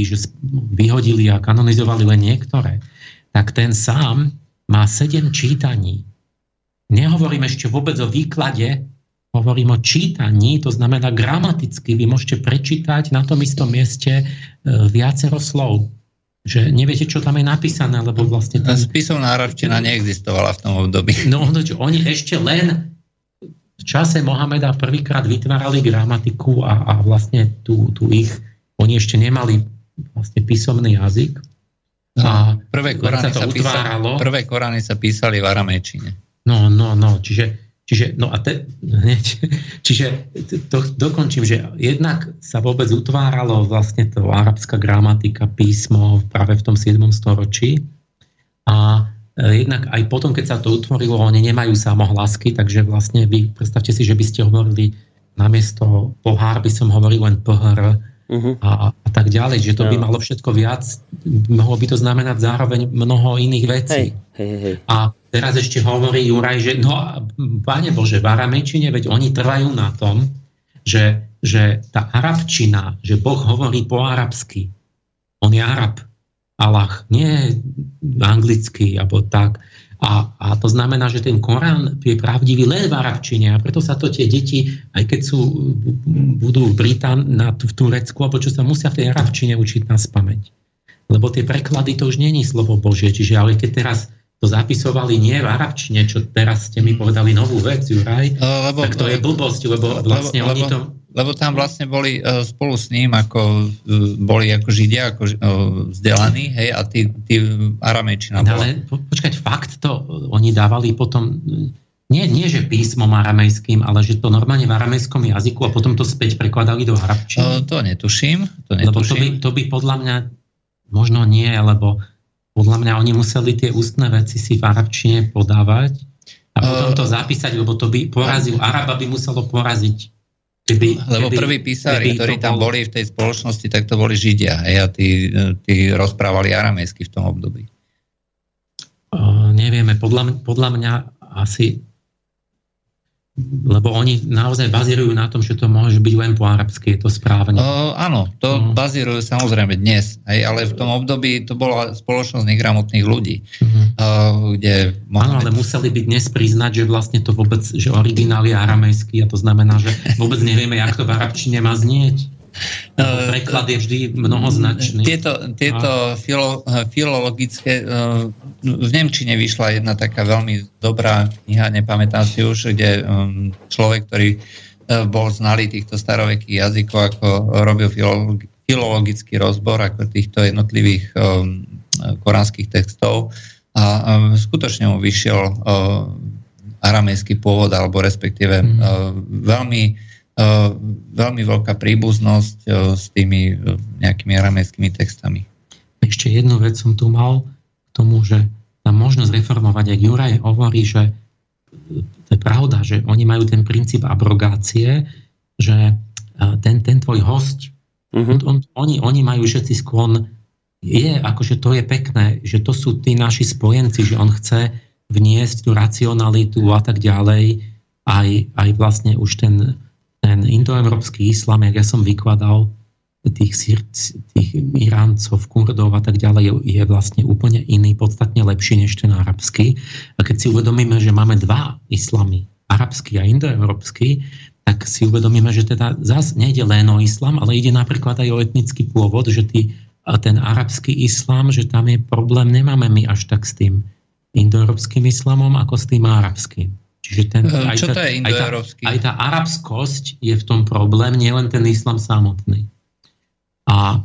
že vyhodili a kanonizovali len niektoré, tak ten sám má sedem čítaní. Nehovorím ešte vôbec o výklade, hovorím o čítaní, to znamená gramaticky, vy môžete prečítať na tom istom mieste e, viacero slov že neviete, čo tam je napísané, lebo vlastne... Ten... Spisovná arabčina neexistovala v tom období. No, no oni ešte len v čase Mohameda prvýkrát vytvárali gramatiku a, a vlastne tu, tu ich, oni ešte nemali vlastne písomný jazyk. A no, prvé, Korány sa, sa písali, prvé Korány sa písali v aramečine. No, no, no, čiže, čiže, no a te, hneď, čiže to, dokončím, že jednak sa vôbec utváralo vlastne to arabská gramatika, písmo práve v tom 7. storočí a E, jednak aj potom, keď sa to utvorilo, oni nemajú samohlasky, takže vlastne vy predstavte si, že by ste hovorili namiesto pohár by som hovoril len pohr uh-huh. a, a tak ďalej, že to no. by malo všetko viac, mohlo by to znamenať zároveň mnoho iných vecí. Hej, hej, hej. A teraz ešte hovorí Juraj, že no, páne Bože, v aramečine, veď oni trvajú na tom, že, že tá arabčina, že Boh hovorí po arabsky, on je Arab, Allah, nie anglicky, alebo tak. A, a to znamená, že ten Korán je pravdivý len v arabčine a preto sa to tie deti, aj keď sú, budú v Britán, v Turecku, alebo čo sa musia v tej arabčine učiť na spameť. Lebo tie preklady to už není slovo Božie, čiže ale keď teraz to zapisovali nie v arabčine, čo teraz ste mi povedali novú vec, Juraj, lebo, tak to je blbosť, lebo vlastne lebo, oni to lebo tam vlastne boli uh, spolu s ním, ako uh, boli ako židia, ako uh, vzdelaní, hej, a tí, tí aramejčina bola. Ale po, počkať, fakt to oni dávali potom, nie, nie že písmom aramejským, ale že to normálne v aramejskom jazyku a potom to späť prekladali do arabčiny? Uh, to netuším, to netuším. Lebo to by, to by podľa mňa, možno nie, lebo podľa mňa oni museli tie ústne veci si v arabčine podávať a potom to zapísať, lebo to by porazil, Araba by muselo poraziť Keby, Lebo keby, prví písari, ktorí tam bol... boli v tej spoločnosti, tak to boli Židia. Hej, a tí, tí rozprávali aramejsky v tom období. Uh, nevieme, podľa, podľa mňa asi lebo oni naozaj bazírujú na tom, že to môže byť len po arabsky, je to správne. Uh, áno, to uh. bazírujú samozrejme dnes, hej, ale v tom období to bola spoločnosť negramotných ľudí. Uh-huh. Uh, kde Áno, ale museli by dnes priznať, že vlastne to vôbec, že originál je aramejský a to znamená, že vôbec nevieme, jak to v arabčine má znieť. Uh, preklad je vždy mnohoznačný. Tieto, tieto filo, filologické, uh, v Nemčine vyšla jedna taká veľmi dobrá kniha, nepamätám si už, kde človek, ktorý bol znalý týchto starovekých jazykov, ako robil filologi, filologický rozbor ako týchto jednotlivých koránskych textov a skutočne mu vyšiel aramejský pôvod, alebo respektíve uh, veľmi Eh, veľmi veľká príbuznosť eh, s tými eh, nejakými aramejskými textami. Ešte jednu vec som tu mal k tomu, že tam možno zreformovať, ak Juraj hovorí, že to je pravda, že oni majú ten princíp abrogácie, že ten, ten tvoj host, uh-huh. on, oni, oni majú všetci sklon je, akože to je pekné, že to sú tí naši spojenci, že on chce vniesť tú racionalitu a tak ďalej, aj, aj vlastne už ten, ten indoeurópsky islám, jak ja som vykladal, tých, tých Iráncov, Kurdov a tak ďalej je vlastne úplne iný, podstatne lepší než ten arabský. A keď si uvedomíme, že máme dva islamy, arabský a indoeurópsky, tak si uvedomíme, že teda zase nejde len o islam, ale ide napríklad aj o etnický pôvod, že tý, ten arabský islám, že tam je problém, nemáme my až tak s tým indoeurópskym islamom, ako s tým arabským. Čiže ten, aj, Čo tá, to je aj, tá, aj tá arabskosť je v tom problém, nielen ten islam samotný. A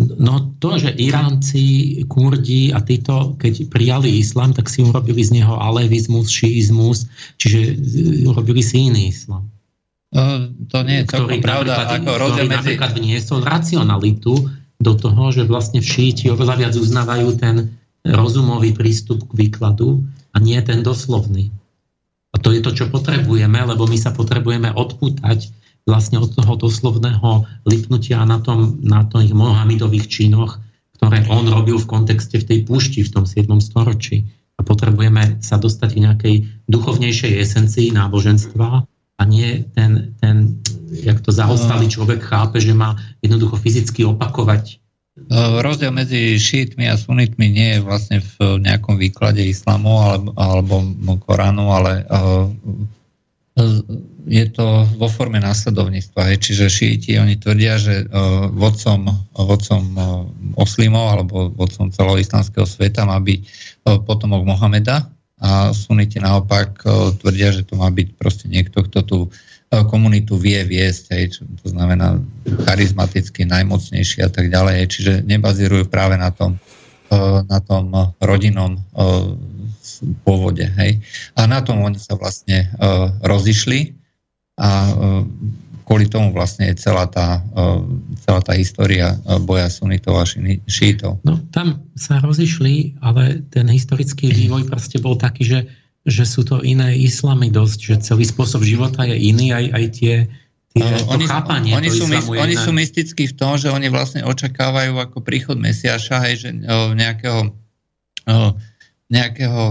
no to, že Iránci, Kurdi a títo, keď prijali islám, tak si urobili z neho alevizmus, šiizmus, čiže urobili si iný islám. No, to nie je celkom pravda. Ako rozdiel medzi... napríklad vniesol racionalitu do toho, že vlastne v šíti oveľa viac uznávajú ten rozumový prístup k výkladu a nie ten doslovný. A to je to, čo potrebujeme, lebo my sa potrebujeme odpútať vlastne od toho doslovného lipnutia na, tom, na tých Mohamedových činoch, ktoré on robil v kontexte v tej púšti v tom 7. storočí. A potrebujeme sa dostať k nejakej duchovnejšej esencii náboženstva a nie ten, ten jak to zaostalý no. človek chápe, že má jednoducho fyzicky opakovať Rozdiel medzi šítmi a sunitmi nie je vlastne v nejakom výklade islamu alebo, alebo Koránu, ale uh, je to vo forme následovníctva. Čiže šíti, oni tvrdia, že vodcom, vodcom oslimov alebo vodcom celého islamského sveta má byť potomok Mohameda a suniti naopak uh, tvrdia, že to má byť proste niekto, kto tú uh, komunitu vie viesť, hej, čo to znamená charizmaticky, najmocnejší a tak ďalej. Čiže nebazírujú práve na tom, uh, na tom rodinnom pôvode. Hej. A na tom oni sa vlastne rozišli a e, kvôli tomu vlastne je celá tá, e, celá tá história e, boja sunitov a šítov. No tam sa rozišli, ale ten historický vývoj proste bol taký, že, že sú to iné islamy dosť, že celý spôsob života je iný, aj, aj tie, tie oni, chápanie oni, sú, oni sú mystickí v tom, že oni vlastne očakávajú ako príchod Mesiaša, hej, že uh, nejakého, nejakého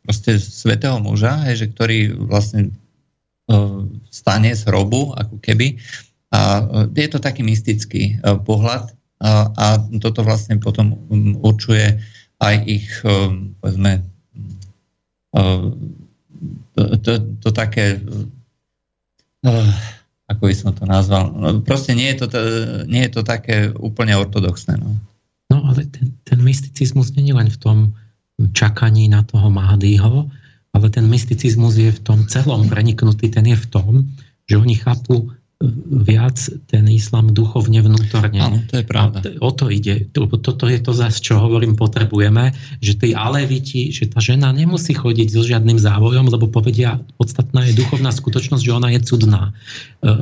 proste svetého muža, hej, že ktorý vlastne E, stane z hrobu, ako keby. A e, je to taký mystický e, pohľad a, a toto vlastne potom určuje aj ich, povedzme, to, to, to také, ako by som to nazval, no, proste nie je to, nie je to také úplne ortodoxné. No, no ale ten, ten mysticizmus je len v tom čakaní na toho Mahdyho, ale ten mysticizmus je v tom celom preniknutý, ten je v tom, že oni chápu e, viac ten islám duchovne vnútorne. Áno, to je pravda. A o to ide. Toto je to zase, čo hovorím, potrebujeme, že tí aleviti, že tá žena nemusí chodiť so žiadnym závojom, lebo povedia, podstatná je duchovná skutočnosť, že ona je cudná. E,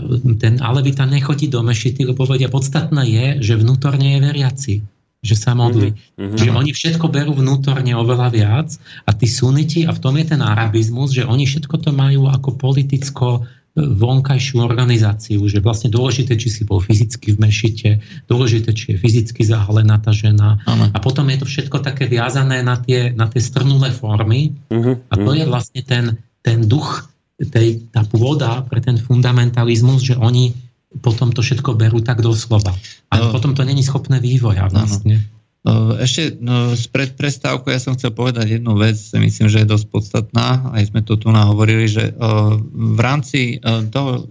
ten alevita nechodí do mešity, lebo povedia, podstatné je, že vnútorne je veriaci že sa modli. Mm-hmm. Že oni všetko berú vnútorne oveľa viac a tí suniti, a v tom je ten arabizmus, že oni všetko to majú ako politicko e, vonkajšiu organizáciu, že vlastne dôležité, či si bol fyzicky v mešite, dôležité, či je fyzicky zahalená tá žena. Ano. A potom je to všetko také viazané na tie, na tie strnulé formy. Uh-huh. A to je vlastne ten, ten duch, tej, tá pôda pre ten fundamentalizmus, že oni potom to všetko berú tak doslova. A no, potom to není schopné vývoja vlastne. No, ešte no, pred prestávkou ja som chcel povedať jednu vec, myslím, že je dosť podstatná, aj sme to tu nahovorili, že uh, v rámci uh, toho, uh,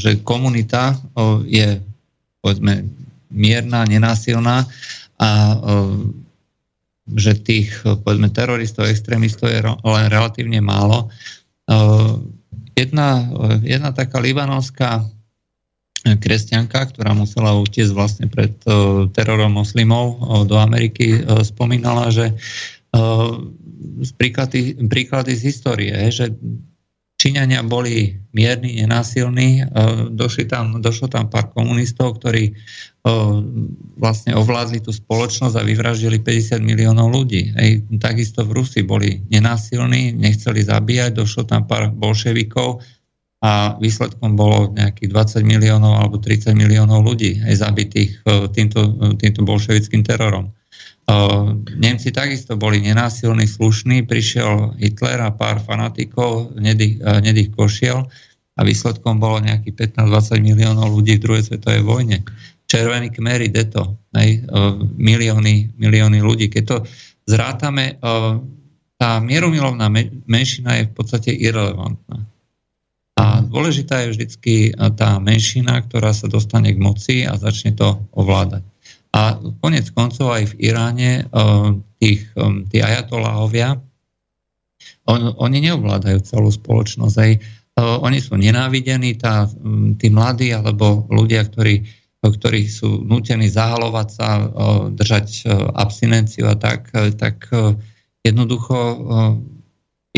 že komunita uh, je povedzme mierna, nenásilná a uh, že tých povedzme teroristov, extrémistov je len relatívne málo. Uh, jedna, jedna taká libanovská kresťanka, ktorá musela utiecť vlastne pred uh, terorom moslimov uh, do Ameriky, uh, spomínala, že príklady, príklady z histórie, že Číňania boli mierni, nenásilní, došli tam, došlo tam pár komunistov, ktorí vlastne ovládli tú spoločnosť a vyvraždili 50 miliónov ľudí. Ej, takisto v Rusi boli nenásilní, nechceli zabíjať, došlo tam pár bolševikov, a výsledkom bolo nejakých 20 miliónov alebo 30 miliónov ľudí aj zabitých e, týmto, e, týmto bolševickým terorom. E, Nemci takisto boli nenásilní, slušní, prišiel Hitler a pár fanatikov nedých, košiel a výsledkom bolo nejakých 15-20 miliónov ľudí v druhej svetovej vojne. Červený kmery, deto, hej, milióny, milióny ľudí. Keď to zrátame, tá mieromilovná menšina je v podstate irrelevantná a dôležitá je vždycky tá menšina, ktorá sa dostane k moci a začne to ovládať. A konec koncov aj v Iráne e, tých, e, tí ajatoláhovia, on, oni neovládajú celú spoločnosť. Aj, e, oni sú nenávidení, tá, tí mladí alebo ľudia, ktorí, ktorí sú nutení zahalovať sa, držať abstinenciu a tak, tak jednoducho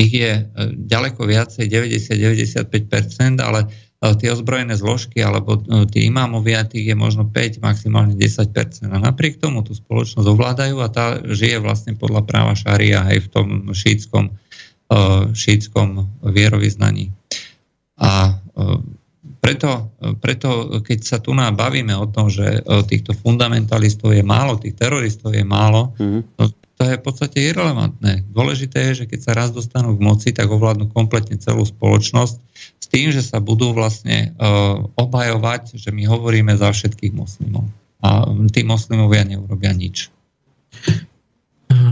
ich je e, ďaleko viacej, 90-95%, ale e, tie ozbrojené zložky alebo e, tí imámovia, tých je možno 5, maximálne 10%. A napriek tomu tú spoločnosť ovládajú a tá žije vlastne podľa práva šaria aj v tom šítskom, šítskom vierovýznaní. A preto, preto, keď sa tu bavíme o tom, že týchto fundamentalistov je málo, tých teroristov je málo, mm-hmm to je v podstate irrelevantné. Dôležité je, že keď sa raz dostanú k moci, tak ovládnu kompletne celú spoločnosť s tým, že sa budú vlastne uh, obhajovať, že my hovoríme za všetkých moslimov. A tí moslimovia neurobia nič.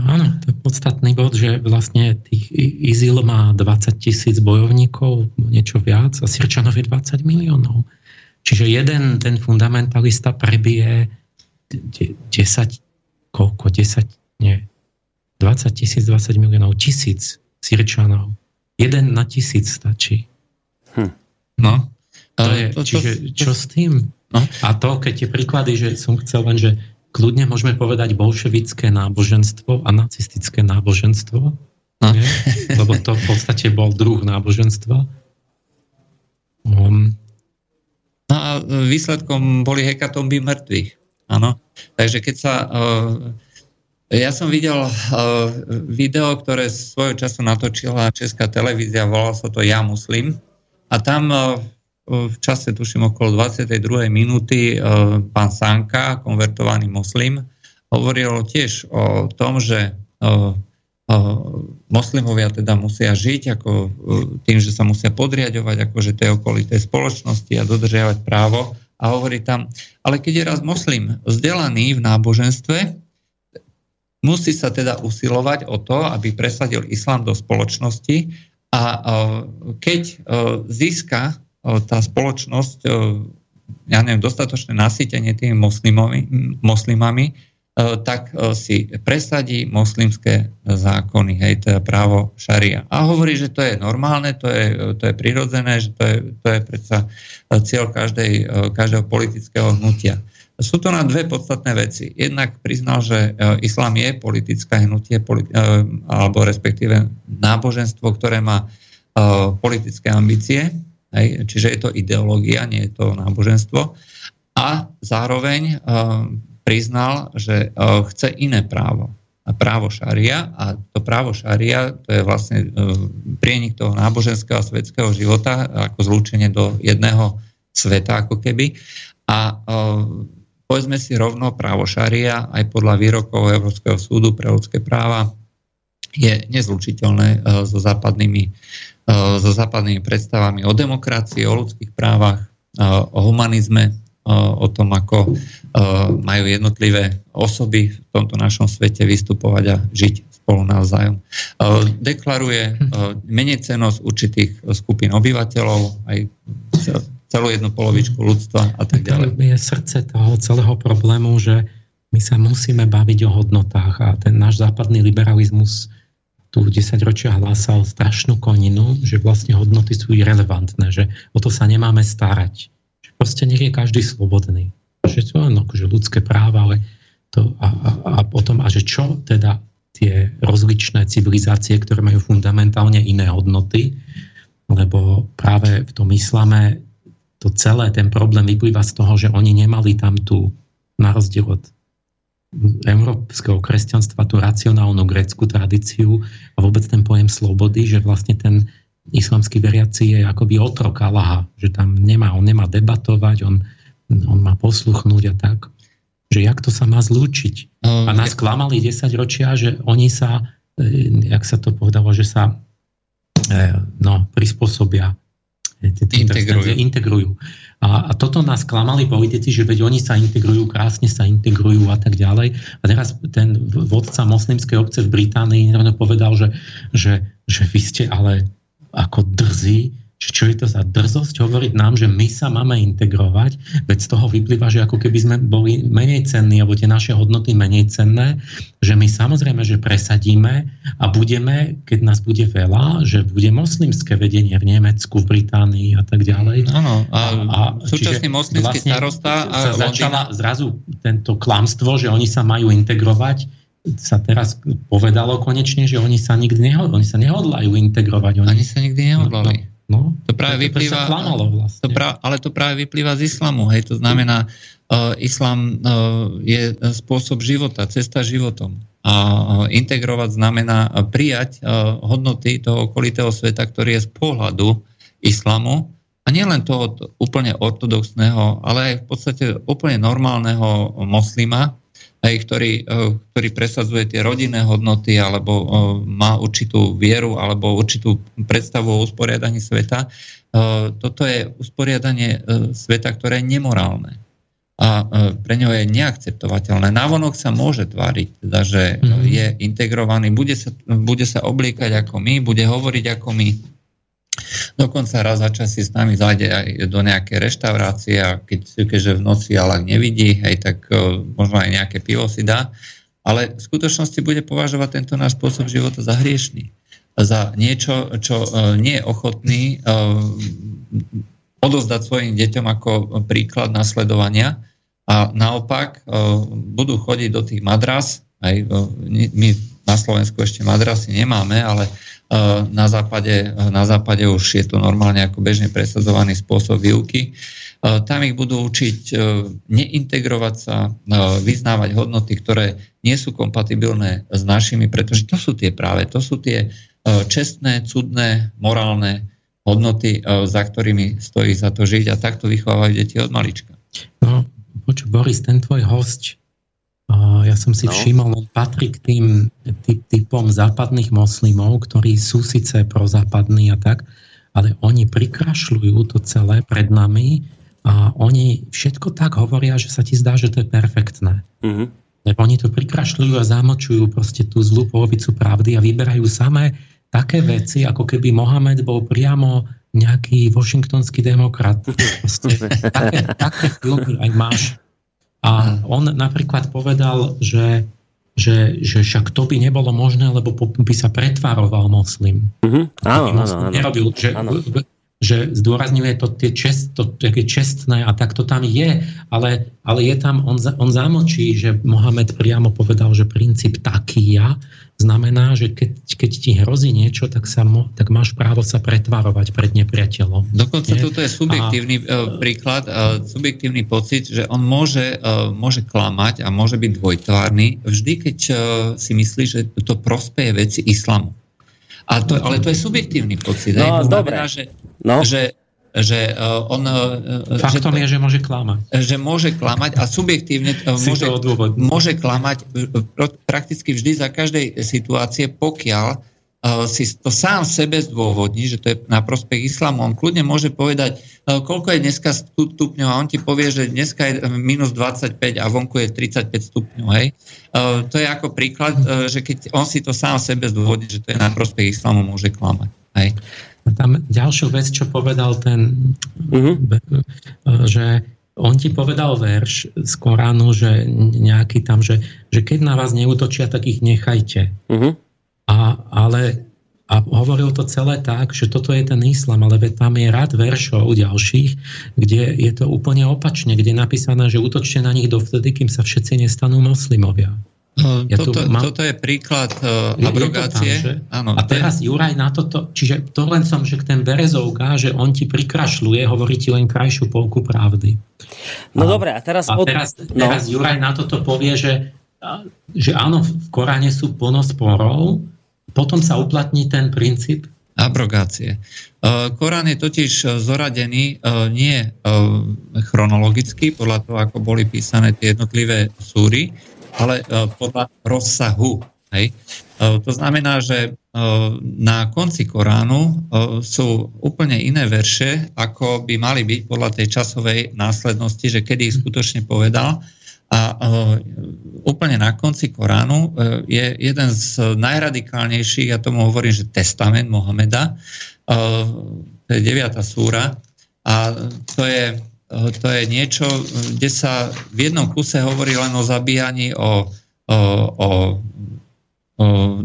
Áno, to je podstatný bod, že vlastne tých IZIL má 20 tisíc bojovníkov, niečo viac, a Sirčanov je 20 miliónov. Čiže jeden ten fundamentalista prebije 10, koľko, 10, nie, 20 tisíc, 20 miliónov, tisíc Sirčanov. Jeden na tisíc stačí. Hm. No. To je, to, to, čiže čo s tým? No. A to, keď tie príklady, že som chcel len, že kľudne môžeme povedať bolševické náboženstvo a nacistické náboženstvo, no. nie? lebo to v podstate bol druh náboženstva. Um. No a výsledkom boli hekatomby mŕtvych. Áno. Takže keď sa uh, ja som videl uh, video, ktoré svojho času natočila česká televízia, volalo sa to Ja muslim. A tam uh, v čase, tuším, okolo 22. minúty uh, pán Sanka, konvertovaný muslim, hovoril tiež o tom, že uh, moslimovia teda musia žiť ako tým, že sa musia podriadovať akože tej okolitej spoločnosti a dodržiavať právo. A hovorí tam, ale keď je raz moslim vzdelaný v náboženstve, musí sa teda usilovať o to, aby presadil islám do spoločnosti a keď získa tá spoločnosť ja neviem, dostatočné nasýtenie tými moslimami tak si presadí moslimské zákony, hej, to je právo šaria. A hovorí, že to je normálne, to je, to je prirodzené, že to je, to je predsa cieľ každej, každého politického hnutia. Sú to na dve podstatné veci. Jednak priznal, že e, islám je politické hnutie, politi- e, alebo respektíve náboženstvo, ktoré má e, politické ambície, hej, čiže je to ideológia, nie je to náboženstvo. A zároveň priznal, že chce iné právo. A právo šaria a to právo šaria to je vlastne prienik toho náboženského a svetského života ako zlúčenie do jedného sveta ako keby. A povedzme si rovno, právo šaria aj podľa výrokov Európskeho súdu pre ľudské práva je nezlučiteľné e, so západnými, e, so západnými predstavami o demokracii, o ľudských právach, e, o humanizme, o tom, ako majú jednotlivé osoby v tomto našom svete vystupovať a žiť spolu navzájom. Deklaruje menej cenosť určitých skupín obyvateľov, aj celú jednu polovičku ľudstva a tak ďalej. To je srdce toho celého problému, že my sa musíme baviť o hodnotách a ten náš západný liberalizmus tu 10 ročia hlásal strašnú koninu, že vlastne hodnoty sú irrelevantné, že o to sa nemáme starať. Že proste nech je každý slobodný. Že to je akože ľudské práva, ale to a, a, a potom, a že čo teda tie rozličné civilizácie, ktoré majú fundamentálne iné hodnoty, lebo práve v tom islame to celé, ten problém vyplýva z toho, že oni nemali tam tú, na rozdiel od európskeho kresťanstva, tú racionálnu grécku tradíciu a vôbec ten pojem slobody, že vlastne ten islamský veriaci je akoby otrok Allaha, že tam nemá, on nemá debatovať, on, on má posluchnúť a tak. Že jak to sa má zlúčiť. No, a nás klamali 10 ročia, že oni sa, e, jak sa to povedalo, že sa e, no, prispôsobia integrujú. integrujú. A, a toto nás klamali politici, že veď oni sa integrujú, krásne sa integrujú a tak ďalej. A teraz ten vodca moslimskej obce v Británii povedal, že, že, že vy ste ale ako drzí, čo je to za drzosť hovoriť nám, že my sa máme integrovať, veď z toho vyplýva, že ako keby sme boli menej cenní, alebo tie naše hodnoty menej cenné, že my samozrejme, že presadíme a budeme, keď nás bude veľa, že bude moslimské vedenie v Nemecku, v Británii a tak ďalej. Áno, a, a súčasný moslimský vlastne starosta a sa začala zrazu tento klamstvo, že oni sa majú integrovať, sa teraz povedalo konečne, že oni sa nikdy nehodlajú, oni sa nehodlajú integrovať. Oni, oni sa nikdy nehodlali. No, to práve to, vyplýva, to klamalo vlastne. to pra, ale to práve vyplýva z islamu. Hej, to znamená, uh, islám uh, je spôsob života, cesta životom. A uh, integrovať znamená prijať uh, hodnoty toho okolitého sveta, ktorý je z pohľadu islamu, a nielen toho úplne ortodoxného, ale aj v podstate úplne normálneho moslima, aj ktorý, e, ktorý presadzuje tie rodinné hodnoty alebo e, má určitú vieru alebo určitú predstavu o usporiadaní sveta. E, toto je usporiadanie sveta, ktoré je nemorálne a pre neho je neakceptovateľné. Návonok sa môže tváriť, teda, že mm. je integrovaný, bude sa, bude sa oblíkať ako my, bude hovoriť ako my, Dokonca raz za čas si s nami zájde aj do nejaké reštaurácie a keď, keďže v noci ale nevidí, hej, tak uh, možno aj nejaké pivo si dá. Ale v skutočnosti bude považovať tento náš spôsob života za hriešný. Za niečo, čo uh, nie je ochotný uh, odozdať svojim deťom ako príklad nasledovania a naopak budú chodiť do tých madras, aj my na Slovensku ešte madrasy nemáme, ale na západe, eh, na západe už je to normálne ako bežne presadzovaný spôsob výuky. Eh, tam ich budú učiť neintegrovať sa, vyznávať hodnoty, ktoré nie sú kompatibilné s našimi, pretože to sú tie práve, to sú tie čestné, cudné, morálne hodnoty, za ktorými stojí za to žiť a takto vychovávajú deti od malička. No, poču, Boris, ten tvoj host ja som si no. všimol, on patrí k tým typom západných moslimov, ktorí sú síce prozápadní a tak, ale oni prikrašľujú to celé pred nami a oni všetko tak hovoria, že sa ti zdá, že to je perfektné. Mm-hmm. Lebo oni to prikrašľujú a zamočujú proste tú zlú polovicu pravdy a vyberajú samé také veci, ako keby Mohamed bol priamo nejaký washingtonský demokrat. Proste, také, také aj máš a on napríklad povedal, že, že, že však to by nebolo možné, lebo by sa pretvároval moslim. Uh-huh. Áno, áno, áno. Nerobil, že, áno. Že zdôrazňuje to tie čest, to, také čestné a tak to tam je, ale, ale je tam, on, on zamočí, že Mohamed priamo povedal, že princíp taký ja znamená, že keď, keď ti hrozí niečo, tak, sa mo, tak máš právo sa pretvárovať pred nepriateľom. Dokonca Nie? toto je subjektívny a, e, príklad, uh, subjektívny pocit, že on môže, uh, môže klamať a môže byť dvojtvárny vždy, keď si myslí, že to prospeje veci islamu. A to, ale to je subjektívny pocit. No, dobre. Znamená, že, no. že že uh, on... Uh, Faktom že, je, že môže klamať. Že môže klamať a subjektívne uh, môže, môže klamať prakticky vždy za každej situácie, pokiaľ uh, si to sám sebe zdôvodní, že to je na prospech islamu. On kľudne môže povedať, uh, koľko je dneska stupňov a on ti povie, že dneska je minus 25 a vonku je 35 stupňov. Hej? To je ako príklad, že keď on si to sám sebe zdôvodní, že to je na prospech islamu, môže klamať. Hej? tam ďalšiu vec, čo povedal ten, uh-huh. že on ti povedal verš z Koránu, že nejaký tam, že, že keď na vás neutočia, tak ich nechajte. Uh-huh. A, ale a hovoril to celé tak, že toto je ten islám, ale tam je rad veršov ďalších, kde je to úplne opačne, kde je napísané, že útočte na nich dovtedy, kým sa všetci nestanú moslimovia. Ja toto, mám... toto je príklad uh, abrogácie. Tam, a teraz Juraj na toto, čiže to len som, že ten Berezovka, že on ti prikrašľuje, hovorí ti len krajšiu polku pravdy. No a, dobre, a teraz... A teraz, no. teraz Juraj na toto povie, že, že áno, v Koráne sú plno sporov, potom sa uplatní ten princíp abrogácie. Korán je totiž zoradený nie chronologicky, podľa toho, ako boli písané tie jednotlivé súry, ale podľa rozsahu. Hej. To znamená, že na konci Koránu sú úplne iné verše, ako by mali byť podľa tej časovej následnosti, že kedy ich skutočne povedal a uh, úplne na konci Koránu uh, je jeden z najradikálnejších, ja tomu hovorím, že testament Mohameda, uh, to je 9. súra a to je, to je niečo, kde sa v jednom kuse hovorí len o zabíjaní, o, o, o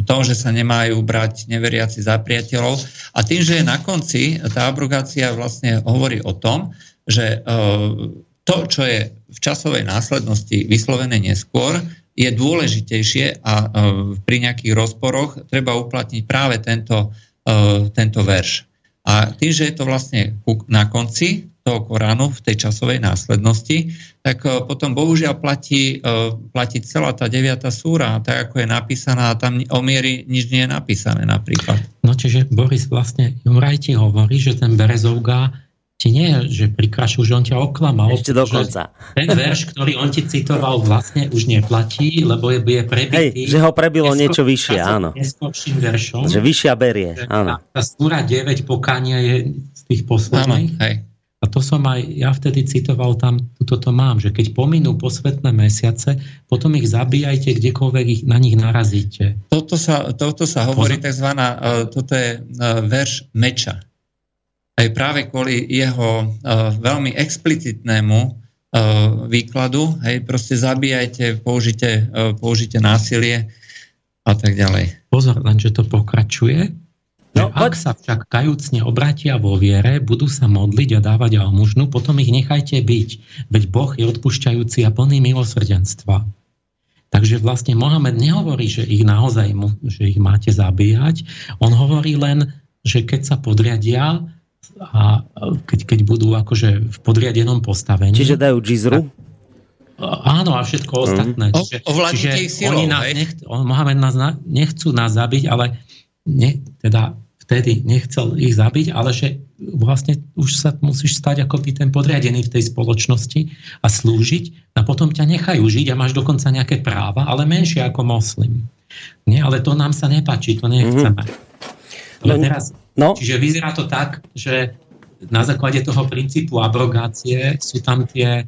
tom, že sa nemajú brať neveriaci za priateľov. A tým, že je na konci, tá abrogácia vlastne hovorí o tom, že to, čo je v časovej následnosti vyslovené neskôr, je dôležitejšie a e, pri nejakých rozporoch treba uplatniť práve tento, e, tento verš. A tým, že je to vlastne na konci toho Koránu v tej časovej následnosti, tak e, potom bohužiaľ platí, platí celá tá deviata súra, tak ako je napísaná, a tam o miery nič nie je napísané napríklad. No čiže Boris vlastne Juraj ti hovorí, že ten Berezovga ti nie je, že prikrašil, že on ťa oklamal. Ešte dokonca. Ten verš, ktorý on ti citoval, vlastne už neplatí, lebo je, je prebitý. Hej, že ho prebilo niečo vyššie, áno. Neskôrším veršom. Že vyššia berie, áno. Tá súra 9 pokania je z tých posledných. Áno, hej. A to som aj, ja vtedy citoval tam, toto mám, že keď pominú posvetné mesiace, potom ich zabíjajte, kdekoľvek ich, na nich narazíte. Toto sa, toto sa hovorí tzv. Uh, toto je uh, verš meča aj práve kvôli jeho uh, veľmi explicitnému uh, výkladu, hej, proste zabíjajte, použite, uh, použite násilie a tak ďalej. Pozor, len že to pokračuje. No, ak sa však kajúcne obrátia vo viere, budú sa modliť a dávať almužnu, potom ich nechajte byť, veď Boh je odpúšťajúci a plný milosrdenstva. Takže vlastne Mohamed nehovorí, že ich naozaj že ich máte zabíjať. On hovorí len, že keď sa podriadia, a keď, keď budú akože v podriadenom postavení. Čiže dajú džizru? Áno, a všetko mm. ostatné. Čiže, o, čiže silou, oni nás nech, on, Mohamed nás na, nechcú nás zabiť, ale ne, teda vtedy nechcel ich zabiť, ale že vlastne už sa musíš stať ako by ten podriadený v tej spoločnosti a slúžiť a potom ťa nechajú žiť a máš dokonca nejaké práva, ale menšie ako moslim. Nie, ale to nám sa nepáči, to nechceme. Mm-hmm. Ale teraz No. Čiže vyzerá to tak, že na základe toho princípu abrogácie sú tam tie,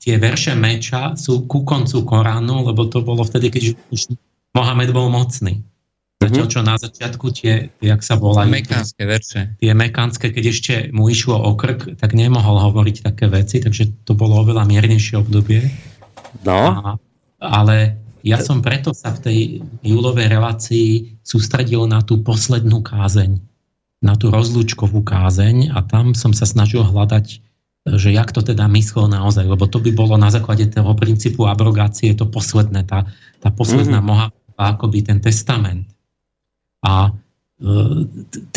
tie verše meča sú ku koncu Koránu, lebo to bolo vtedy, keď už Mohamed bol mocný. Zatiaľ, čo na začiatku tie, jak sa volajú... Mekánske verše. Tie mekánske, keď ešte mu išlo o krk, tak nemohol hovoriť také veci, takže to bolo oveľa miernejšie obdobie. No. A, ale ja som preto sa v tej júlovej relácii sústredil na tú poslednú kázeň, na tú rozlúčkovú kázeň a tam som sa snažil hľadať, že jak to teda myslel naozaj, lebo to by bolo na základe toho princípu abrogácie to posledné, tá, tá posledná mm-hmm. moha, akoby ten testament. A e,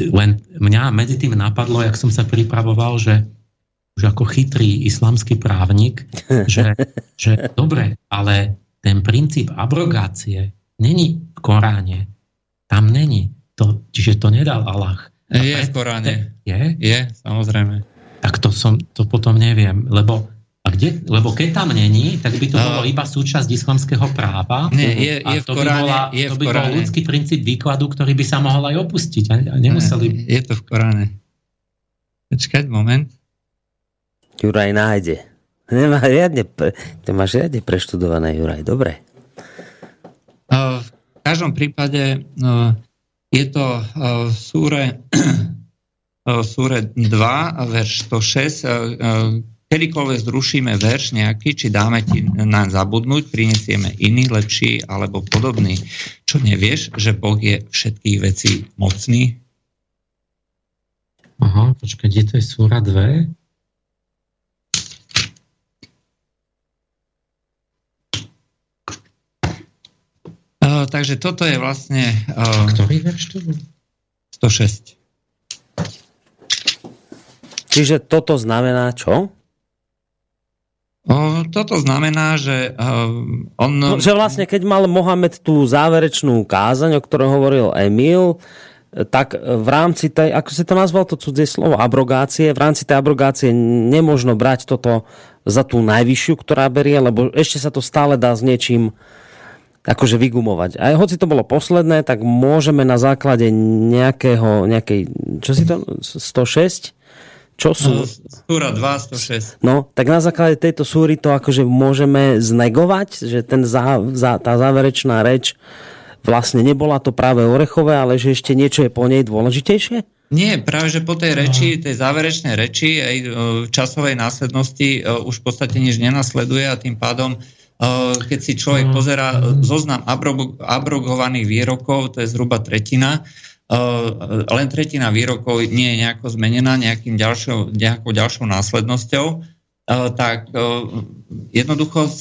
len mňa medzi tým napadlo, jak som sa pripravoval, že už ako chytrý islamský právnik, že, že dobre, ale ten princíp abrogácie není v Koráne. Tam není. To, čiže to nedal Allah. A je v Koráne. Je? Je, samozrejme. Tak to, som, to potom neviem, lebo a kde, lebo keď tam není, tak by to bolo iba súčasť islamského práva. Nie, je, je a to v Koráne, by, bola, je to v by Koráne. bol ľudský princíp výkladu, ktorý by sa mohol aj opustiť. A, a nemuseli... Je to v Koráne. Počkať, moment. Juraj nájde. Nemá riadne, to máš riadne preštudované, Juraj, dobre. V každom prípade je to v súre, v súre 2, verš 106. Kedykoľvek zrušíme verš nejaký, či dáme ti naň zabudnúť, prinesieme iný, lepší alebo podobný. Čo nevieš, že Boh je všetkých vecí mocný? Aha, počkaj, kde to je súra 2? Takže toto je vlastne... Uh, Ktorý verš to bol? 106. Čiže toto znamená čo? Uh, toto znamená, že uh, on... No, že vlastne, keď mal Mohamed tú záverečnú kázaň, o ktorej hovoril Emil, tak v rámci tej, ako si to nazval, to cudzie slovo, abrogácie, v rámci tej abrogácie nemožno brať toto za tú najvyššiu, ktorá berie, lebo ešte sa to stále dá s niečím akože vygumovať. A hoci to bolo posledné, tak môžeme na základe nejakého, nejakej, čo si to, 106? Čo sú? No, súra 2, 106. No, tak na základe tejto súry to akože môžeme znegovať, že ten zá, zá, tá záverečná reč vlastne nebola to práve orechové, ale že ešte niečo je po nej dôležitejšie? Nie, práve že po tej reči, tej záverečnej reči aj v časovej následnosti e, už v podstate nič nenasleduje a tým pádom e, keď si človek pozera zoznam abrogovaných výrokov, to je zhruba tretina, e, len tretina výrokov nie je nejako zmenená nejakým ďalšou, nejakou ďalšou následnosťou Eh, tak eh, jednoducho eh,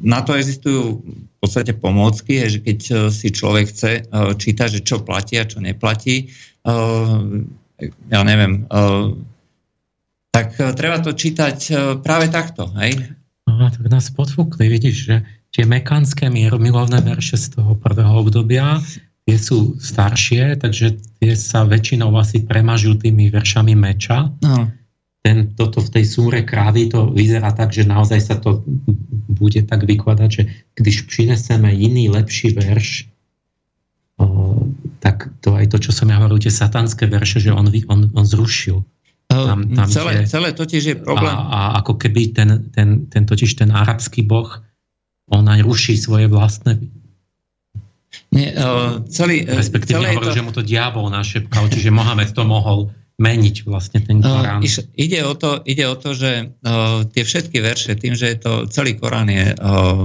na to existujú v podstate pomôcky, že keď si človek chce čítať, že čo platí a čo neplatí, ja neviem, tak treba to čítať práve takto. Hej? Aha, tak nás podfúkli, vidíš, že tie mekánske milovné verše z toho prvého obdobia, tie sú staršie, takže tie sa väčšinou asi premažujú tými veršami meča. No ten, toto v tej súre krávy to vyzerá tak, že naozaj sa to bude tak vykladať, že když přineseme iný lepší verš, o, tak to aj to, čo som ja hovoril, tie satanské verše, že on, on, on zrušil. Tam, tam celé, je, celé totiž je problém. A, a ako keby ten, ten, ten totiž ten arabský boh, on aj ruší svoje vlastné nie, uh, celý, Respektíve celé hovoril, to... že mu to diabol našepkal, čiže Mohamed to mohol meniť vlastne ten Korán. Uh, ide, o to, ide o to, že uh, tie všetky verše, tým, že je to, celý Korán je uh,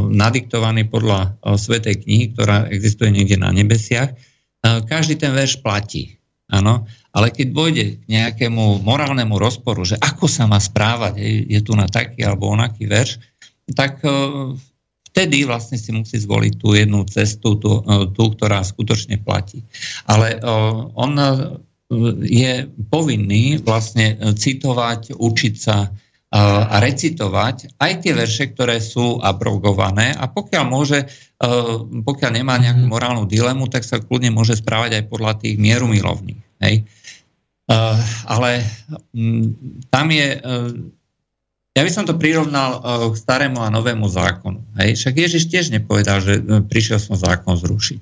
nadiktovaný podľa uh, Svetej knihy, ktorá existuje niekde na nebesiach, uh, každý ten verš platí. Áno, ale keď dôjde k nejakému morálnemu rozporu, že ako sa má správať, je, je tu na taký alebo onaký verš, tak uh, vtedy vlastne si musí zvoliť tú jednu cestu, tú, uh, tú ktorá skutočne platí. Ale uh, on je povinný vlastne e, citovať, učiť sa e, a recitovať aj tie verše, ktoré sú abrogované a pokiaľ môže, e, pokiaľ nemá nejakú mhm. morálnu dilemu, tak sa kľudne môže správať aj podľa tých mierumilovných. Hej? Ale tam je, ja by som to prirovnal k starému a novému zákonu. Hej? Však Ježiš tiež nepovedal, že prišiel som zákon zrušiť.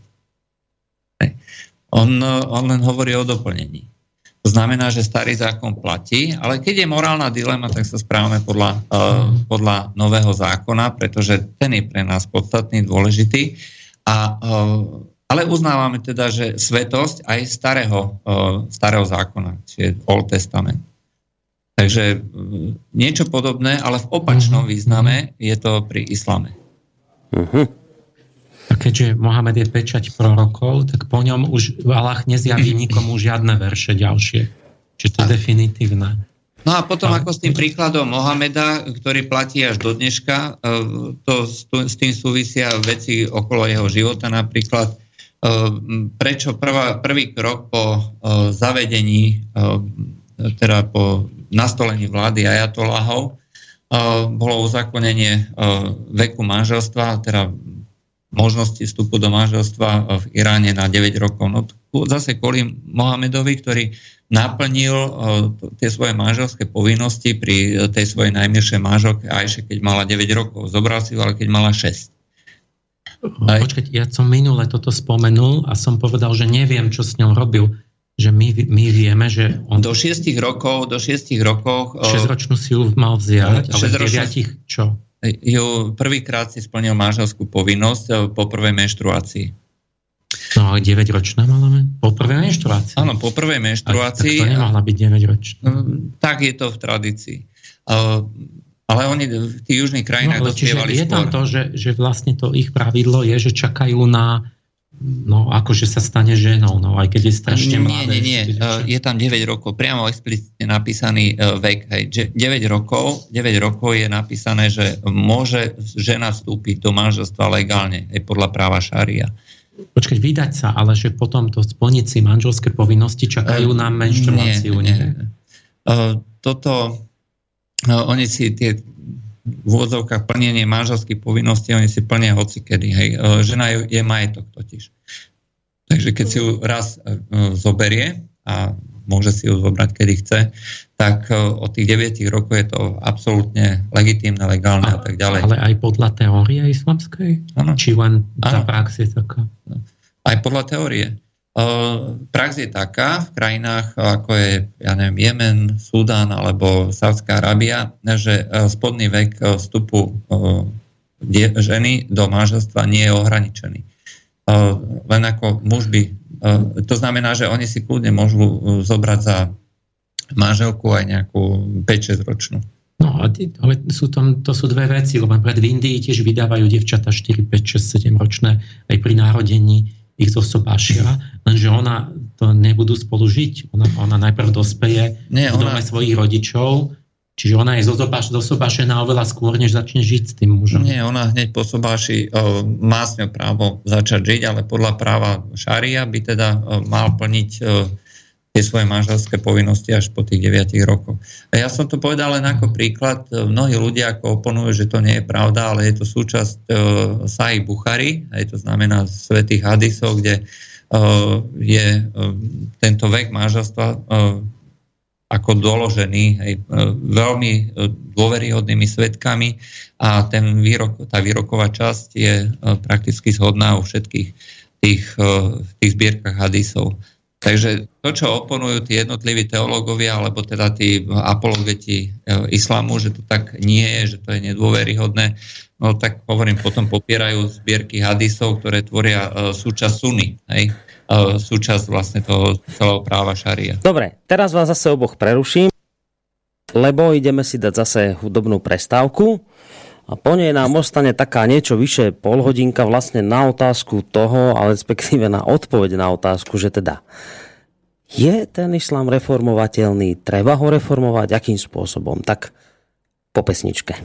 On, on len hovorí o doplnení. To znamená, že starý zákon platí, ale keď je morálna dilema, tak sa správame podľa, podľa nového zákona, pretože ten je pre nás podstatný, dôležitý. A, ale uznávame teda, že svetosť aj starého, uh, starého zákona, čiže Old Testament. Takže uh, niečo podobné, ale v opačnom mhm. význame je to pri islame. Uh-huh. A keďže Mohamed je pečať prorokov, tak po ňom už Allah nezjaví nikomu žiadne verše ďalšie. Čiže to je definitívne. No a potom ako s tým príkladom Mohameda, ktorý platí až do dneška, e, to s tým súvisia veci okolo jeho života, napríklad e, prečo prvá, prvý krok po e, zavedení, teda po nastolení vlády ajatolahov, bolo uzakonenie veku manželstva, teda možnosti vstupu do manželstva v Iráne na 9 rokov. No zase kvôli Mohamedovi, ktorý naplnil tie svoje manželské povinnosti pri tej svojej najmilšej manželke Ajše, keď mala 9 rokov. Zobral si ju, ale keď mala 6. Počkať, ja som minule toto spomenul a som povedal, že neviem, čo s ňou robil. Že my, my vieme, že on... Do 6 rokov, do 6 rokov... 6-ročnú si ju mal vziať, ale 9 čo? ju prvýkrát si splnil manželskú povinnosť eh, po prvej menštruácii. No ale 9 ročná mala Po prvej menštruácii? Áno, po prvej menštruácii. tak to nemohla byť 9 ročná. Mm, tak je to v tradícii. Ale oni v tých južných krajinách no, dospievali Je tam to, že, že vlastne to ich pravidlo je, že čakajú na no akože sa stane ženou, no aj keď je strašne mladé. Nie, nie, nie, je tam 9 rokov, priamo explicitne napísaný uh, vek, hej, že 9 rokov, 9 rokov je napísané, že môže žena vstúpiť do manželstva legálne, aj podľa práva šaria. Počkať, vydať sa, ale že potom to splniť si manželské povinnosti čakajú uh, na menštruáciu, nie? nie. nie. Uh, toto, oni si tie v úvodzovkách plnenie manželských povinností, oni si plnia hoci kedy. Hej. E, žena je, je majetok totiž. Takže keď si ju raz e, zoberie a môže si ju zobrať, kedy chce, tak e, od tých 9 rokov je to absolútne legitímne, legálne a, a tak ďalej. Ale aj podľa teórie islamskej? Ano. Či len tá prax je taká? Aj podľa teórie. Prax je taká v krajinách ako je, ja neviem, Jemen, Sudán alebo Saudská Arábia, že spodný vek vstupu ženy do manželstva nie je ohraničený. Len ako muž by... To znamená, že oni si kľudne môžu zobrať za manželku aj nejakú 5-6 ročnú. No, ale sú tam, to sú dve veci, lebo pred v Indii tiež vydávajú devčata 4, 5, 6, 7 ročné aj pri narodení ich zosobášia, lenže ona to nebudú spolu žiť. Ona, ona najprv dospeje Nie, v dome ona... svojich rodičov, čiže ona je zosobášená oveľa skôr, než začne žiť s tým mužom. Nie, ona hneď po sobáši o, má s ňou právo začať žiť, ale podľa práva šaria by teda o, mal plniť o, tie svoje manželské povinnosti až po tých 9 rokoch. A ja som to povedal len ako príklad. Mnohí ľudia ako oponujú, že to nie je pravda, ale je to súčasť uh, Sahi Buchary, aj to znamená svetých hadisov, kde uh, je uh, tento vek manželstva uh, ako doložený aj, veľmi dôveryhodnými svetkami a ten výrok, tá výroková časť je prakticky zhodná u všetkých tých, tých zbierkach hadisov. Takže to, čo oponujú tí jednotliví teológovia, alebo teda tí apologeti e, islamu, že to tak nie je, že to je nedôveryhodné, no tak hovorím, potom popierajú zbierky hadisov, ktoré tvoria uh, súčasť suny, hej? Uh, súčasť vlastne toho celého práva šaria. Dobre, teraz vás zase oboch preruším, lebo ideme si dať zase hudobnú prestávku. A po nej nám ostane taká niečo vyše polhodinka vlastne na otázku toho, ale respektíve na odpoveď na otázku, že teda je ten islám reformovateľný, treba ho reformovať, akým spôsobom? Tak po pesničke.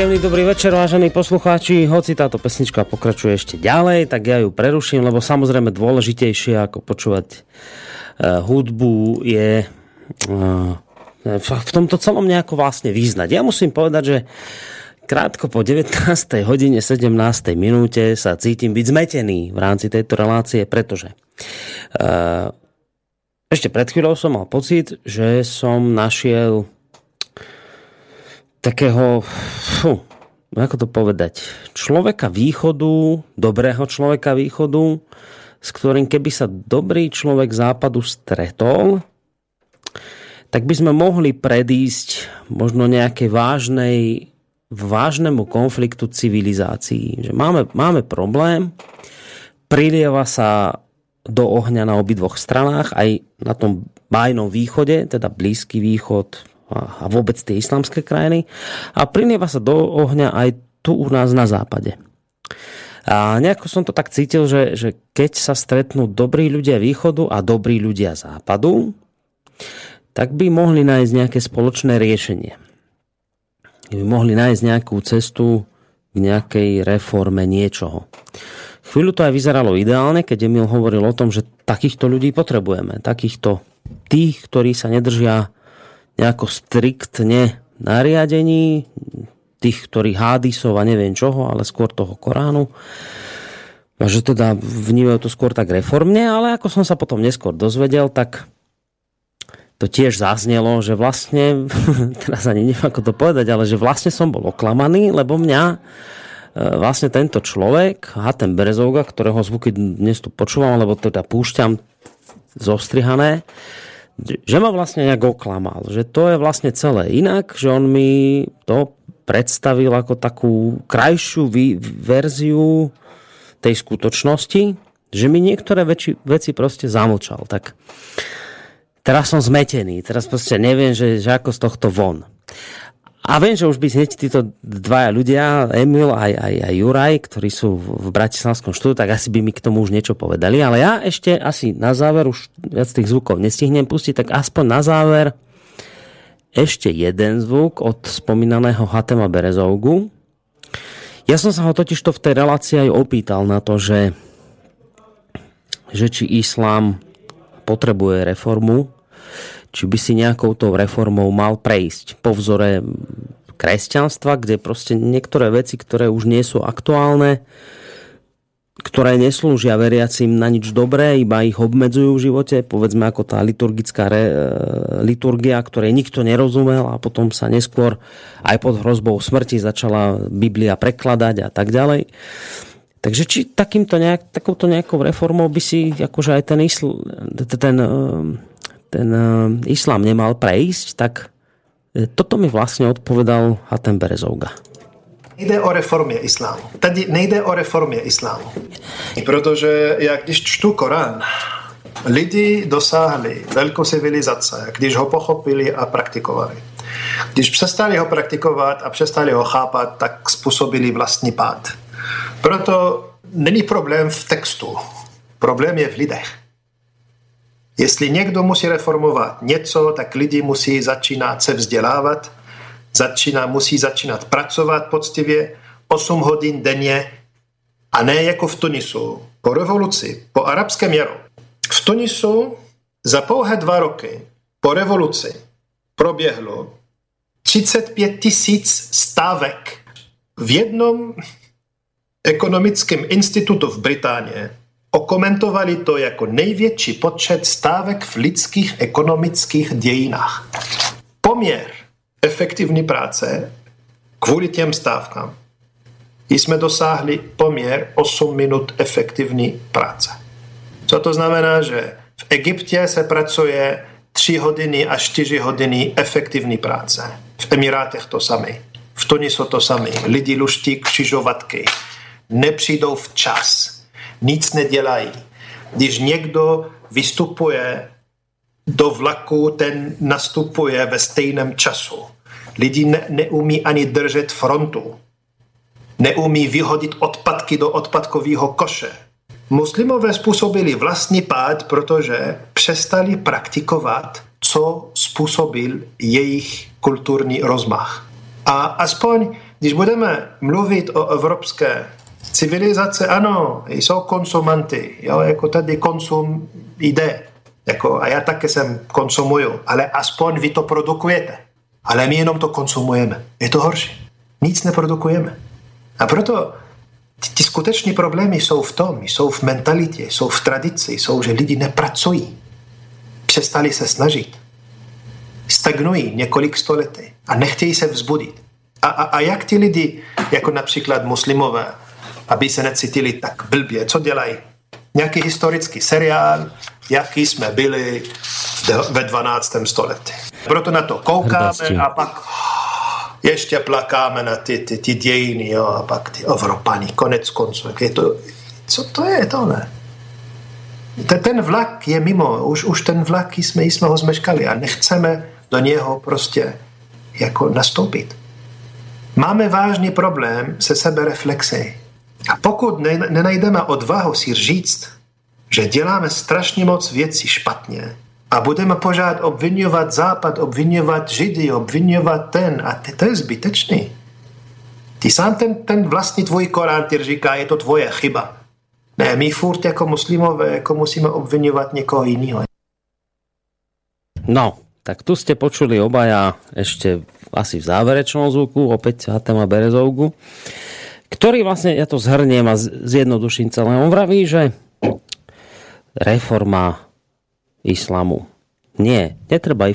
Príjemný dobrý večer, vážení poslucháči. Hoci táto pesnička pokračuje ešte ďalej, tak ja ju preruším, lebo samozrejme dôležitejšie ako počúvať uh, hudbu je uh, v tomto celom nejako vlastne význať. Ja musím povedať, že krátko po 19. hodine 17. minúte sa cítim byť zmetený v rámci tejto relácie, pretože uh, ešte pred chvíľou som mal pocit, že som našiel takého, fú, ako to povedať, človeka východu, dobrého človeka východu, s ktorým keby sa dobrý človek západu stretol, tak by sme mohli predísť možno nejakej vážnej, vážnemu konfliktu civilizácií. Že máme, máme problém, prilieva sa do ohňa na obidvoch stranách, aj na tom bájnom východe, teda Blízky východ a vôbec tie islamské krajiny a prilieva sa do ohňa aj tu u nás na západe. A nejako som to tak cítil, že, že keď sa stretnú dobrí ľudia východu a dobrí ľudia západu, tak by mohli nájsť nejaké spoločné riešenie. By mohli nájsť nejakú cestu k nejakej reforme niečoho. Chvíľu to aj vyzeralo ideálne, keď Emil hovoril o tom, že takýchto ľudí potrebujeme. Takýchto tých, ktorí sa nedržia nejako striktne nariadení, tých, ktorí hádisov a neviem čoho, ale skôr toho Koránu. A že teda vnímajú to skôr tak reformne, ale ako som sa potom neskôr dozvedel, tak to tiež zaznelo, že vlastne, teraz ani neviem ako to povedať, ale že vlastne som bol oklamaný, lebo mňa e, vlastne tento človek, Hatem Berezovga, ktorého zvuky dnes tu počúvam, lebo teda púšťam zostrihané, že ma vlastne nejak oklamal, že to je vlastne celé inak, že on mi to predstavil ako takú krajšiu verziu tej skutočnosti, že mi niektoré veci, veci proste zamlčal. Tak teraz som zmetený, teraz proste neviem, že, že ako z tohto von. A viem, že už by hneď títo dvaja ľudia, Emil aj, aj, aj Juraj, ktorí sú v Bratislavskom štúdiu, tak asi by mi k tomu už niečo povedali. Ale ja ešte asi na záver, už viac tých zvukov nestihnem pustiť, tak aspoň na záver ešte jeden zvuk od spomínaného Hatema Berezovgu. Ja som sa ho totiž to v tej relácii aj opýtal na to, že, že či islám potrebuje reformu, či by si nejakou tou reformou mal prejsť po vzore kresťanstva, kde proste niektoré veci, ktoré už nie sú aktuálne, ktoré neslúžia veriacim na nič dobré, iba ich obmedzujú v živote, povedzme ako tá liturgická re, e, liturgia, ktorej nikto nerozumel a potom sa neskôr aj pod hrozbou smrti začala Biblia prekladať a tak ďalej. Takže či takýmto nejak, takouto nejakou reformou by si akože aj ten, isl, ten, e, ten e, islám nemal prejsť, tak e, toto mi vlastne odpovedal Hatem Berezovga. Nejde o reformě islámu. Tady nejde o reformě islámu. Protože jak když čtu Korán, lidi dosáhli velkou civilizace, když ho pochopili a praktikovali. Když přestali ho praktikovat a přestali ho chápat, tak způsobili vlastní pád. Proto není problém v textu. Problém je v lidech. Jestli někdo musí reformovat něco, tak lidi musí začínat se vzdělávat, začíná, musí začínat pracovat poctivě 8 hodin denně a ne jako v Tunisu. Po revoluci, po arabském jaru. V Tunisu za pouhé dva roky po revoluci proběhlo 35 tisíc stávek v jednom ekonomickém institutu v Británii okomentovali to jako největší počet stávek v lidských ekonomických dějinách. Poměr efektivní práce kvůli těm stávkám jsme dosáhli poměr 8 minut efektivní práce. Co to znamená, že v Egyptě se pracuje 3 hodiny až 4 hodiny efektivní práce. V Emirátech to samé. V Tunisu to samé. Lidi luští křižovatky. Nepřijdou včas. Nic nedělají. Když někdo vystupuje do vlaku, ten nastupuje ve stejném času. Lidi ne, neumí ani držet frontu. Neumí vyhodit odpadky do odpadkového koše. Muslimové způsobili vlastní pád, protože přestali praktikovat, co způsobil jejich kulturní rozmach. A aspoň, když budeme mluvit o evropské civilizace, ano, jsou konsumanty, jo, jako tady konsum jde, jako, a já také jsem konsumuju, ale aspoň vy to produkujete. Ale my jenom to konsumujeme. Je to horší. Nic neprodukujeme. A proto ty skuteční problémy jsou v tom, jsou v mentalitě, jsou v tradici, jsou, že lidi nepracují. Přestali se snažit. Stagnují několik století a nechtějí se vzbudit. A, a, a jak ti lidi, jako například muslimové, aby se necítili tak blbě, co dělají? Nějaký historický seriál, jaký jsme byli ve 12. století. Proto na to koukáme a pak ještě plakáme na ty, ty, ty dějiny jo, a pak ty Evropany, konec konců. Je to, co to je tohle? Ten vlak je mimo, už, už ten vlak jsme, jsme ho zmeškali a nechceme do něho prostě jako nastoupit. Máme vážný problém se sebereflexí. A pokud nenajdeme odvahu si říct, že děláme strašně moc věcí špatně a budeme pořád obvinovat Západ, obvinovat Židy, obvinovat ten a to je zbytečný. Ty sám ten, ten vlastní tvůj Korán ti říká, je to tvoje chyba. Ne, my furt jako muslimové jako musíme obvinovat někoho jiného. No, tak tu ste počuli obaja ešte asi v záverečnom zvuku, opäť Hatema Berezovgu, ktorý vlastne, ja to zhrniem a zjednoduším celé. On vraví, že reforma islamu. Nie, netreba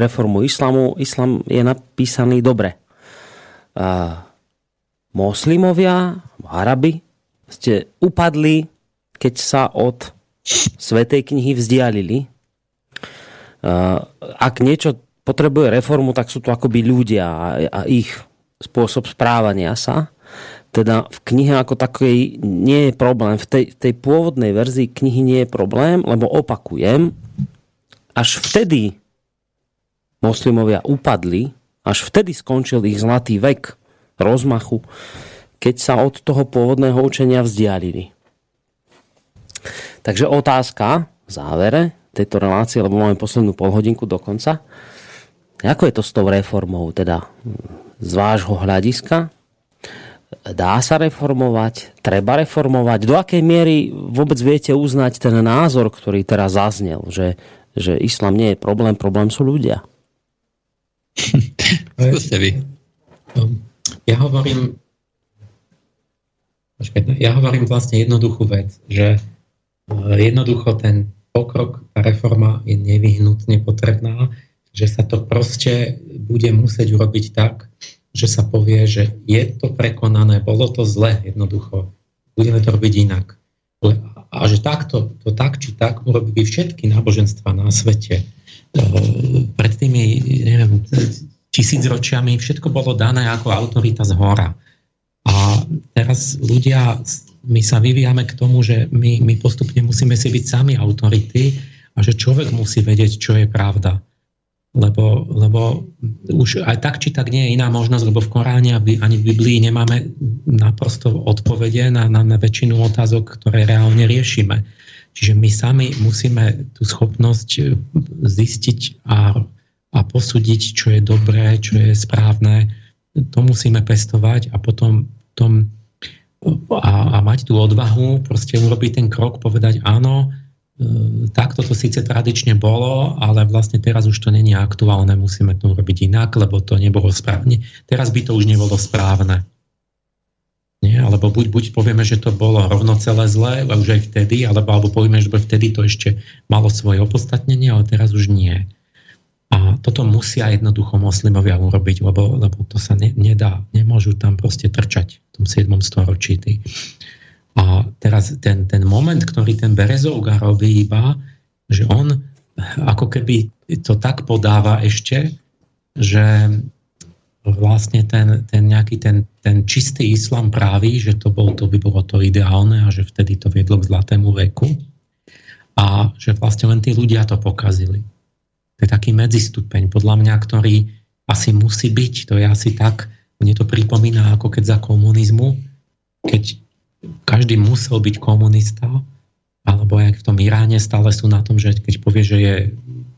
reformu islamu. Islam je napísaný dobre. A moslimovia, arabi, ste upadli, keď sa od Svetej knihy vzdialili. Ak niečo potrebuje reformu, tak sú to akoby ľudia a ich spôsob správania sa. Teda v knihe ako takej nie je problém. V tej, tej pôvodnej verzii knihy nie je problém, lebo opakujem, až vtedy moslimovia upadli, až vtedy skončil ich zlatý vek rozmachu, keď sa od toho pôvodného učenia vzdialili. Takže otázka v závere tejto relácie, lebo máme poslednú polhodinku do konca. Ako je to s tou reformou, teda z vášho hľadiska? Dá sa reformovať? Treba reformovať? Do akej miery vôbec viete uznať ten názor, ktorý teraz zaznel, že, že islám nie je problém, problém sú ľudia? Skúste vy. Ja hovorím ja hovorím vlastne jednoduchú vec, že eh, jednoducho ten pokrok, tá reforma je nevyhnutne potrebná, že sa to proste bude musieť urobiť tak, že sa povie, že je to prekonané, bolo to zle jednoducho, budeme to robiť inak. A že takto, to tak či tak urobili všetky náboženstva na svete. E, pred tými, neviem, tisícročiami všetko bolo dané ako autorita z hora. A teraz ľudia, my sa vyvíjame k tomu, že my, my postupne musíme si byť sami autority a že človek musí vedieť, čo je pravda lebo, lebo už aj tak či tak nie je iná možnosť, lebo v Koráne ani v Biblii nemáme naprosto odpovede na, na, na väčšinu otázok, ktoré reálne riešime. Čiže my sami musíme tú schopnosť zistiť a, a posúdiť, čo je dobré, čo je správne. To musíme pestovať a potom tom, a, a mať tú odvahu proste urobiť ten krok, povedať áno, takto to síce tradične bolo, ale vlastne teraz už to není aktuálne, musíme to urobiť inak, lebo to nebolo správne. Teraz by to už nebolo správne. Nie? Alebo buď, buď povieme, že to bolo rovno celé zlé, už aj vtedy, alebo, alebo povieme, že vtedy to ešte malo svoje opodstatnenie, ale teraz už nie. A toto musia jednoducho moslimovia urobiť, lebo, lebo to sa ne, nedá, nemôžu tam proste trčať v tom 7. storočí. Tí. A teraz ten, ten moment, ktorý ten Berezovga robí iba, že on ako keby to tak podáva ešte, že vlastne ten, ten nejaký ten, ten čistý islam práví, že to, bol, to by bolo to ideálne a že vtedy to viedlo k zlatému veku. A že vlastne len tí ľudia to pokazili. To je taký medzistupeň, podľa mňa, ktorý asi musí byť, to je asi tak, mne to pripomína ako keď za komunizmu, keď každý musel byť komunista, alebo jak v tom Iráne stále sú na tom, že keď povie, že je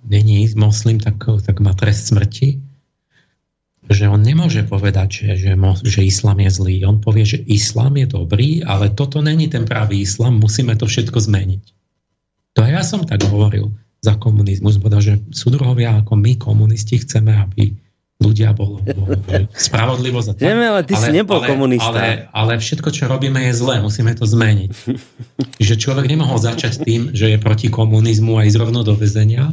není moslim, tak, tak má trest smrti. Že on nemôže povedať, že, že, že islám je zlý. On povie, že islám je dobrý, ale toto není ten pravý islám, musíme to všetko zmeniť. To ja som tak hovoril za komunizmus, povedal, že súdruhovia ako my komunisti chceme, aby ľudia bolo, bolo spravodlivosť. A Vieme, ale ty ale, si nebol ale, komunista. Ale, ale všetko, čo robíme, je zlé. Musíme to zmeniť. Že človek nemohol začať tým, že je proti komunizmu a ísť rovno do väzenia,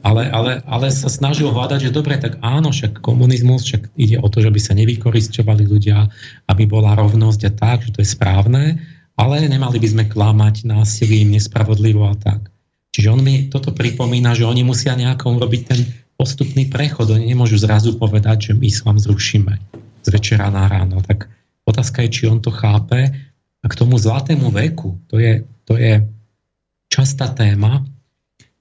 ale, ale, ale sa snažil hľadať, že dobre, tak áno, však komunizmus, však ide o to, že by sa nevykoristovali ľudia, aby bola rovnosť a tak, že to je správne, ale nemali by sme klamať násilím, nespravodlivo a tak. Čiže on mi toto pripomína, že oni musia nejako urobiť ten postupný prechod. Oni nemôžu zrazu povedať, že my islám zrušíme z večera na ráno. Tak otázka je, či on to chápe. A k tomu zlatému veku, to je, to je častá téma.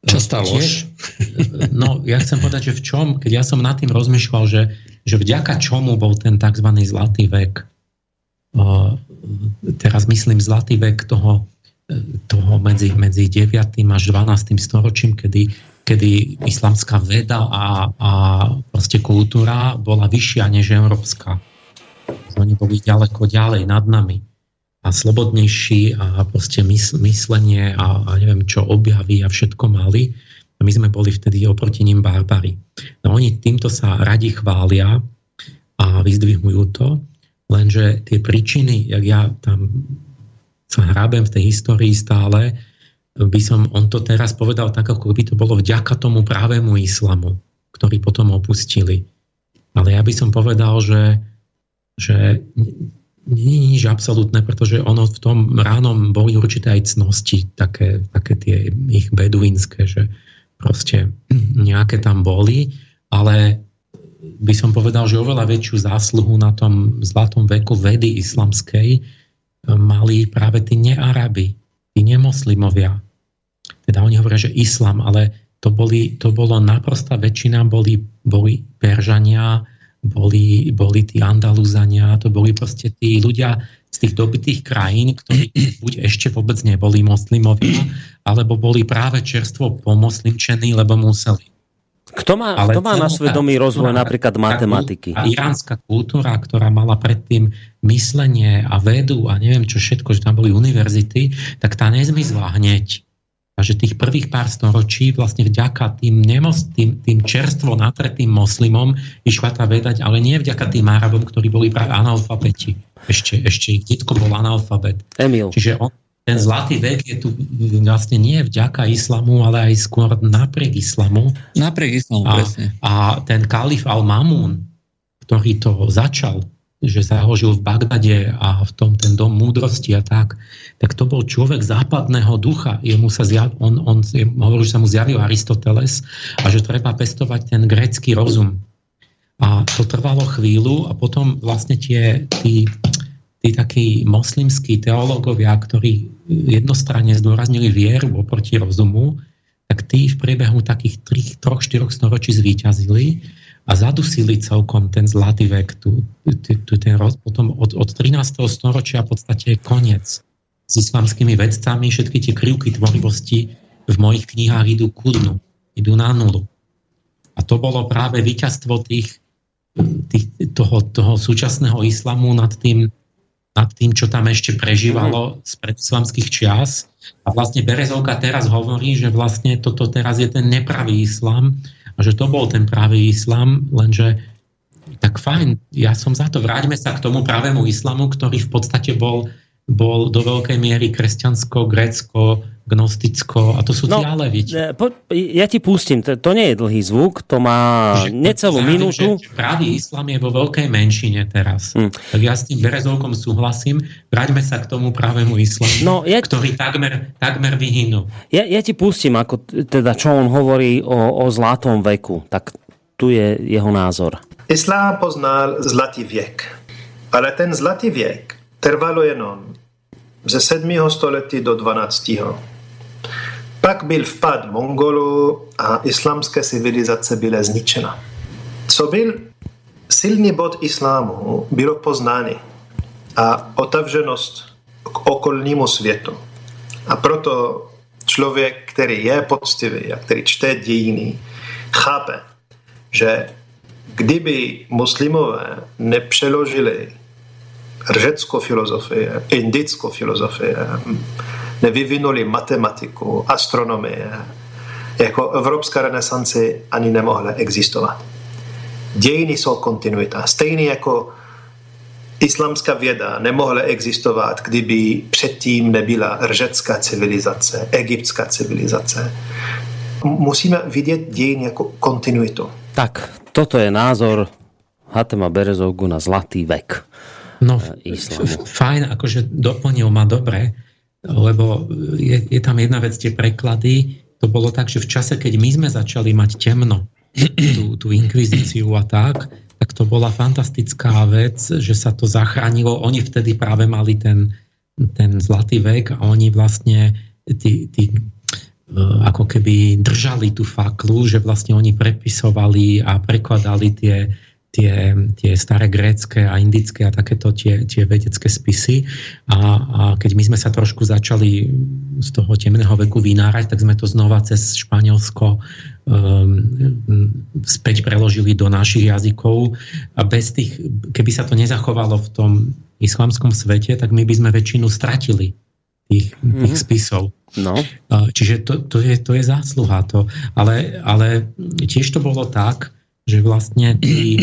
Častá lož. No, ja chcem povedať, že v čom, keď ja som nad tým rozmýšľal, že, že vďaka čomu bol ten tzv. zlatý vek, teraz myslím zlatý vek toho, toho medzi, medzi 9. až 12. storočím, kedy kedy islamská veda a, a proste kultúra bola vyššia než európska. Oni boli ďaleko ďalej nad nami a slobodnejší a proste myslenie a, a neviem čo objavy a všetko mali. My sme boli vtedy oproti ním barbary. No oni týmto sa radi chvália a vyzdvihujú to, lenže tie príčiny, jak ja tam sa hrábem v tej histórii stále, by som, on to teraz povedal tak, ako by to bolo vďaka tomu pravému islamu, ktorý potom opustili. Ale ja by som povedal, že, že nie je nič absolútne, pretože ono v tom ránom boli určité aj cnosti, také, také tie ich beduínske, že proste nejaké tam boli, ale by som povedal, že oveľa väčšiu zásluhu na tom zlatom veku vedy islamskej mali práve tí nearaby, tí nemoslimovia. Teda oni hovoria, že islam, ale to, boli, to bolo naprosta väčšina, boli, boli Peržania, boli, boli tí Andaluzania, to boli proste tí ľudia z tých dobitých krajín, ktorí buď ešte vôbec neboli moslimovia, alebo boli práve čerstvo pomoslimčení, lebo museli. Kto má, Ale kto má na svedomí rozvoj kultúra, napríklad matematiky? A iránska kultúra, ktorá mala predtým myslenie a vedu a neviem čo všetko, že tam boli univerzity, tak tá nezmizla hneď. A že tých prvých pár storočí vlastne vďaka tým, nemos, tým, tým čerstvo natretým moslimom išla tá vedať, ale nie vďaka tým Arabom, ktorí boli práve analfabeti. Ešte, ešte ich detko bol analfabet. Emil. Čiže on, ten zlatý vek je tu vlastne nie vďaka islamu, ale aj skôr napriek islamu. Napriek islamu, a, presne. A ten kalif Al-Mamun, ktorý to začal, že založil v Bagdade a v tom ten dom múdrosti a tak, tak to bol človek západného ducha. Jemu sa zjav, on, on hovoril, že sa mu zjavil Aristoteles a že treba pestovať ten grécky rozum. A to trvalo chvíľu a potom vlastne tie, tí, tí takí moslimskí teológovia, ktorí jednostranne zdôraznili vieru oproti rozumu, tak tí v priebehu takých 3-4 storočí zvíťazili a zadusili celkom ten zlatý vek. Tu, tu, tu ten roz, potom od, od 13. storočia v podstate je koniec s islamskými vedcami. Všetky tie krivky tvorivosti v mojich knihách idú ku dnu, idú na nulu. A to bolo práve víťazstvo tých, tých, toho, toho súčasného islamu nad tým nad tým, čo tam ešte prežívalo z predslamských čias. A vlastne Berezovka teraz hovorí, že vlastne toto teraz je ten nepravý islám a že to bol ten pravý islám, lenže tak fajn, ja som za to. Vráťme sa k tomu pravému islamu, ktorý v podstate bol, bol do veľkej miery kresťansko, grécko, gnosticko a to sú no, tie ale, viete. E, po, ja ti pustím, to, to nie je dlhý zvuk, to má že, necelú minútu. Že pravý islám je vo veľkej menšine teraz. Hmm. Tak ja s tým Berezovkom súhlasím. Vráťme sa k tomu pravému islamu, no, ja, ktorý takmer, takmer vyhynul. Ja, ja ti pustím, ako teda čo on hovorí o, o zlatom veku. Tak tu je jeho názor. Islám poznal zlatý věk, ale ten zlatý věk trvalo jenom ze 7. století do 12. Pak byl vpad Mongolů a islámské civilizace byla zničena. Co byl silný bod islámu, bylo poznání a otevřenost k okolnímu světu. A proto člověk, který je poctivý a který čte dějiny, chápe, že kdyby muslimové nepřeložili řeckou filozofii, indickou filozofii, nevyvinuli matematiku, astronomie, jako evropská renesanci ani nemohla existovat. Dějiny jsou kontinuita. Stejně jako islamská věda nemohla existovat, kdyby předtím nebyla řecká civilizace, egyptská civilizace. Musíme vidět dějin jako kontinuitu. Tak, toto je názor Hatema Berezovgu na zlatý vek no, e, islamu. Fajn, akože doplnil ma dobre, lebo je, je tam jedna vec, tie preklady, to bolo tak, že v čase, keď my sme začali mať temno, tú, tú inkvizíciu a tak, tak to bola fantastická vec, že sa to zachránilo. Oni vtedy práve mali ten, ten zlatý vek a oni vlastne tí, tí, e, ako keby držali tú faklu, že vlastne oni prepisovali a prekladali tie tie, tie staré grécké a indické a takéto tie, tie vedecké spisy. A, a keď my sme sa trošku začali z toho temného veku vynárať, tak sme to znova cez Španielsko um, späť preložili do našich jazykov. A bez tých, keby sa to nezachovalo v tom islamskom svete, tak my by sme väčšinu stratili tých, tých mm-hmm. spisov. No. Čiže to, to, je, to je zásluha. To. Ale, ale tiež to bolo tak, že vlastne tí,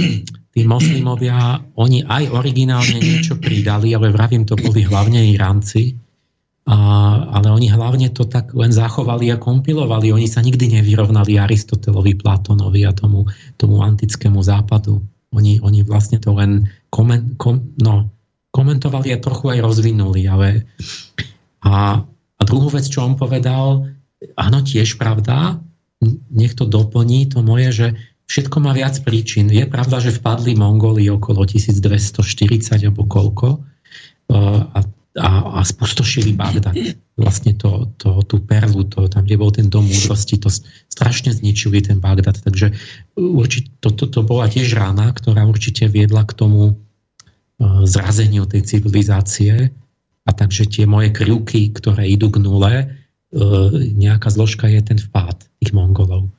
tí moslimovia, oni aj originálne niečo pridali, ale vravím, to boli hlavne Iránci, a, ale oni hlavne to tak len zachovali a kompilovali. Oni sa nikdy nevyrovnali Aristotelovi, Platónovi a tomu, tomu antickému západu. Oni, oni vlastne to len komen, kom, no, komentovali a trochu aj rozvinuli. Ale... A, a druhú vec, čo on povedal, áno, tiež pravda, nech to doplní to moje, že Všetko má viac príčin. Je pravda, že vpadli Mongoli okolo 1240 alebo koľko eh, a, a, a spustošili Bagdad. Vlastne to, to, tú perlu, to, tam, kde bol ten dom múdrosti, to strašne zničili ten Bagdad. Takže určite, to, to, to bola tiež rána, ktorá určite viedla k tomu eh, zrazeniu tej civilizácie. A takže tie moje krivky, ktoré idú k nule, eh, nejaká zložka je ten vpád tých Mongolov.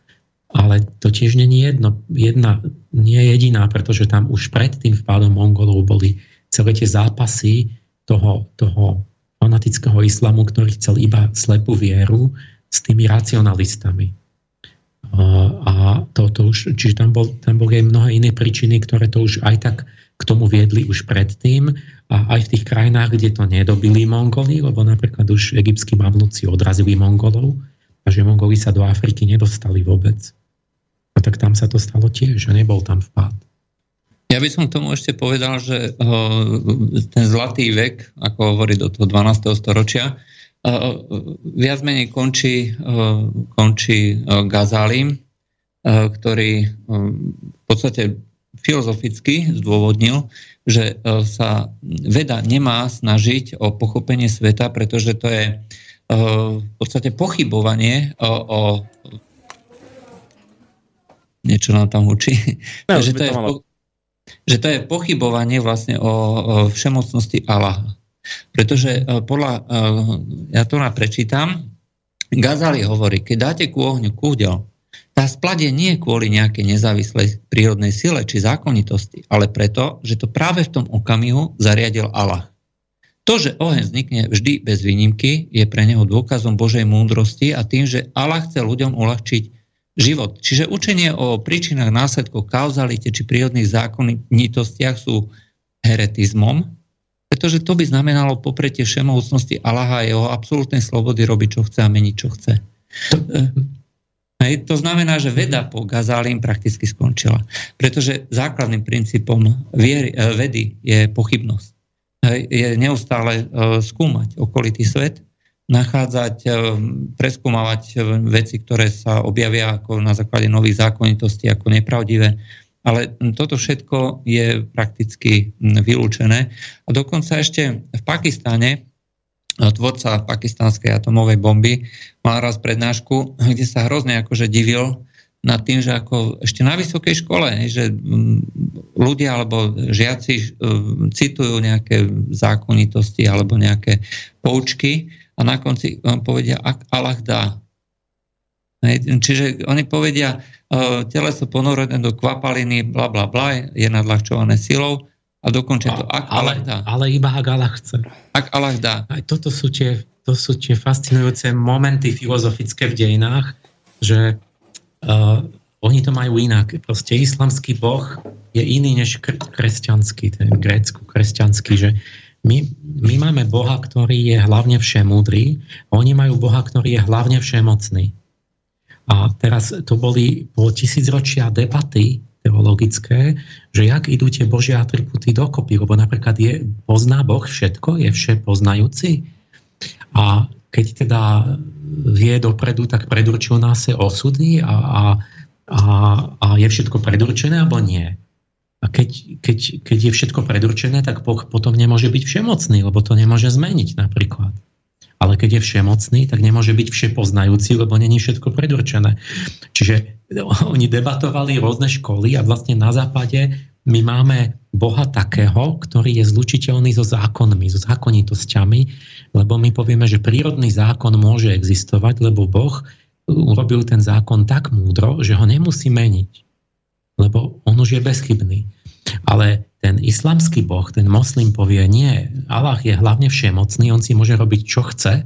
Ale to tiež není jedno, jedna, nie jediná, pretože tam už pred tým vpádom Mongolov boli celé tie zápasy toho, toho fanatického islamu, ktorý chcel iba slepú vieru s tými racionalistami. A to, to už, čiže tam, bol, tam boli aj mnohé iné príčiny, ktoré to už aj tak k tomu viedli už predtým. A aj v tých krajinách, kde to nedobili Mongoli, lebo napríklad už egyptskí mamluci odrazili Mongolov a že Mongoli sa do Afriky nedostali vôbec tak tam sa to stalo tiež, že nebol tam vpád. Ja by som tomu ešte povedal, že ten zlatý vek, ako hovorí do toho 12. storočia, viac menej končí, končí Gazalim, ktorý v podstate filozoficky zdôvodnil, že sa veda nemá snažiť o pochopenie sveta, pretože to je v podstate pochybovanie o, o niečo nám tam učí. No, že, to je, malo... že to je pochybovanie vlastne o, o všemocnosti Allaha. Pretože e, podľa, e, ja to prečítam, Gazali hovorí, keď dáte ku ohňu kúdel, tá spladie nie kvôli nejakej nezávislej prírodnej sile či zákonitosti, ale preto, že to práve v tom okamihu zariadil Allah. To, že oheň vznikne vždy bez výnimky, je pre neho dôkazom Božej múdrosti a tým, že Allah chce ľuďom uľahčiť život. Čiže učenie o príčinách, následkoch, kauzalite či prírodných zákonitostiach sú heretizmom, pretože to by znamenalo popretie všemohúcnosti Allaha a jeho absolútnej slobody robiť, čo chce a meniť, čo chce. Hej, to znamená, že veda po Gazálim prakticky skončila. Pretože základným princípom viery, eh, vedy je pochybnosť. Hej, je neustále uh, skúmať okolitý svet nachádzať, eh, preskúmavať eh, veci, ktoré sa objavia ako na základe nových zákonitostí ako nepravdivé. Ale toto všetko je prakticky hm, vylúčené. A dokonca ešte v Pakistane eh, tvorca pakistánskej atomovej bomby mal raz prednášku, kde sa hrozne akože divil nad tým, že ako ešte na vysokej škole, že hm, ľudia alebo žiaci citujú nejaké zákonitosti alebo nejaké poučky a na konci vám povedia, ak Allah dá. Čiže oni povedia, e, teleso ponorené do kvapaliny, bla bla bla, je nadľahčované silou a dokončia to, ak ale, Allah dá. Ale iba ak Allah chce. Ak Allah dá. Aj toto sú tie, to sú tie fascinujúce momenty filozofické v dejinách, že uh, oni to majú inak. Proste islamský boh je iný než kr- kresťanský, ten grécko-kresťanský, že my, my máme Boha, ktorý je hlavne všemúdry, oni majú Boha, ktorý je hlavne všemocný. A teraz to boli po tisícročia debaty teologické, že jak idú tie Božie atributy dokopy, lebo napríklad je, pozná Boh všetko, je vše poznajúci. A keď teda vie dopredu, tak predurčil nás osudy a, a, a, a je všetko predurčené, alebo nie. A keď, keď, keď je všetko predurčené, tak Boh potom nemôže byť všemocný, lebo to nemôže zmeniť napríklad. Ale keď je všemocný, tak nemôže byť všepoznajúci, lebo není všetko predurčené. Čiže oni debatovali rôzne školy a vlastne na západe my máme Boha takého, ktorý je zlučiteľný so zákonmi, so zákonitosťami, lebo my povieme, že prírodný zákon môže existovať, lebo Boh urobil ten zákon tak múdro, že ho nemusí meniť lebo on už je bezchybný. Ale ten islamský boh, ten moslim povie, nie, Allah je hlavne všemocný, on si môže robiť, čo chce,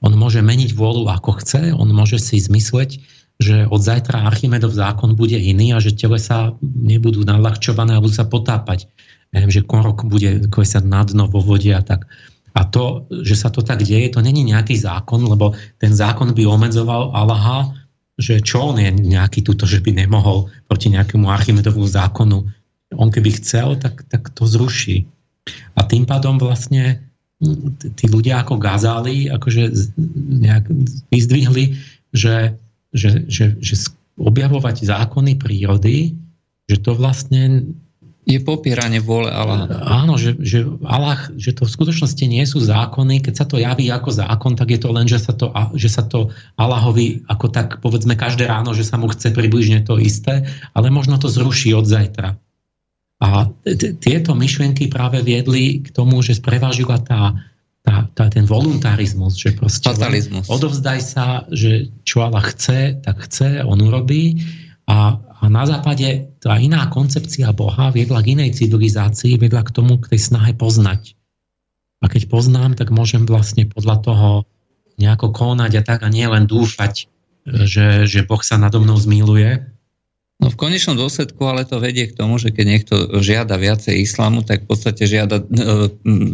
on môže meniť vôľu, ako chce, on môže si zmysleť, že od zajtra Archimedov zákon bude iný a že telesa nebudú naľahčované a budú sa potápať. Neviem, že korok bude klesať na dno vo vode a tak. A to, že sa to tak deje, to není nejaký zákon, lebo ten zákon by obmedzoval Allaha že čo on je nejaký túto, že by nemohol proti nejakému Archimedovú zákonu. On keby chcel, tak, tak to zruší. A tým pádom vlastne hm, tí ľudia ako Gazali akože nejak vyzdvihli, že, že, že, že objavovať zákony prírody, že to vlastne je popieranie vôle Allaha. Áno, že, že Allah, že to v skutočnosti nie sú zákony. Keď sa to javí ako zákon, tak je to len, že sa to, že sa to Allahovi ako tak povedzme každé ráno, že sa mu chce približne to isté, ale možno to zruší od zajtra. A tieto myšlienky práve viedli k tomu, že sprevážila tá, tá, tá, ten voluntarizmus, že proste odovzdaj sa, že čo Allah chce, tak chce, on urobí a, a na západe tá iná koncepcia Boha viedla k inej civilizácii, viedla k tomu, k tej snahe poznať. A keď poznám, tak môžem vlastne podľa toho nejako konať a tak a nie len dúfať, že, že Boh sa nado mnou zmiluje. No v konečnom dôsledku ale to vedie k tomu, že keď niekto žiada viacej islamu, tak v podstate žiada e,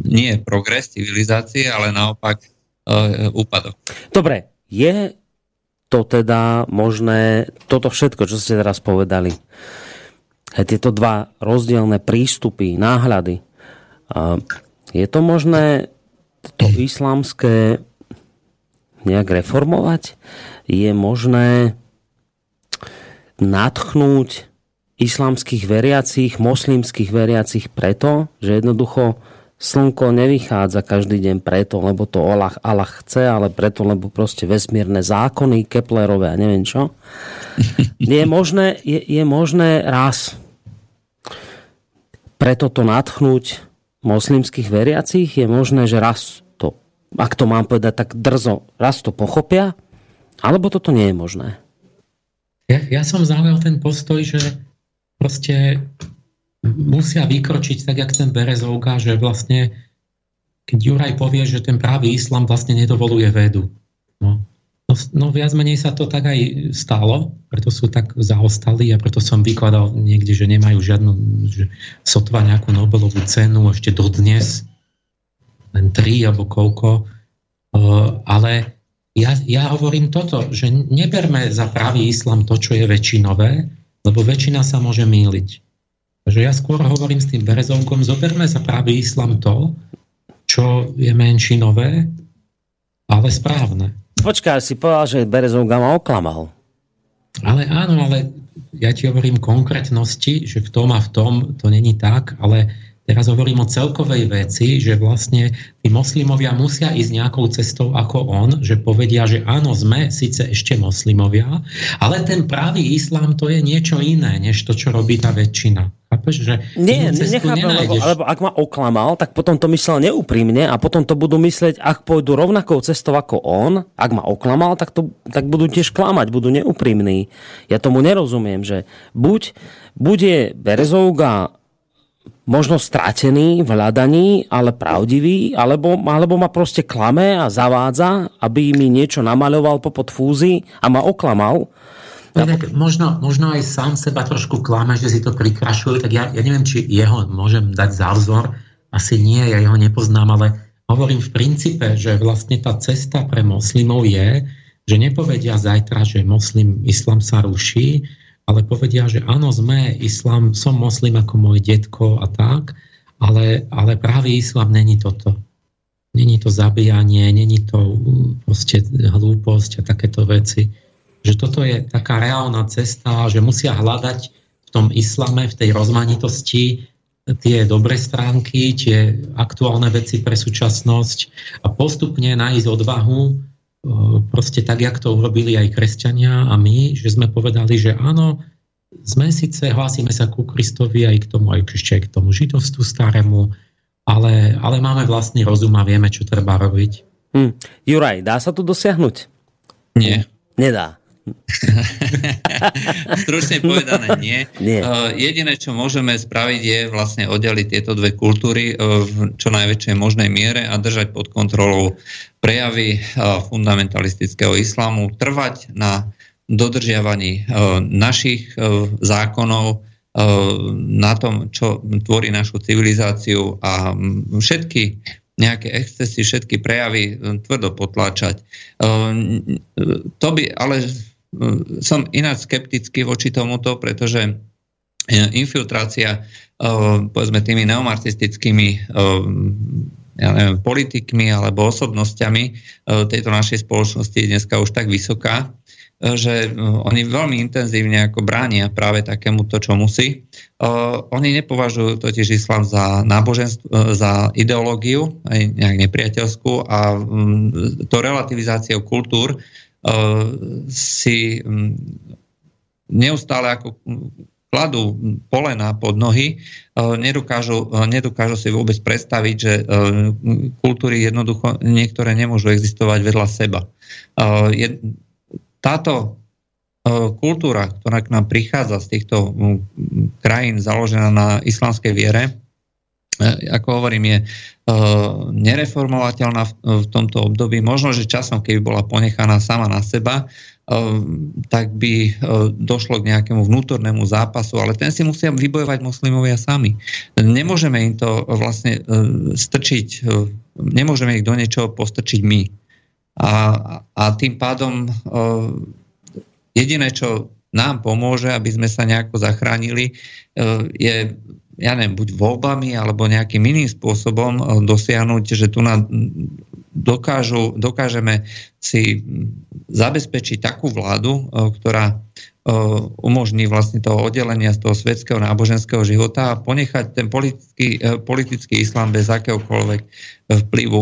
nie progres civilizácie, ale naopak e, úpadok. Dobre, je to teda možné, toto všetko, čo ste teraz povedali, tieto dva rozdielne prístupy, náhľady, je to možné to islamské nejak reformovať? Je možné natchnúť islamských veriacich, moslimských veriacich preto, že jednoducho slnko nevychádza každý deň preto, lebo to Allah, Allah chce, ale preto, lebo proste vesmírne zákony, Keplerové a neviem čo. Je možné, je, je možné raz preto to natchnúť moslimských veriacich, je možné, že raz to, ak to mám povedať tak drzo, raz to pochopia, alebo toto nie je možné. Ja, ja som zaujal ten postoj, že proste musia vykročiť tak, jak ten Berezovka, že vlastne keď Juraj povie, že ten pravý islam vlastne nedovoluje vedu. No, no, no viac menej sa to tak aj stalo, preto sú tak zaostali a preto som vykladal niekde, že nemajú žiadnu, že sotva nejakú Nobelovú cenu ešte dodnes, len tri alebo koľko. Ale ja, ja hovorím toto, že neberme za pravý islam to, čo je väčšinové, lebo väčšina sa môže míliť. Takže ja skôr hovorím s tým Berezovkom, zoberme za pravý islam to, čo je menšinové, ale správne. Počkaj, si povedal, že Berezovka ma oklamal. Ale áno, ale ja ti hovorím konkrétnosti, že v tom a v tom to není tak, ale Teraz hovorím o celkovej veci, že vlastne tí moslimovia musia ísť nejakou cestou ako on, že povedia, že áno, sme síce ešte moslimovia, ale ten pravý islám to je niečo iné, než to, čo robí tá väčšina. Chápeš, že Nie, nechápem, lebo, lebo ak ma oklamal, tak potom to myslel neúprimne a potom to budú myslieť, ak pôjdu rovnakou cestou ako on, ak ma oklamal, tak, to, tak budú tiež klamať, budú neúprimní. Ja tomu nerozumiem, že buď bude Berezovga možno stratený v hľadaní, ale pravdivý, alebo, alebo ma proste klame a zavádza, aby mi niečo namaľoval popod fúzy a ma oklamal. tak možno, možno aj sám seba trošku klame, že si to prikrašujú, tak ja, ja neviem, či jeho môžem dať za vzor, asi nie, ja jeho nepoznám, ale hovorím v princípe, že vlastne tá cesta pre moslimov je, že nepovedia zajtra, že moslim, islam sa ruší, ale povedia, že áno, sme islam, som moslim ako môj detko a tak, ale, ale právý islam není toto. Není to zabíjanie, není to proste hlúposť a takéto veci. Že toto je taká reálna cesta, že musia hľadať v tom islame, v tej rozmanitosti tie dobré stránky, tie aktuálne veci pre súčasnosť a postupne nájsť odvahu proste tak, jak to urobili aj kresťania a my, že sme povedali, že áno, sme síce, hlásime sa ku Kristovi aj k tomu, aj ešte k tomu židovstvu starému, ale, ale máme vlastný rozum a vieme, čo treba robiť. Hm. Juraj, dá sa to dosiahnuť? Nie. Nedá. Stručne povedané nie. nie. Uh, jediné, čo môžeme spraviť, je vlastne oddeliť tieto dve kultúry uh, v čo najväčšej možnej miere a držať pod kontrolou prejavy uh, fundamentalistického islamu, trvať na dodržiavaní našich zákonov, na tom, čo tvorí našu civilizáciu a všetky nejaké excesy, všetky prejavy tvrdo potláčať. To by ale som ináč skeptický voči tomuto, pretože e, infiltrácia e, povedzme tými neomarxistickými e, ja neviem, politikmi alebo osobnosťami tejto našej spoločnosti je dneska už tak vysoká, že oni veľmi intenzívne ako bránia práve takémuto, čo musí. Oni nepovažujú totiž islám za náboženstvo, za ideológiu, aj nejak nepriateľskú a to relativizáciou kultúr si mm, neustále ako kladú polena pod nohy, nedokážu, nedokážu si vôbec predstaviť, že kultúry jednoducho niektoré nemôžu existovať vedľa seba. Táto kultúra, ktorá k nám prichádza z týchto krajín založená na islamskej viere, E, ako hovorím, je e, nereformovateľná v tomto období. Možno, že časom, keby bola ponechaná sama na seba, e, tak by došlo k nejakému vnútornému zápasu, ale ten si musia vybojovať moslimovia sami. Nemôžeme im to vlastne strčiť, nemôžeme ich do niečoho postrčiť my. A, a tým pádom jediné, čo nám pomôže, aby sme sa nejako zachránili, je ja neviem, buď voľbami alebo nejakým iným spôsobom eh, dosiahnuť, že tu na, dokážu, dokážeme si zabezpečiť takú vládu, eh, ktorá umožní vlastne toho oddelenia z toho svetského náboženského života a ponechať ten politický, eh, politický islám bez akéhokoľvek eh, vplyvu.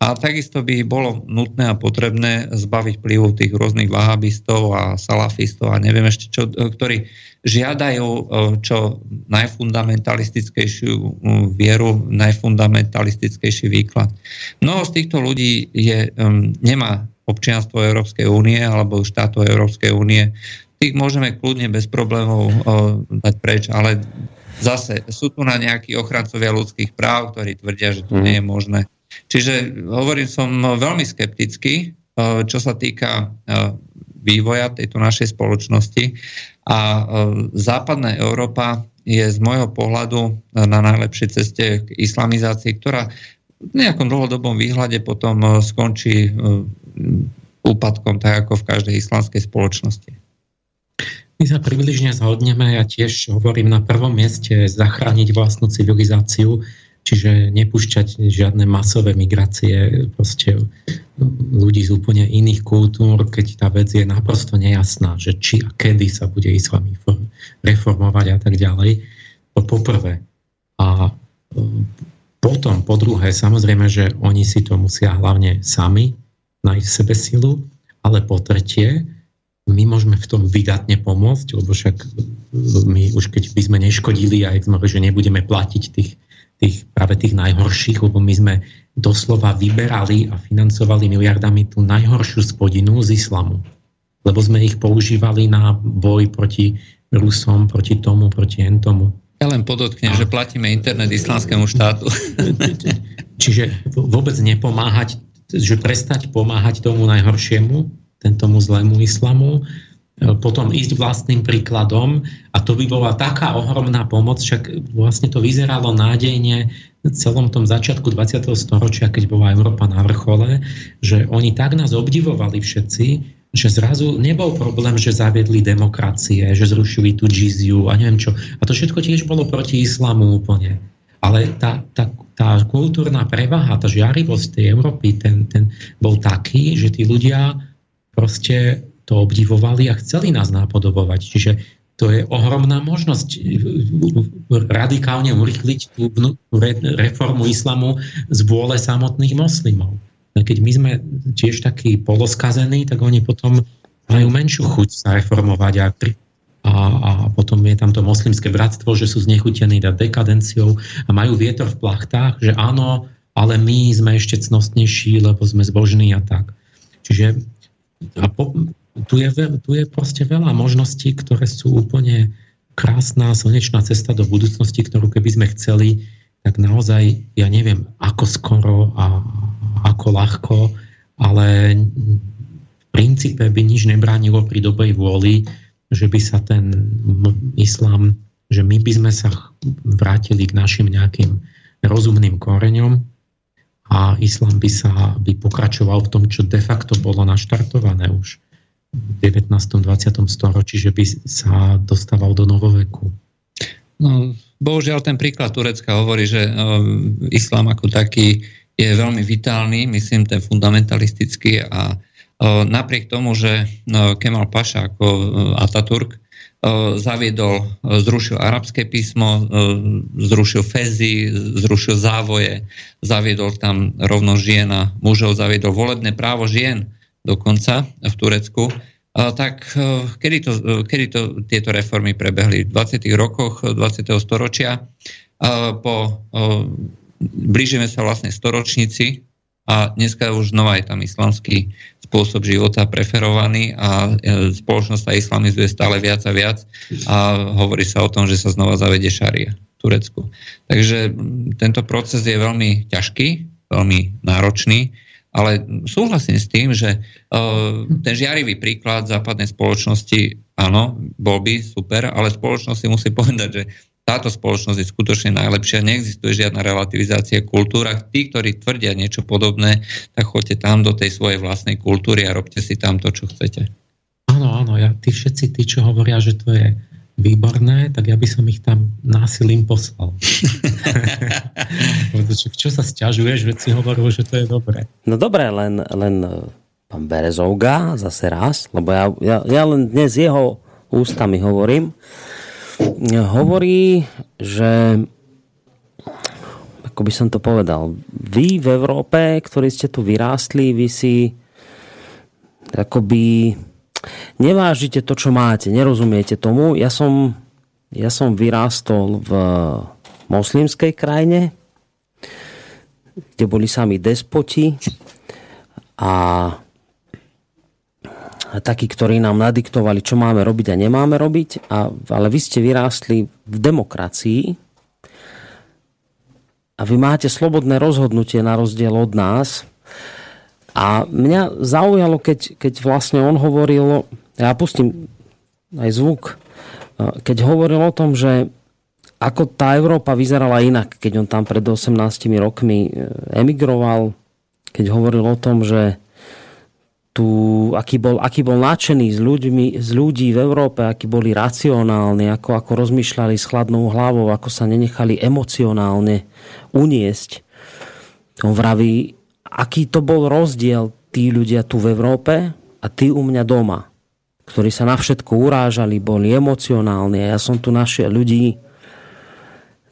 A takisto by bolo nutné a potrebné zbaviť vplyvu tých rôznych vahabistov a salafistov a neviem ešte čo, ktorí žiadajú čo najfundamentalistickejšiu vieru, najfundamentalistickejší výklad. Mnoho z týchto ľudí je, nemá občianstvo Európskej únie alebo štátov Európskej únie tých môžeme kľudne bez problémov o, dať preč, ale zase sú tu na nejakí ochrancovia ľudských práv, ktorí tvrdia, že to mm. nie je možné. Čiže hovorím, som veľmi skeptický, čo sa týka vývoja tejto našej spoločnosti a západná Európa je z môjho pohľadu na najlepšej ceste k islamizácii, ktorá v nejakom dlhodobom výhľade potom skončí úpadkom, tak ako v každej islamskej spoločnosti. My sa približne zhodneme, ja tiež hovorím na prvom mieste zachrániť vlastnú civilizáciu, čiže nepúšťať žiadne masové migrácie proste ľudí z úplne iných kultúr, keď tá vec je naprosto nejasná, že či a kedy sa bude islám reformovať a tak ďalej. To poprvé. A potom, po druhé, samozrejme, že oni si to musia hlavne sami nájsť sebe silu, ale po tretie, my môžeme v tom vydatne pomôcť, lebo však my už keď by sme neškodili a sme že nebudeme platiť tých, tých, práve tých najhorších, lebo my sme doslova vyberali a financovali miliardami tú najhoršiu spodinu z islamu. Lebo sme ich používali na boj proti Rusom, proti tomu, proti entomu. Ja len podotknem, a... že platíme internet islamskému štátu. Čiže vôbec nepomáhať, že prestať pomáhať tomu najhoršiemu, tomu zlému islamu potom ísť vlastným príkladom a to by bola taká ohromná pomoc, však vlastne to vyzeralo nádejne v celom tom začiatku 20. storočia, keď bola Európa na vrchole, že oni tak nás obdivovali všetci, že zrazu nebol problém, že zaviedli demokracie, že zrušili tú džiziu a neviem čo. A to všetko tiež bolo proti islamu úplne. Ale tá, tá, tá kultúrna prevaha, tá žiarivosť tej Európy, ten, ten bol taký, že tí ľudia proste to obdivovali a chceli nás napodobovať. Čiže to je ohromná možnosť radikálne urychliť tú reformu islamu z vôle samotných moslimov. Keď my sme tiež takí poloskazení, tak oni potom majú menšiu chuť sa reformovať a, a, a potom je tam to moslimské bratstvo, že sú znechutení nad dekadenciou a majú vietor v plachtách, že áno, ale my sme ešte cnostnejší, lebo sme zbožní a tak. Čiže a po, tu je, tu je proste veľa možností, ktoré sú úplne krásna, slnečná cesta do budúcnosti, ktorú keby sme chceli, tak naozaj, ja neviem, ako skoro a ako ľahko, ale v princípe by nič nebránilo pri dobrej vôli, že by sa ten islám, že my by sme sa vrátili k našim nejakým rozumným koreňom a islám by sa by pokračoval v tom, čo de facto bolo naštartované už 19. 20. storočí, že by sa dostával do novoveku. No, bohužiaľ ten príklad Turecka hovorí, že uh, islám ako taký je veľmi vitálny, myslím ten fundamentalistický a uh, napriek tomu, že uh, Kemal Paša ako Ataturk zaviedol, uh, zrušil arabské písmo, uh, zrušil fezy, zrušil závoje, zaviedol tam rovno žien a mužov, zaviedol volebné právo žien, dokonca v Turecku, tak e, kedy, to, e, kedy to, tieto reformy prebehli? V 20. rokoch 20. storočia. Po, blížime sa vlastne storočnici a dneska už znova je tam islamský spôsob života preferovaný a e, spoločnosť sa islamizuje stále viac a viac a hovorí sa o tom, že sa znova zavede šaria v Turecku. Takže tento proces je veľmi ťažký, veľmi náročný ale súhlasím s tým, že uh, ten žiarivý príklad západnej spoločnosti, áno, bol by super, ale spoločnosť si musí povedať, že táto spoločnosť je skutočne najlepšia, neexistuje žiadna relativizácia kultúra. Tí, ktorí tvrdia niečo podobné, tak choďte tam do tej svojej vlastnej kultúry a robte si tam to, čo chcete. Áno, áno, ja, tí všetci, tí, čo hovoria, že to je výborné, tak ja by som ich tam násilím poslal. čo sa stiažuješ, veď si hovoril, že to je dobré. No dobré, len, len e, pán Berezovga zase raz, lebo ja, ja, ja len dnes jeho ústami hovorím, hovorí, že ako by som to povedal, vy v Európe, ktorí ste tu vyrástli, vy si akoby nevážite to, čo máte, nerozumiete tomu. Ja som, ja som vyrástol v moslimskej krajine, kde boli sami despoti a, takí, ktorí nám nadiktovali, čo máme robiť a nemáme robiť. A, ale vy ste vyrástli v demokracii a vy máte slobodné rozhodnutie na rozdiel od nás. A mňa zaujalo, keď, keď vlastne on hovoril, ja pustím aj zvuk, keď hovoril o tom, že ako tá Európa vyzerala inak, keď on tam pred 18 rokmi e, emigroval, keď hovoril o tom, že tu, aký, bol, aký bol nadšený z, ľuďmi, z ľudí v Európe, akí boli racionálni, ako, ako rozmýšľali s chladnou hlavou, ako sa nenechali emocionálne uniesť. On vraví, aký to bol rozdiel tí ľudia tu v Európe a tí u mňa doma, ktorí sa na všetko urážali, boli emocionálni a ja som tu našiel ľudí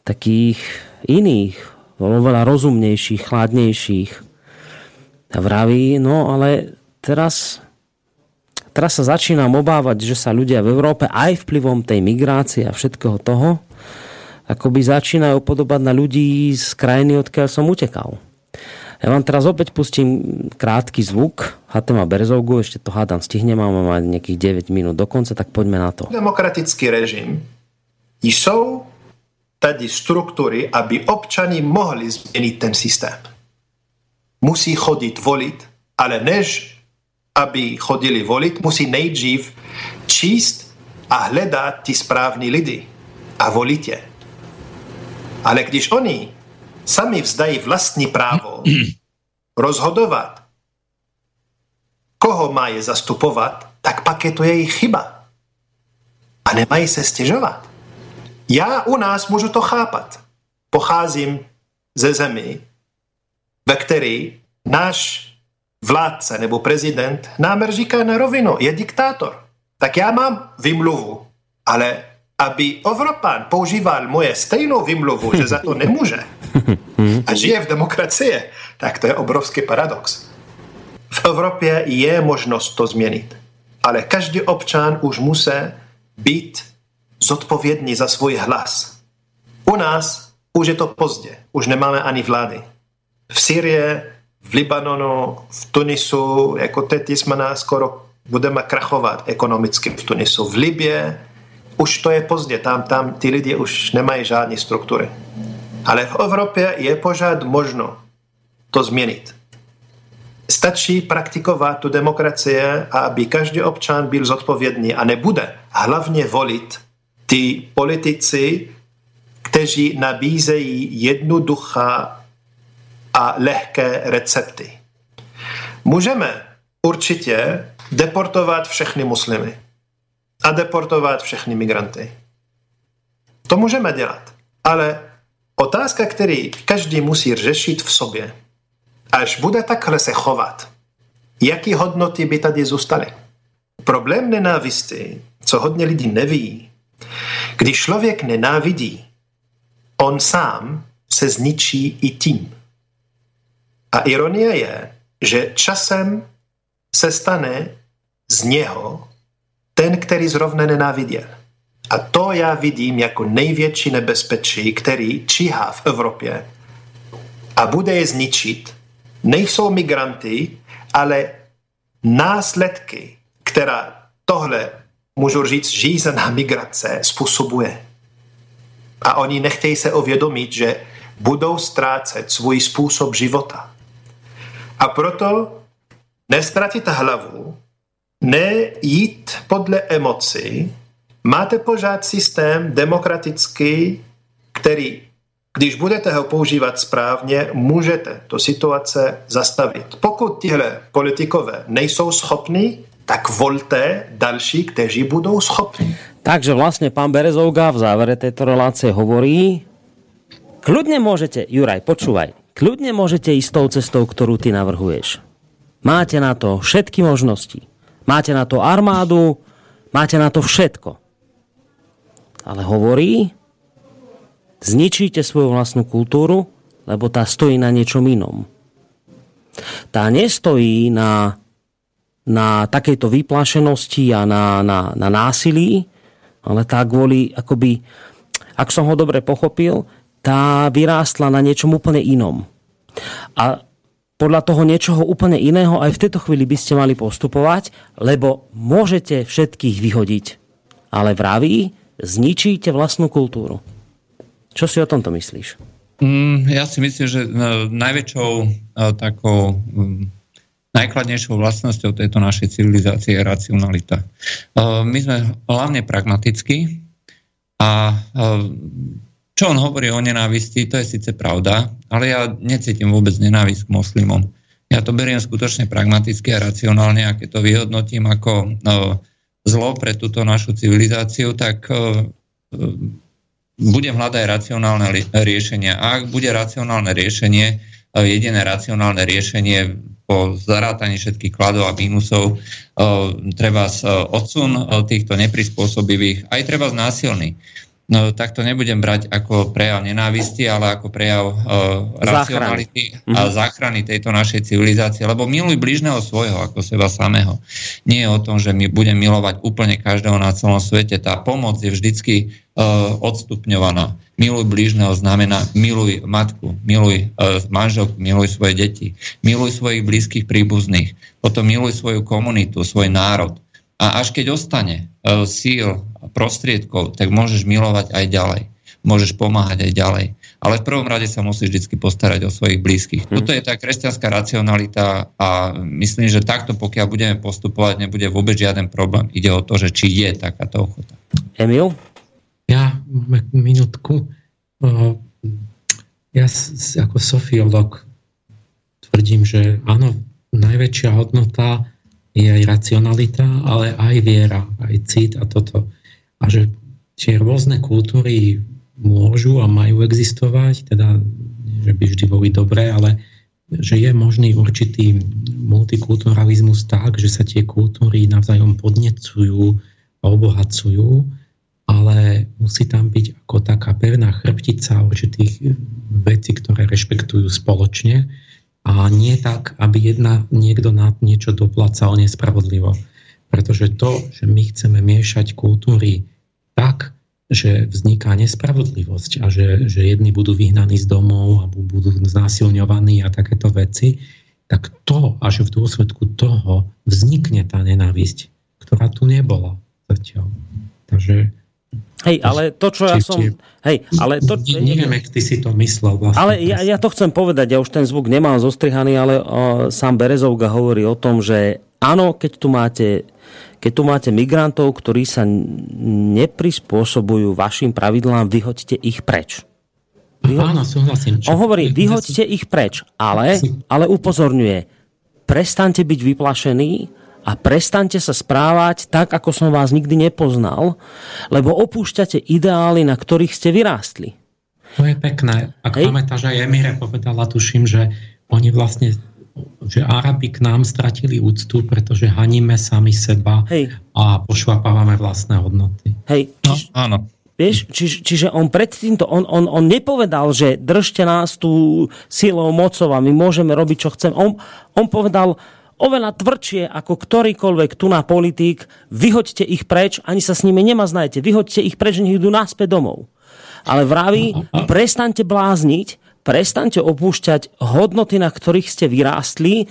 takých iných, oveľa rozumnejších, chladnejších. A vraví, no ale teraz, teraz sa začínam obávať, že sa ľudia v Európe aj vplyvom tej migrácie a všetkého toho akoby začínajú podobať na ľudí z krajiny, odkiaľ som utekal. Ja vám teraz opäť pustím krátky zvuk Hatema Berzovgu, ešte to hádam stihnem, máme mať nejakých 9 minút do konca, tak poďme na to. Demokratický režim jsou tady struktury, aby občani mohli změnit ten systém. Musí chodit volit, ale než aby chodili volit, musí nejdřív číst a hledat ty správní lidi a volit je. Ale když oni sami vzdají vlastní právo rozhodovat, koho má je zastupovat, tak pak je to jejich chyba. A nemají se stěžovat. Já u nás můžu to chápat. Pocházím ze zemi, ve který náš vládce nebo prezident nám říká na rovinu, je diktátor. Tak já mám vymluvu, ale aby Evropan používal moje stejnou vymluvu, že za to nemůže a žije v demokracii, tak to je obrovský paradox. V Evropě je možnost to změnit, ale každý občan už musí být zodpovědný za svůj hlas. U nás už je to pozdě, už nemáme ani vlády. V Syrii, v Libanonu, v Tunisu, jako teď jsme na skoro budeme krachovat ekonomicky v Tunisu. V Libě už to je pozdě, tam, tam ty lidi už nemají žádné struktury. Ale v Evropě je pořád možno to změnit. Stačí praktikovat tu demokracii a aby každý občan byl zodpovědný a nebude hlavně volit ty politici, kteří nabízejí jednoduchá a lehké recepty. Můžeme určitě deportovat všechny muslimy a deportovat všechny migranty. To můžeme dělat. Ale otázka, který každý musí řešit v sobě, až bude takhle se chovat, jaký hodnoty by tady zůstaly. Problém nenávisti, co hodně lidí neví, když člověk nenávidí, on sám se zničí i tím. A ironie je, že časem se stane z něho ten, který zrovna nenáviděl. A to já vidím jako největší nebezpečí, který číhá v Evropě a bude je zničit. Nejsou migranty, ale následky, která tohle, můžu říct, žízená migrace způsobuje. A oni nechtějí se ovědomit, že budou ztrácet svůj způsob života. A proto nestratit hlavu, nejít podle emocí, máte pořád systém demokratický, který, když budete ho používat správně, můžete to situace zastavit. Pokud tihle politikové nejsou schopní, tak volte další, kteří budou schopní. Takže vlastne pán Berezovga v závere tejto relácie hovorí, kľudne môžete, Juraj, počúvaj, kľudne môžete ísť tou cestou, ktorú ty navrhuješ. Máte na to všetky možnosti. Máte na to armádu, máte na to všetko. Ale hovorí, zničíte svoju vlastnú kultúru, lebo tá stojí na niečom inom. Tá nestojí na, na takejto vyplašenosti a na, na, na násilí, ale tá kvôli, akoby, ak som ho dobre pochopil, tá vyrástla na niečom úplne inom. A podľa toho niečoho úplne iného aj v tejto chvíli by ste mali postupovať, lebo môžete všetkých vyhodiť. Ale vraví, zničíte vlastnú kultúru. Čo si o tomto myslíš? Mm, ja si myslím, že no, najväčšou uh, takou um, najkladnejšou vlastnosťou tejto našej civilizácie je racionalita. Uh, my sme hlavne pragmatickí a čo on hovorí o nenávisti, to je síce pravda, ale ja necítim vôbec nenávisť k moslimom. Ja to beriem skutočne pragmaticky a racionálne a keď to vyhodnotím ako no, zlo pre túto našu civilizáciu, tak uh, budem hľadať racionálne riešenia. A ak bude racionálne riešenie, uh, jediné racionálne riešenie po zarátaní všetkých kladov a mínusov, uh, treba odsun týchto neprispôsobivých, aj treba násilný no, tak to nebudem brať ako prejav nenávisti, ale ako prejav uh, racionality a mhm. záchrany tejto našej civilizácie. Lebo miluj bližného svojho ako seba samého. Nie je o tom, že my budem milovať úplne každého na celom svete. Tá pomoc je vždycky uh, odstupňovaná. Miluj bližného znamená miluj matku, miluj uh, manželku, miluj svoje deti, miluj svojich blízkych príbuzných, potom miluj svoju komunitu, svoj národ. A až keď ostane uh, síl prostriedkov, tak môžeš milovať aj ďalej. môžeš pomáhať aj ďalej. Ale v prvom rade sa musíš vždy postarať o svojich blízkych. Hmm. Toto je tá kresťanská racionalita a myslím, že takto pokiaľ budeme postupovať, nebude vôbec žiaden problém. Ide o to, že či je takáto ochota. Emil? Ja, minútku. Ja ako sofiolog tvrdím, že áno, najväčšia hodnota je aj racionalita, ale aj viera, aj cit a toto. A že tie rôzne kultúry môžu a majú existovať, teda že by vždy boli dobré, ale že je možný určitý multikulturalizmus tak, že sa tie kultúry navzájom podnecujú a obohacujú, ale musí tam byť ako taká pevná chrbtica určitých vecí, ktoré rešpektujú spoločne a nie tak, aby jedna, niekto na niečo doplacal nespravodlivo. Pretože to, že my chceme miešať kultúry tak, že vzniká nespravodlivosť a že, že jedni budú vyhnaní z domov a budú znásilňovaní a takéto veci, tak to, až v dôsledku toho vznikne tá nenávisť, ktorá tu nebola zatiaľ. Takže Hej, ale to, čo ja som... Hej, ale to... Neviem, jak ty si to myslel vlastne. Ale ja, ja to chcem povedať, ja už ten zvuk nemám zostrihaný, ale o, sám Berezovga hovorí o tom, že áno, keď tu máte keď tu máte migrantov, ktorí sa neprispôsobujú vašim pravidlám, vyhoďte ich preč. Vyhoď... Áno, súhlasím. Čo? On hovorí, vyhoďte ich preč, ale, ale upozorňuje, prestante byť vyplašení a prestante sa správať tak, ako som vás nikdy nepoznal, lebo opúšťate ideály, na ktorých ste vyrástli. To je pekné. Ak Hej. pamätáš, aj Emire povedala, tuším, že oni vlastne že Arabi k nám stratili úctu, pretože haníme sami seba Hej. a pošlapávame vlastné hodnoty. Hej, no, áno. Vieš, či, čiže on predtým to, on, on, on nepovedal, že držte nás tu silou mocov a my môžeme robiť, čo chcem. On, on povedal oveľa tvrdšie ako ktorýkoľvek tu na politik, vyhoďte ich preč, ani sa s nimi nemaznajte, vyhoďte ich preč, nech idú naspäť domov. Ale vraví, prestaňte blázniť, prestaňte opúšťať hodnoty, na ktorých ste vyrástli,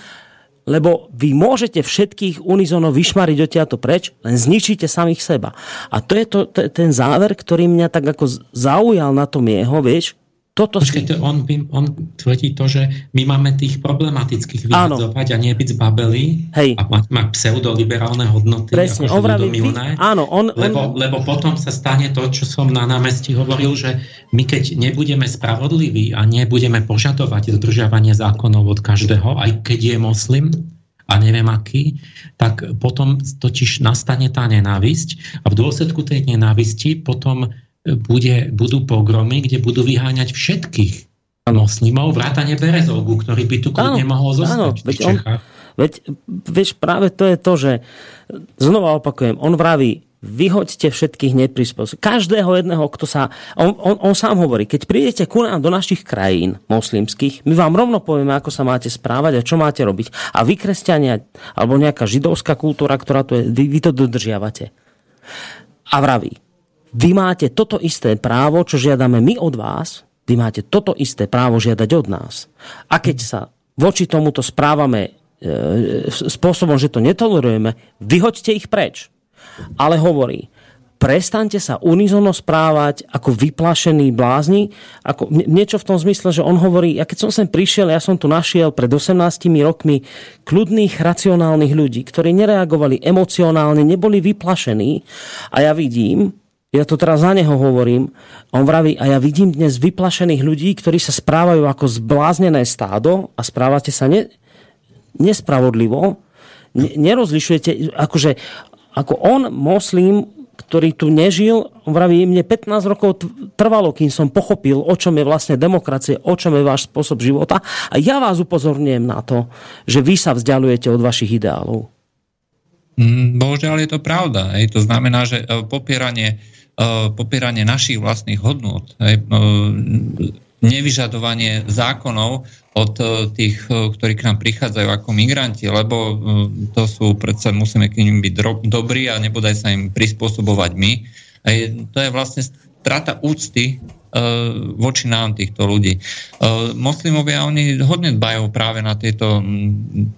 lebo vy môžete všetkých unizono vyšmariť odtiaľto preč, len zničíte samých seba. A to je, to, to ten záver, ktorý mňa tak ako zaujal na tom jeho, vieš, toto Počkejte, on, on tvrdí to, že my máme tých problematických vyhadzovať a nie byť zbabeli Hej. a mať, mať pseudoliberálne hodnoty. Presne, on vraví, áno, on, lebo, on... lebo potom sa stane to, čo som na námestí hovoril, že my keď nebudeme spravodliví a nebudeme požadovať dodržiavanie zákonov od každého, aj keď je moslim, a neviem aký, tak potom totiž nastane tá nenávisť a v dôsledku tej nenávisti potom bude, budú pogromy, kde budú vyháňať všetkých moslimov, vrátane Berezovgu, ktorý by tu kľudne mohol zostať áno, v veď on, veď, vieš, práve to je to, že znova opakujem, on vraví, vyhoďte všetkých neprispôsobí. Každého jedného, kto sa... On, on, on sám hovorí, keď prídete ku nám do našich krajín moslimských, my vám rovno povieme, ako sa máte správať a čo máte robiť. A vy, kresťania, alebo nejaká židovská kultúra, ktorá tu je, vy, vy to dodržiavate. A vraví, vy máte toto isté právo, čo žiadame my od vás, vy máte toto isté právo žiadať od nás. A keď sa voči tomuto správame e, spôsobom, že to netolerujeme, vyhoďte ich preč. Ale hovorí, prestante sa unizono správať ako vyplašení blázni. Ako, niečo v tom zmysle, že on hovorí, ja keď som sem prišiel, ja som tu našiel pred 18 rokmi kľudných, racionálnych ľudí, ktorí nereagovali emocionálne, neboli vyplašení. A ja vidím, ja to teraz za neho hovorím, on vraví, a ja vidím dnes vyplašených ľudí, ktorí sa správajú ako zbláznené stádo a správate sa ne, nespravodlivo, ne, nerozlišujete, akože ako on, moslim, ktorý tu nežil, on vraví, mne 15 rokov trvalo, kým som pochopil, o čom je vlastne demokracie, o čom je váš spôsob života a ja vás upozorňujem na to, že vy sa vzdialujete od vašich ideálov. Mm, bohužiaľ je to pravda. Hej. To znamená, že e, popieranie E, popieranie našich vlastných hodnôt, e, nevyžadovanie zákonov od e, tých, ktorí k nám prichádzajú ako migranti, lebo to sú, predsa musíme k ním byť dobrí a nebodaj sa im prispôsobovať my. To je vlastne strata úcty voči nám týchto ľudí. Moslimovia, oni hodne dbajú práve na tieto,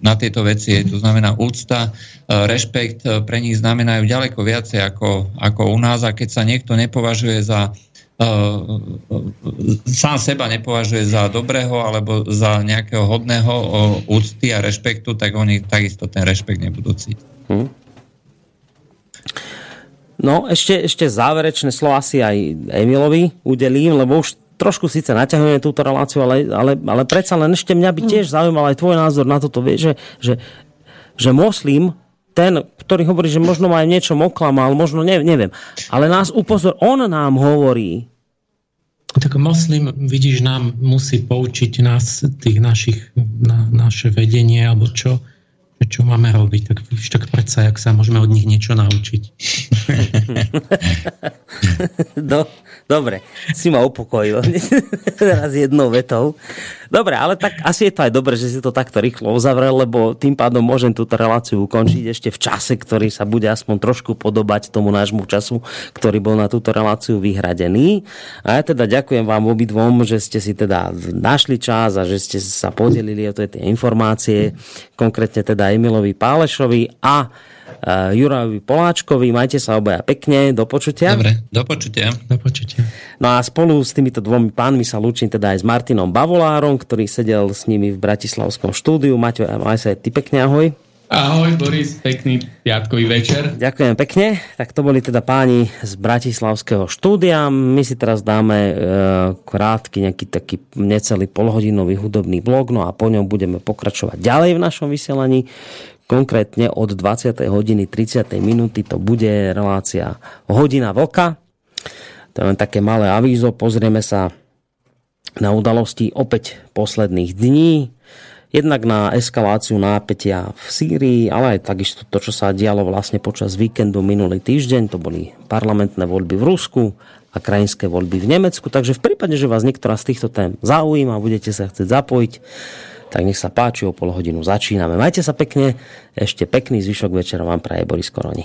na tieto veci, to znamená úcta, rešpekt pre nich znamenajú ďaleko viacej ako, ako u nás a keď sa niekto nepovažuje za sám seba nepovažuje za dobrého alebo za nejakého hodného úcty a rešpektu, tak oni takisto ten rešpekt nebudú cítiť. Hmm. No, ešte, ešte záverečné slova si aj Emilovi udelím, lebo už trošku síce naťahujeme túto reláciu, ale, ale, ale predsa len ešte mňa by tiež zaujímal aj tvoj názor na toto. Vieš, že, že, že moslim ten, ktorý hovorí, že možno ma aj niečo oklamal, možno ne, neviem. Ale nás upozor, on nám hovorí. Tak moslim, vidíš, nám musí poučiť nás, tých našich, na, naše vedenie, alebo čo, čo máme robiť. Tak, tak predsa, jak sa môžeme od nich niečo naučiť. Do, Dobre, si ma upokojil. Teraz jednou vetou. Dobre, ale tak asi je to aj dobre, že si to takto rýchlo uzavrel, lebo tým pádom môžem túto reláciu ukončiť ešte v čase, ktorý sa bude aspoň trošku podobať tomu nášmu času, ktorý bol na túto reláciu vyhradený. A ja teda ďakujem vám obidvom, že ste si teda našli čas a že ste sa podelili o tie informácie, konkrétne teda Emilovi Pálešovi a Jurajovi Poláčkovi. Majte sa obaja pekne, do počutia. Dobre, do počutia. Do počutia. No a spolu s týmito dvomi pánmi sa lúčim teda aj s Martinom Bavolárom, ktorý sedel s nimi v Bratislavskom štúdiu. Maťo, maj sa aj ty pekne, ahoj. Ahoj Boris, pekný piatkový večer. Ďakujem pekne. Tak to boli teda páni z Bratislavského štúdia. My si teraz dáme e, krátky, nejaký taký necelý polhodinový hudobný blog, no a po ňom budeme pokračovať ďalej v našom vysielaní. Konkrétne od 20. hodiny 30. minúty to bude relácia Hodina vlka. To je len také malé avízo. Pozrieme sa na udalosti opäť posledných dní. Jednak na eskaláciu nápetia v Sýrii, ale aj takisto to, čo sa dialo vlastne počas víkendu minulý týždeň. To boli parlamentné voľby v Rusku a krajinské voľby v Nemecku. Takže v prípade, že vás niektorá z týchto tém zaujíma, budete sa chcieť zapojiť, tak nech sa páči, o pol hodinu začíname. Majte sa pekne, ešte pekný zvyšok večera vám praje Boris Koroni.